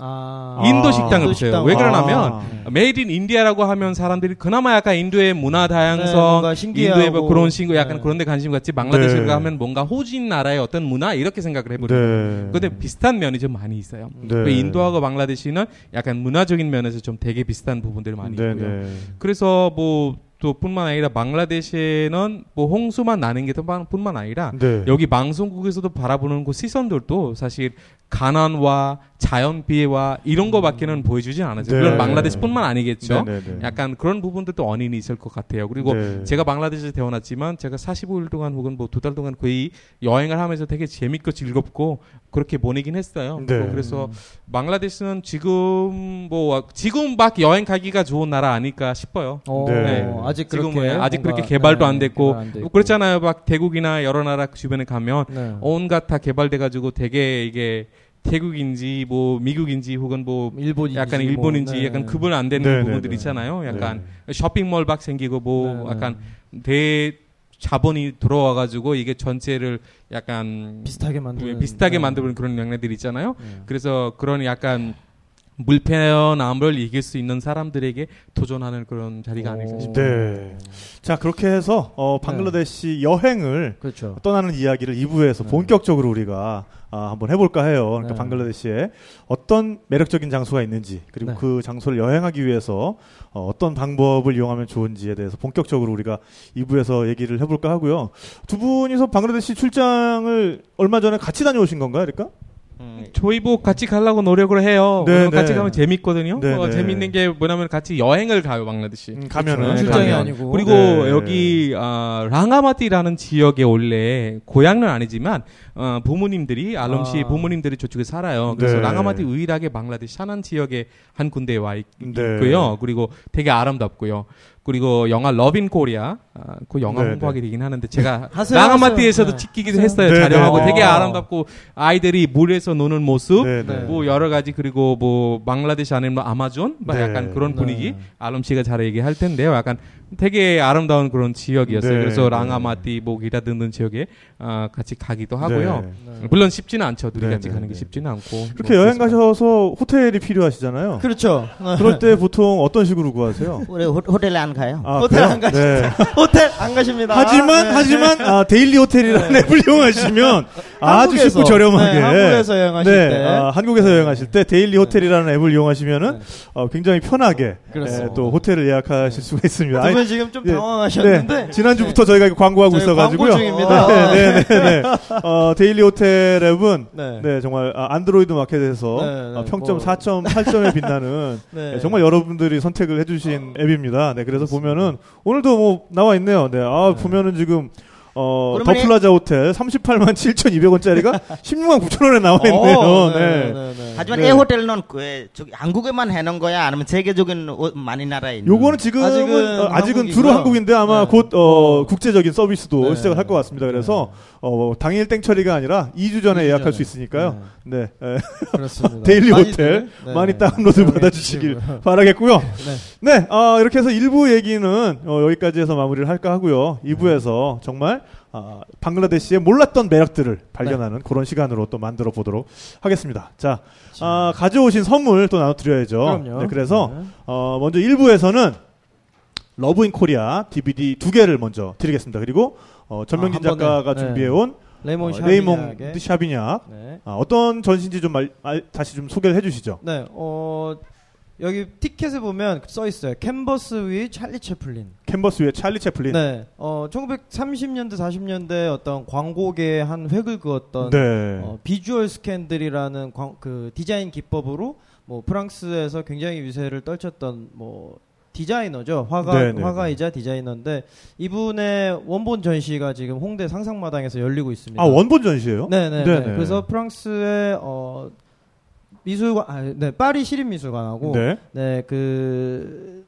Speaker 7: 아.
Speaker 4: 인도
Speaker 6: 아.
Speaker 4: 식당을
Speaker 7: 인도
Speaker 4: 붙여요.
Speaker 7: 식당.
Speaker 4: 왜
Speaker 6: 아.
Speaker 4: 그러냐면 made in India라고 하면 사람들이 그나마 약간 인도의 문화
Speaker 7: 네,
Speaker 4: 다양성,
Speaker 7: 신기하고.
Speaker 4: 인도의 뭐 그런 친구 약간
Speaker 7: 네.
Speaker 4: 그런 데 관심 갖지 방글라데시를
Speaker 6: 네.
Speaker 4: 가면 뭔가 후진 나라의 어떤 문화 이렇게 생각을 해버려요.
Speaker 6: 네.
Speaker 4: 근데 비슷한 면이 좀 많이 있어요.
Speaker 6: 네.
Speaker 4: 그 인도하고 방글라데시는 약간 문화적인 면에서 좀 되게 비슷한 부분들이 많이
Speaker 6: 네,
Speaker 4: 있고요.
Speaker 6: 네.
Speaker 4: 그래서 뭐또 뿐만 아니라 방글라데시에는 뭐 홍수만 나는 게 뿐만 아니라
Speaker 6: 네.
Speaker 4: 여기 방송국에서도 바라보는 그 시선들도 사실 가난과 자연 피해와 이런 거밖에는 보여주진 않았어요.
Speaker 6: 네.
Speaker 4: 물론 방글라데시뿐만 아니겠죠.
Speaker 6: 네, 네, 네.
Speaker 4: 약간 그런 부분들도 원인이 있을 것 같아요. 그리고
Speaker 6: 네.
Speaker 4: 제가 방글라데시에 태어났지만 제가 45일 동안 혹은 뭐 두 달 동안 거의 여행을 하면서 되게 재밌고 즐겁고 그렇게 보내긴 했어요.
Speaker 6: 네.
Speaker 4: 그래서 방글라데시는 지금 뭐 지금 막 여행 가기가 좋은 나라 아닐까 싶어요.
Speaker 7: 어,
Speaker 6: 네.
Speaker 7: 아직
Speaker 4: 지금
Speaker 7: 그렇게
Speaker 4: 아직
Speaker 7: 뭔가,
Speaker 4: 그렇게 개발도
Speaker 7: 네,
Speaker 4: 안 됐고,
Speaker 7: 안 있고.
Speaker 4: 그렇잖아요. 막 태국이나 여러 나라 주변에 가면
Speaker 7: 네.
Speaker 4: 온갖 다 개발돼 가지고 되게 이게 태국인지 뭐 미국인지 혹은 뭐
Speaker 7: 일본인지
Speaker 4: 약간
Speaker 7: 뭐,
Speaker 4: 일본인지
Speaker 7: 네.
Speaker 4: 약간 구분 안 되는
Speaker 6: 네, 네,
Speaker 4: 부분들
Speaker 6: 네.
Speaker 4: 있잖아요. 약간 쇼핑몰 막 생기고 뭐
Speaker 7: 네, 네.
Speaker 4: 약간 대 자본이 들어와 가지고 이게 전체를 약간
Speaker 7: 비슷하게 만드는
Speaker 4: 비슷하게
Speaker 7: 네.
Speaker 4: 만드는 그런 영향들이 있잖아요.
Speaker 7: 네.
Speaker 4: 그래서 그런 약간 물편함을 이길 수 있는 사람들에게 도전하는 그런 자리가 아닐까
Speaker 7: 오.
Speaker 4: 싶어요.
Speaker 6: 네. 자, 그렇게 해서 어, 방글라데시 여행을
Speaker 7: 그렇죠.
Speaker 6: 떠나는 이야기를 2부에서
Speaker 7: 네.
Speaker 6: 본격적으로 우리가 아, 한번 해볼까 해요. 그러니까
Speaker 7: 네.
Speaker 6: 방글라데시에 어떤 매력적인 장소가 있는지 그리고
Speaker 7: 네.
Speaker 6: 그 장소를 여행하기 위해서 어, 떤 방법을 이용하면 좋은지에 대해서 본격적으로 우리가 2부에서 얘기를 해볼까 하고요. 두 분이서 방글라데시 출장을 얼마 전에 같이 다녀오신 건가요, 그러니까?
Speaker 4: 저희 뭐 같이 가려고 노력을 해요.
Speaker 6: 네, 네.
Speaker 4: 같이 가면 재밌거든요.
Speaker 6: 네,
Speaker 4: 어,
Speaker 6: 네.
Speaker 4: 재밌는 게 뭐냐면 같이 여행을 가요, 방글라데시.
Speaker 6: 음, 가면은
Speaker 4: 네,
Speaker 7: 출장이
Speaker 4: 가면.
Speaker 7: 아니고.
Speaker 4: 그리고
Speaker 6: 네.
Speaker 4: 여기 아, 랑가마티라는 지역에 원래 고향은 아니지만 어, 부모님들이 알럼시
Speaker 7: 아.
Speaker 4: 부모님들이 저쪽에 살아요. 그래서
Speaker 6: 네.
Speaker 4: 랑가마티 유일하게 방글라데시 사는 지역에 한 군데에 와 있,
Speaker 6: 네.
Speaker 4: 고요 그리고 되게 아름답고요. 그리고 영화 Love in Korea 아, 그 영화
Speaker 6: 네,
Speaker 4: 홍보하게 되긴 하는데 제가
Speaker 7: 하세요. 네.
Speaker 4: 찍기도
Speaker 7: 하세요.
Speaker 4: 했어요.
Speaker 6: 네,
Speaker 4: 촬영하고
Speaker 6: 네.
Speaker 4: 되게
Speaker 7: 아.
Speaker 4: 아름답고 아이들이 물에서 노는 모습
Speaker 6: 네, 네.
Speaker 7: 네.
Speaker 4: 뭐 여러 가지 그리고 뭐 방글라데시 아니면 뭐 아마존 뭐
Speaker 6: 네.
Speaker 4: 약간 그런 분위기
Speaker 7: 네.
Speaker 4: 알럼 씨가 잘 얘기할 텐데요. 약간 되게 아름다운 그런 지역이었어요.
Speaker 6: 네,
Speaker 4: 그래서
Speaker 6: 네.
Speaker 4: 랑아마티 뭐 기타 등등 지역에 아, 같이 가기도 하고요.
Speaker 6: 네.
Speaker 7: 네.
Speaker 4: 물론 쉽지는 않죠. 둘이
Speaker 6: 네,
Speaker 4: 같이
Speaker 6: 네,
Speaker 4: 가는 게
Speaker 6: 네.
Speaker 4: 쉽지는 않고.
Speaker 6: 그렇게
Speaker 4: 뭐
Speaker 6: 여행
Speaker 4: 그래서
Speaker 6: 가셔서 호텔이 필요하시잖아요.
Speaker 7: 그렇죠.
Speaker 6: 그럴 때 보통 어떤 식으로 구하세요?
Speaker 5: 호텔에 안 가요?
Speaker 6: 아,
Speaker 7: 호텔
Speaker 6: 그래요?
Speaker 7: 안 가시죠?
Speaker 6: 네.
Speaker 7: 호텔 안 가십니다.
Speaker 6: 하지만
Speaker 7: 네.
Speaker 6: 하지만 아, 데일리 호텔이라는 앱을 이용하시면 아주 쉽고 저렴하게
Speaker 7: 네, 한국에서 여행하실
Speaker 6: 네,
Speaker 7: 때.
Speaker 6: 아, 한국에서 여행하실 때 데일리 호텔이라는 앱을 이용하시면은
Speaker 7: 네.
Speaker 6: 어, 굉장히 편하게 또 호텔을 예약하실 수가 있습니다.
Speaker 7: 두
Speaker 6: 아니,
Speaker 7: 분 지금 좀
Speaker 6: 예,
Speaker 7: 당황하셨는데
Speaker 6: 네, 지난주부터 저희가 광고하고
Speaker 7: 저희
Speaker 6: 있어가지고요.
Speaker 7: 광고 중입니다.
Speaker 6: 네, 네, 네, 네. 어, 데일리 호텔 앱은
Speaker 7: 네.
Speaker 6: 네, 정말 아, 안드로이드 마켓에서
Speaker 7: 네, 네,
Speaker 6: 어, 평점
Speaker 7: 뭐.
Speaker 6: 4.8점에 빛나는
Speaker 7: 네.
Speaker 6: 네, 정말 여러분들이 선택을 해주신 앱입니다. 네, 그래서 보면은 오늘도 뭐 나와 있네요. 네, 아 보면은 지금 어, 더 플라자 호텔 38만 7,200원짜리가 16만 9천 원에 나와 있네요.
Speaker 7: 어,
Speaker 6: 네.
Speaker 7: 네.
Speaker 5: 하지만
Speaker 6: 네.
Speaker 5: 이 호텔은 그 저기 한국에만 해놓은 거야? 아니면 세계적인 오- 많이 나라에 있는?
Speaker 6: 요거는 지금은
Speaker 7: 아직은
Speaker 6: 어, 아직은. 주로 한국인데 아마
Speaker 7: 네.
Speaker 6: 곧 어, 국제적인 서비스도
Speaker 7: 네.
Speaker 6: 시작을 할 것 같습니다. 그래서 어, 당일 땡 처리가 아니라 2주 전에
Speaker 7: 2주
Speaker 6: 예약할
Speaker 7: 전에.
Speaker 6: 수 있으니까요. 네. 에,
Speaker 7: 그렇습니다.
Speaker 6: 데일리
Speaker 7: 많이들,
Speaker 6: 호텔
Speaker 7: 네.
Speaker 6: 많이 다운로드 받아주시길. 바라겠고요.
Speaker 7: 네.
Speaker 6: 네, 어, 이렇게 해서 1부 얘기는 어, 여기까지 해서 마무리를 할까 하고요. 2부에서 정말 아, 방글라데시의 몰랐던 매력들을 발견하는 그런 시간으로 또 만들어 보도록 하겠습니다. 자, 아, 가져오신 선물 또 나눠드려야죠. 네, 그래서
Speaker 7: 네.
Speaker 6: 어, 먼저 1부에서는 러브 인 코리아 DVD 두 개를 먼저 드리겠습니다. 그리고 어, 전명진
Speaker 7: 아.
Speaker 6: 작가가
Speaker 7: 네.
Speaker 6: 준비해온
Speaker 7: 레이몬
Speaker 6: 어. 레이몽 드 사비냑
Speaker 7: 네.
Speaker 6: 아, 어떤 전신지 좀 말- 알- 다시 좀 소개를 해주시죠.
Speaker 7: 네. 어 여기 티켓에 보면 써 있어요. 캔버스 위 찰리 채플린.
Speaker 6: 캔버스 위에 찰리 채플린.
Speaker 7: 네. 어 1930년대 40년대 어떤 광고계의 한 획을 그었던
Speaker 6: 네.
Speaker 7: 어, 비주얼 스캔들이라는 광, 그 디자인 기법으로 뭐 프랑스에서 굉장히 위세를 떨쳤던 뭐 디자이너죠. 화가
Speaker 6: 네, 네,
Speaker 7: 화가이자 디자이너인데 이분의 원본 전시가 지금 홍대 상상마당에서 열리고 있습니다.
Speaker 6: 아 원본 전시예요?
Speaker 7: 네네.
Speaker 6: 네네.
Speaker 7: 네 그래서 프랑스의 어 미술관, 아, 네 파리 시립미술관하고
Speaker 6: 네.
Speaker 7: 네, 그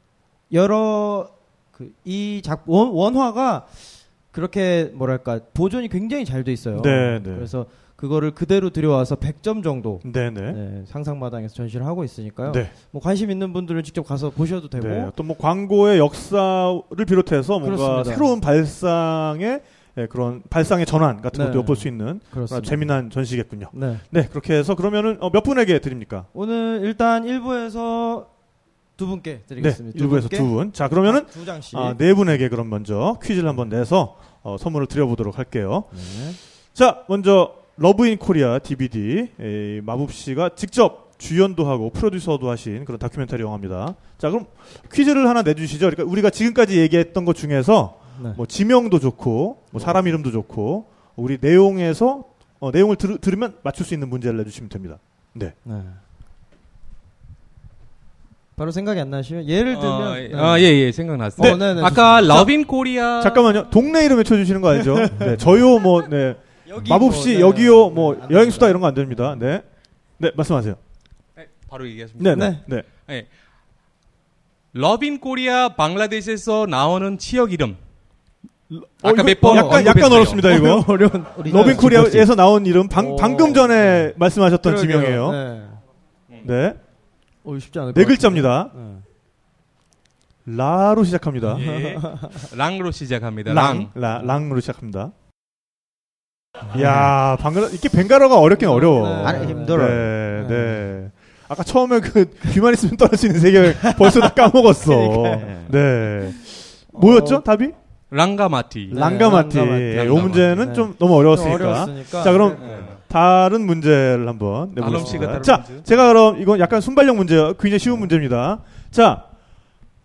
Speaker 7: 여러 그 이작 원화가 그렇게 뭐랄까 보존이 굉장히 잘 돼 있어요.
Speaker 6: 네, 네.
Speaker 7: 그래서 그거를 그대로 들여와서 100점 정도
Speaker 6: 네, 네.
Speaker 7: 네, 상상마당에서 전시를 하고 있으니까요.
Speaker 6: 네.
Speaker 7: 뭐 관심 있는 분들은 직접 가서 보셔도 되고.
Speaker 6: 네. 어떤 뭐 광고의 역사를 비롯해서 뭔가
Speaker 7: 그렇습니다.
Speaker 6: 새로운 발상의 예, 그런 발상의 전환 같은
Speaker 7: 네.
Speaker 6: 것도 엿볼 수 있는. 재미난 전시겠군요.
Speaker 7: 네.
Speaker 6: 네, 그렇게 해서 그러면은 어, 몇 분에게 드립니까?
Speaker 7: 오늘 일단 1부에서 두 분께
Speaker 6: 네,
Speaker 7: 드리겠습니다.
Speaker 6: 일부에서 두 분. 자, 그러면은
Speaker 7: 두 장씩.
Speaker 6: 아, 네 분에게 그럼 먼저 퀴즈를 한번 내서 어, 선물을 드려보도록 할게요.
Speaker 7: 네.
Speaker 6: 자, 먼저 러브 인 코리아 DVD 에, 마붑 씨가 직접 주연도 하고 프로듀서도 하신 그런 다큐멘터리 영화입니다. 자, 그럼 퀴즈를 하나 내주시죠. 그러니까 우리가 지금까지 얘기했던 것 중에서
Speaker 7: 네.
Speaker 6: 뭐 지명도 좋고 뭐 사람 이름도 좋고 우리 내용에서 어, 내용을 들, 들으면 맞출 수 있는 문제를 내주시면 됩니다. 네.
Speaker 7: 네. 바로 생각이 안 나시면 예를 들면
Speaker 4: 어,
Speaker 7: 네.
Speaker 4: 아, 예, 예, 생각났어요.
Speaker 7: 어, 네, 네,
Speaker 4: 아까. 러브 인 코리아
Speaker 6: 잠깐만요. 동네 이름 외쳐 주시는 거 알죠? 네. 저요 뭐 네.
Speaker 7: 여기
Speaker 6: 마붑
Speaker 7: 뭐,
Speaker 6: 씨
Speaker 7: 네.
Speaker 6: 여기요
Speaker 7: 뭐안
Speaker 6: 여행 수다. 이런 거 안 됩니다. 네. 네 말씀하세요.
Speaker 4: 네, 바로 얘기하십니다.
Speaker 6: 네, 네, 네.
Speaker 4: 러브 인 코리아 방글라데시에서 나오는 지역 이름.
Speaker 6: 어,
Speaker 4: 아까 몇번
Speaker 6: 약간 약간. 어렵습니다 이거.
Speaker 7: 어려운
Speaker 6: 러빈 코리아에서 나온 이름 방,
Speaker 7: 오.
Speaker 6: 방금 전에 말씀하셨던
Speaker 7: 그러게요.
Speaker 6: 지명이에요.
Speaker 7: 네.
Speaker 6: 네.
Speaker 7: 어, 쉽지 않을 네것
Speaker 6: 글자입니다.
Speaker 7: 네.
Speaker 6: 라로 시작합니다.
Speaker 4: 예. 랑으로 시작합니다.
Speaker 6: 랑, 라, 랑으로 시작합니다. 이야, 방금 이렇게 벵갈어가 어렵긴 어려워.
Speaker 7: 네.
Speaker 5: 아니, 힘들어요.
Speaker 6: 네, 네. 아까 처음에 그 귀만 있으면 떨어지는 세계 벌써 다 까먹었어. 네. 뭐였죠?
Speaker 7: 어,
Speaker 6: 답이?
Speaker 4: 랑가마티.
Speaker 7: 네,
Speaker 6: 랑가마티.
Speaker 7: 랑가마티.
Speaker 6: 이
Speaker 4: 랑가마티.
Speaker 6: 문제는
Speaker 7: 네.
Speaker 6: 좀 너무
Speaker 7: 좀
Speaker 6: 어려웠으니까.
Speaker 7: 어려웠으니까.
Speaker 6: 자, 그럼
Speaker 7: 네.
Speaker 6: 다른 문제를 한번
Speaker 4: 씨가
Speaker 6: 내보겠습니다. 자,
Speaker 4: 문제?
Speaker 6: 제가 그럼 이건 약간 순발력 문제예요. 굉장히 쉬운 문제입니다. 자,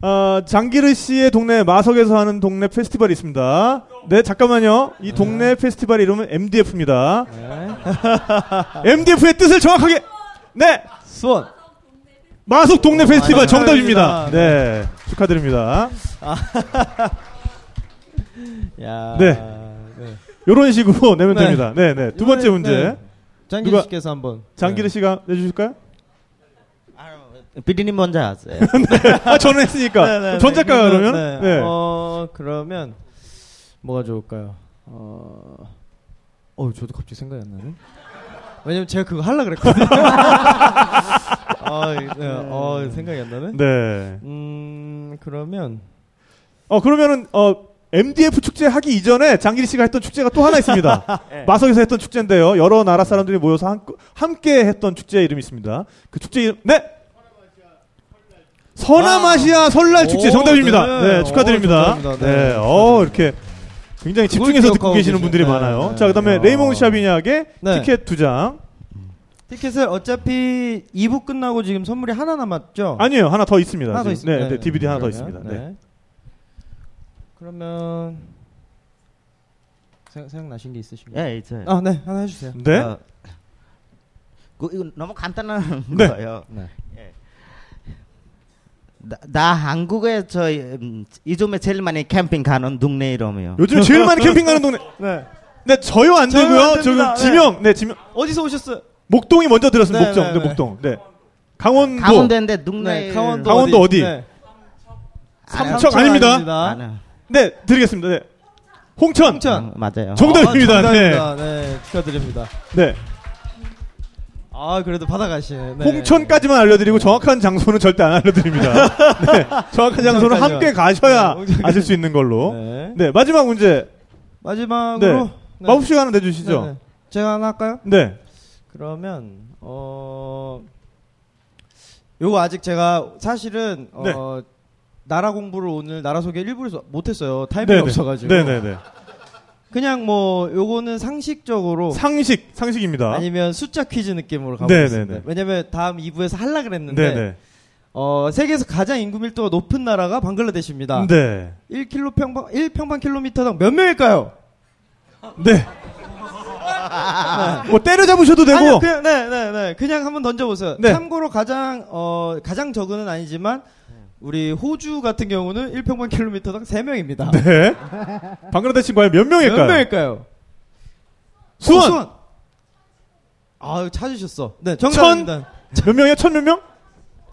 Speaker 6: 어, 장기르 씨의 동네 마석에서 하는 동네 페스티벌이 있습니다. 네, 잠깐만요. 이 동네 페스티벌 이름은 MDF입니다.
Speaker 7: 네.
Speaker 6: MDF의 뜻을 정확하게 네,
Speaker 7: 수원.
Speaker 6: 마석 동네 페스티벌
Speaker 7: 아,
Speaker 6: 정답입니다. 네, 축하드립니다.
Speaker 7: 야.
Speaker 6: 네.
Speaker 7: 네.
Speaker 6: 이런 식으로 내면
Speaker 7: 네.
Speaker 6: 됩니다. 네, 네. 두 번째 문제.
Speaker 7: 네. 장기
Speaker 6: 누가-
Speaker 7: 씨께서 한번.
Speaker 6: 장기르 씨가 내주실까요?
Speaker 5: 비디님 먼저 하세요.
Speaker 6: 아, 저는 했으니까.
Speaker 7: 네, 네,
Speaker 6: 전
Speaker 7: 네.
Speaker 6: 작가가 그러면?
Speaker 7: 네.
Speaker 6: 네.
Speaker 7: 어, 그러면 뭐가 좋을까요? 어. 어, 저도 갑자기 생각이 안 나네. 왜냐면 제가 그거 하려 그랬거든요. 아, 네. 어, 생각이 안 나네.
Speaker 6: 네.
Speaker 7: 음, 그러면
Speaker 6: 어 그러면은 어 MDF 축제 하기 이전에 장기리 씨가 했던 축제가 또 하나 있습니다. 마석에서 했던 축제인데요. 여러 나라 사람들이 모여서 한, 함께 했던 축제 이름이 있습니다. 그 축제 이름 네. 서남아시아 설날 축제
Speaker 7: 오,
Speaker 6: 정답입니다.
Speaker 7: 네.
Speaker 6: 네, 축하드립니다.
Speaker 7: 오.
Speaker 6: 네,
Speaker 7: 네,
Speaker 6: 어 이렇게 굉장히 집중해서 듣고 계시는
Speaker 7: 계시-
Speaker 6: 분들이
Speaker 7: 네,
Speaker 6: 많아요.
Speaker 7: 네.
Speaker 6: 자, 그다음에
Speaker 7: 야.
Speaker 6: 레이몽 샤비니악의
Speaker 7: 네.
Speaker 6: 티켓 두 장.
Speaker 7: 티켓을 어차피 2부 끝나고 지금 선물이 하나 남았죠?
Speaker 6: 아니에요, 하나 더 있습니다.
Speaker 7: 하나 더. 있습니다.
Speaker 6: 네, 네, DVD 하나 더
Speaker 7: 그러면,
Speaker 6: 있습니다. 네.
Speaker 7: 네. 그러면 생각, 생각 나신 게 있으신가요?
Speaker 5: 예, 있어요.
Speaker 7: 아, 네. 하나 해주세요.
Speaker 6: 네.
Speaker 5: 어, 그, 이거 너무 간단한
Speaker 6: 네.
Speaker 5: 거예요.
Speaker 7: 네.
Speaker 5: 예. 나, 나 한국에 저 음, 이즘에 제일 많이 캠핑 가는 동네 이름이요.
Speaker 6: 요즘에 제일 많이 캠핑 가는 동네.
Speaker 7: 네.
Speaker 6: 네, 저요 안 되고요. 저기 지명, 네, 지명.
Speaker 7: 어디서 오셨어요?
Speaker 6: 목동이 먼저 들었습니다.
Speaker 7: 네,
Speaker 6: 목동,
Speaker 7: 네,
Speaker 6: 네,
Speaker 7: 네.
Speaker 6: 목동, 네. 강원도,
Speaker 5: 강원도인데 동네
Speaker 7: 네, 강원도,
Speaker 6: 강원도 어디?
Speaker 7: 네.
Speaker 6: 삼척 아닙니다.
Speaker 5: 아는.
Speaker 6: 네, 드리겠습니다. 네. 홍천,
Speaker 7: 홍천.
Speaker 5: 어, 맞아요.
Speaker 6: 정답입니다.
Speaker 7: 아,
Speaker 6: 네,
Speaker 7: 정답입니다. 네. 축하드립니다.
Speaker 6: 네.
Speaker 7: 아, 그래도 받아가시네. 네.
Speaker 6: 홍천까지만 알려드리고 정확한 장소는 절대 안 알려드립니다. 네, 정확한 장소는. 함께 가셔야
Speaker 7: 네.
Speaker 6: 아실 수 있는 걸로.
Speaker 7: 네.
Speaker 6: 네, 마지막 문제
Speaker 7: 마지막으로
Speaker 8: 네. 마법 시간 하나 내주시죠.
Speaker 7: 네, 네. 제가 하나 할까요?
Speaker 8: 네.
Speaker 7: 그러면 어 요거 아직 제가 사실은
Speaker 8: 네.
Speaker 7: 어 나라 공부를 오늘 나라 소개 일부러 못했어요. 타이밍이 없어가지고.
Speaker 8: 네네네.
Speaker 7: 그냥 뭐 요거는 상식적으로
Speaker 8: 상식 상식입니다.
Speaker 7: 아니면 숫자 퀴즈 느낌으로
Speaker 8: 네네네.
Speaker 7: 가보겠습니다. 왜냐면 다음 2부에서 할라 그랬는데
Speaker 8: 네네.
Speaker 7: 어, 세계에서 가장 인구 밀도가 높은 나라가 방글라데시입니다.
Speaker 8: 네.
Speaker 7: 1킬로 평방 1평방 킬로미터당 몇 명일까요?
Speaker 8: 네. 뭐 때려잡으셔도 되고.
Speaker 7: 아니요, 그냥 네, 네, 네. 그냥 한번 던져 보세요.
Speaker 8: 네.
Speaker 7: 참고로 가장 어, 가장 적은은 아니지만 우리 호주 같은 경우는 1평방 킬로미터당 3명입니다.
Speaker 8: 네. 방글라데시 과연 몇 명일까요?
Speaker 7: 몇 명일까요?
Speaker 8: 수원!
Speaker 7: 어, 수원. 아, 찾으셨어. 네, 정답입니다.
Speaker 8: 몇 명이요? 천몇 명?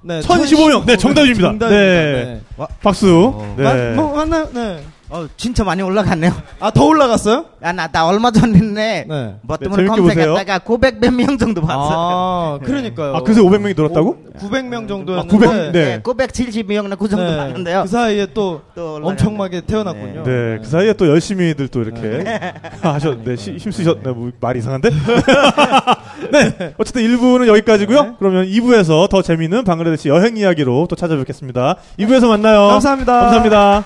Speaker 7: 네,
Speaker 8: 1015명. 네, 정답입니다.
Speaker 7: 정답입니다.
Speaker 8: 네.
Speaker 7: 네.
Speaker 8: 박수. 네.
Speaker 7: 맞- 뭐 맞나요? 네.
Speaker 5: 어, 진짜 많이 올라갔네요.
Speaker 7: 아, 더 올라갔어요?
Speaker 5: 아, 나, 나 얼마 전에
Speaker 7: 네.
Speaker 5: 뭐
Speaker 8: 네,
Speaker 5: 때문에
Speaker 8: 보세요.
Speaker 5: 검색했다가 900몇 명 정도 봤어요.
Speaker 7: 아, 그러니까요.
Speaker 8: 아, 그새 500명이 늘었다고?
Speaker 7: 900명
Speaker 8: 아,
Speaker 7: 정도였는데
Speaker 8: 900, 네.
Speaker 5: 972명 그 정도 봤는데요.
Speaker 7: 그 사이에 또,
Speaker 5: 또.
Speaker 7: 엄청나게 태어났군요.
Speaker 8: 네, 그 사이에 또 열심히들 또 이렇게 하셨네. 시- 힘쓰셨네. 뭐, 말이 이상한데? 네. 어쨌든 1부는 여기까지고요.
Speaker 7: 네.
Speaker 8: 그러면 2부에서 더 재미있는 방글라데시 여행 이야기로 또 찾아뵙겠습니다. 2부에서 만나요.
Speaker 7: 감사합니다.
Speaker 8: 감사합니다.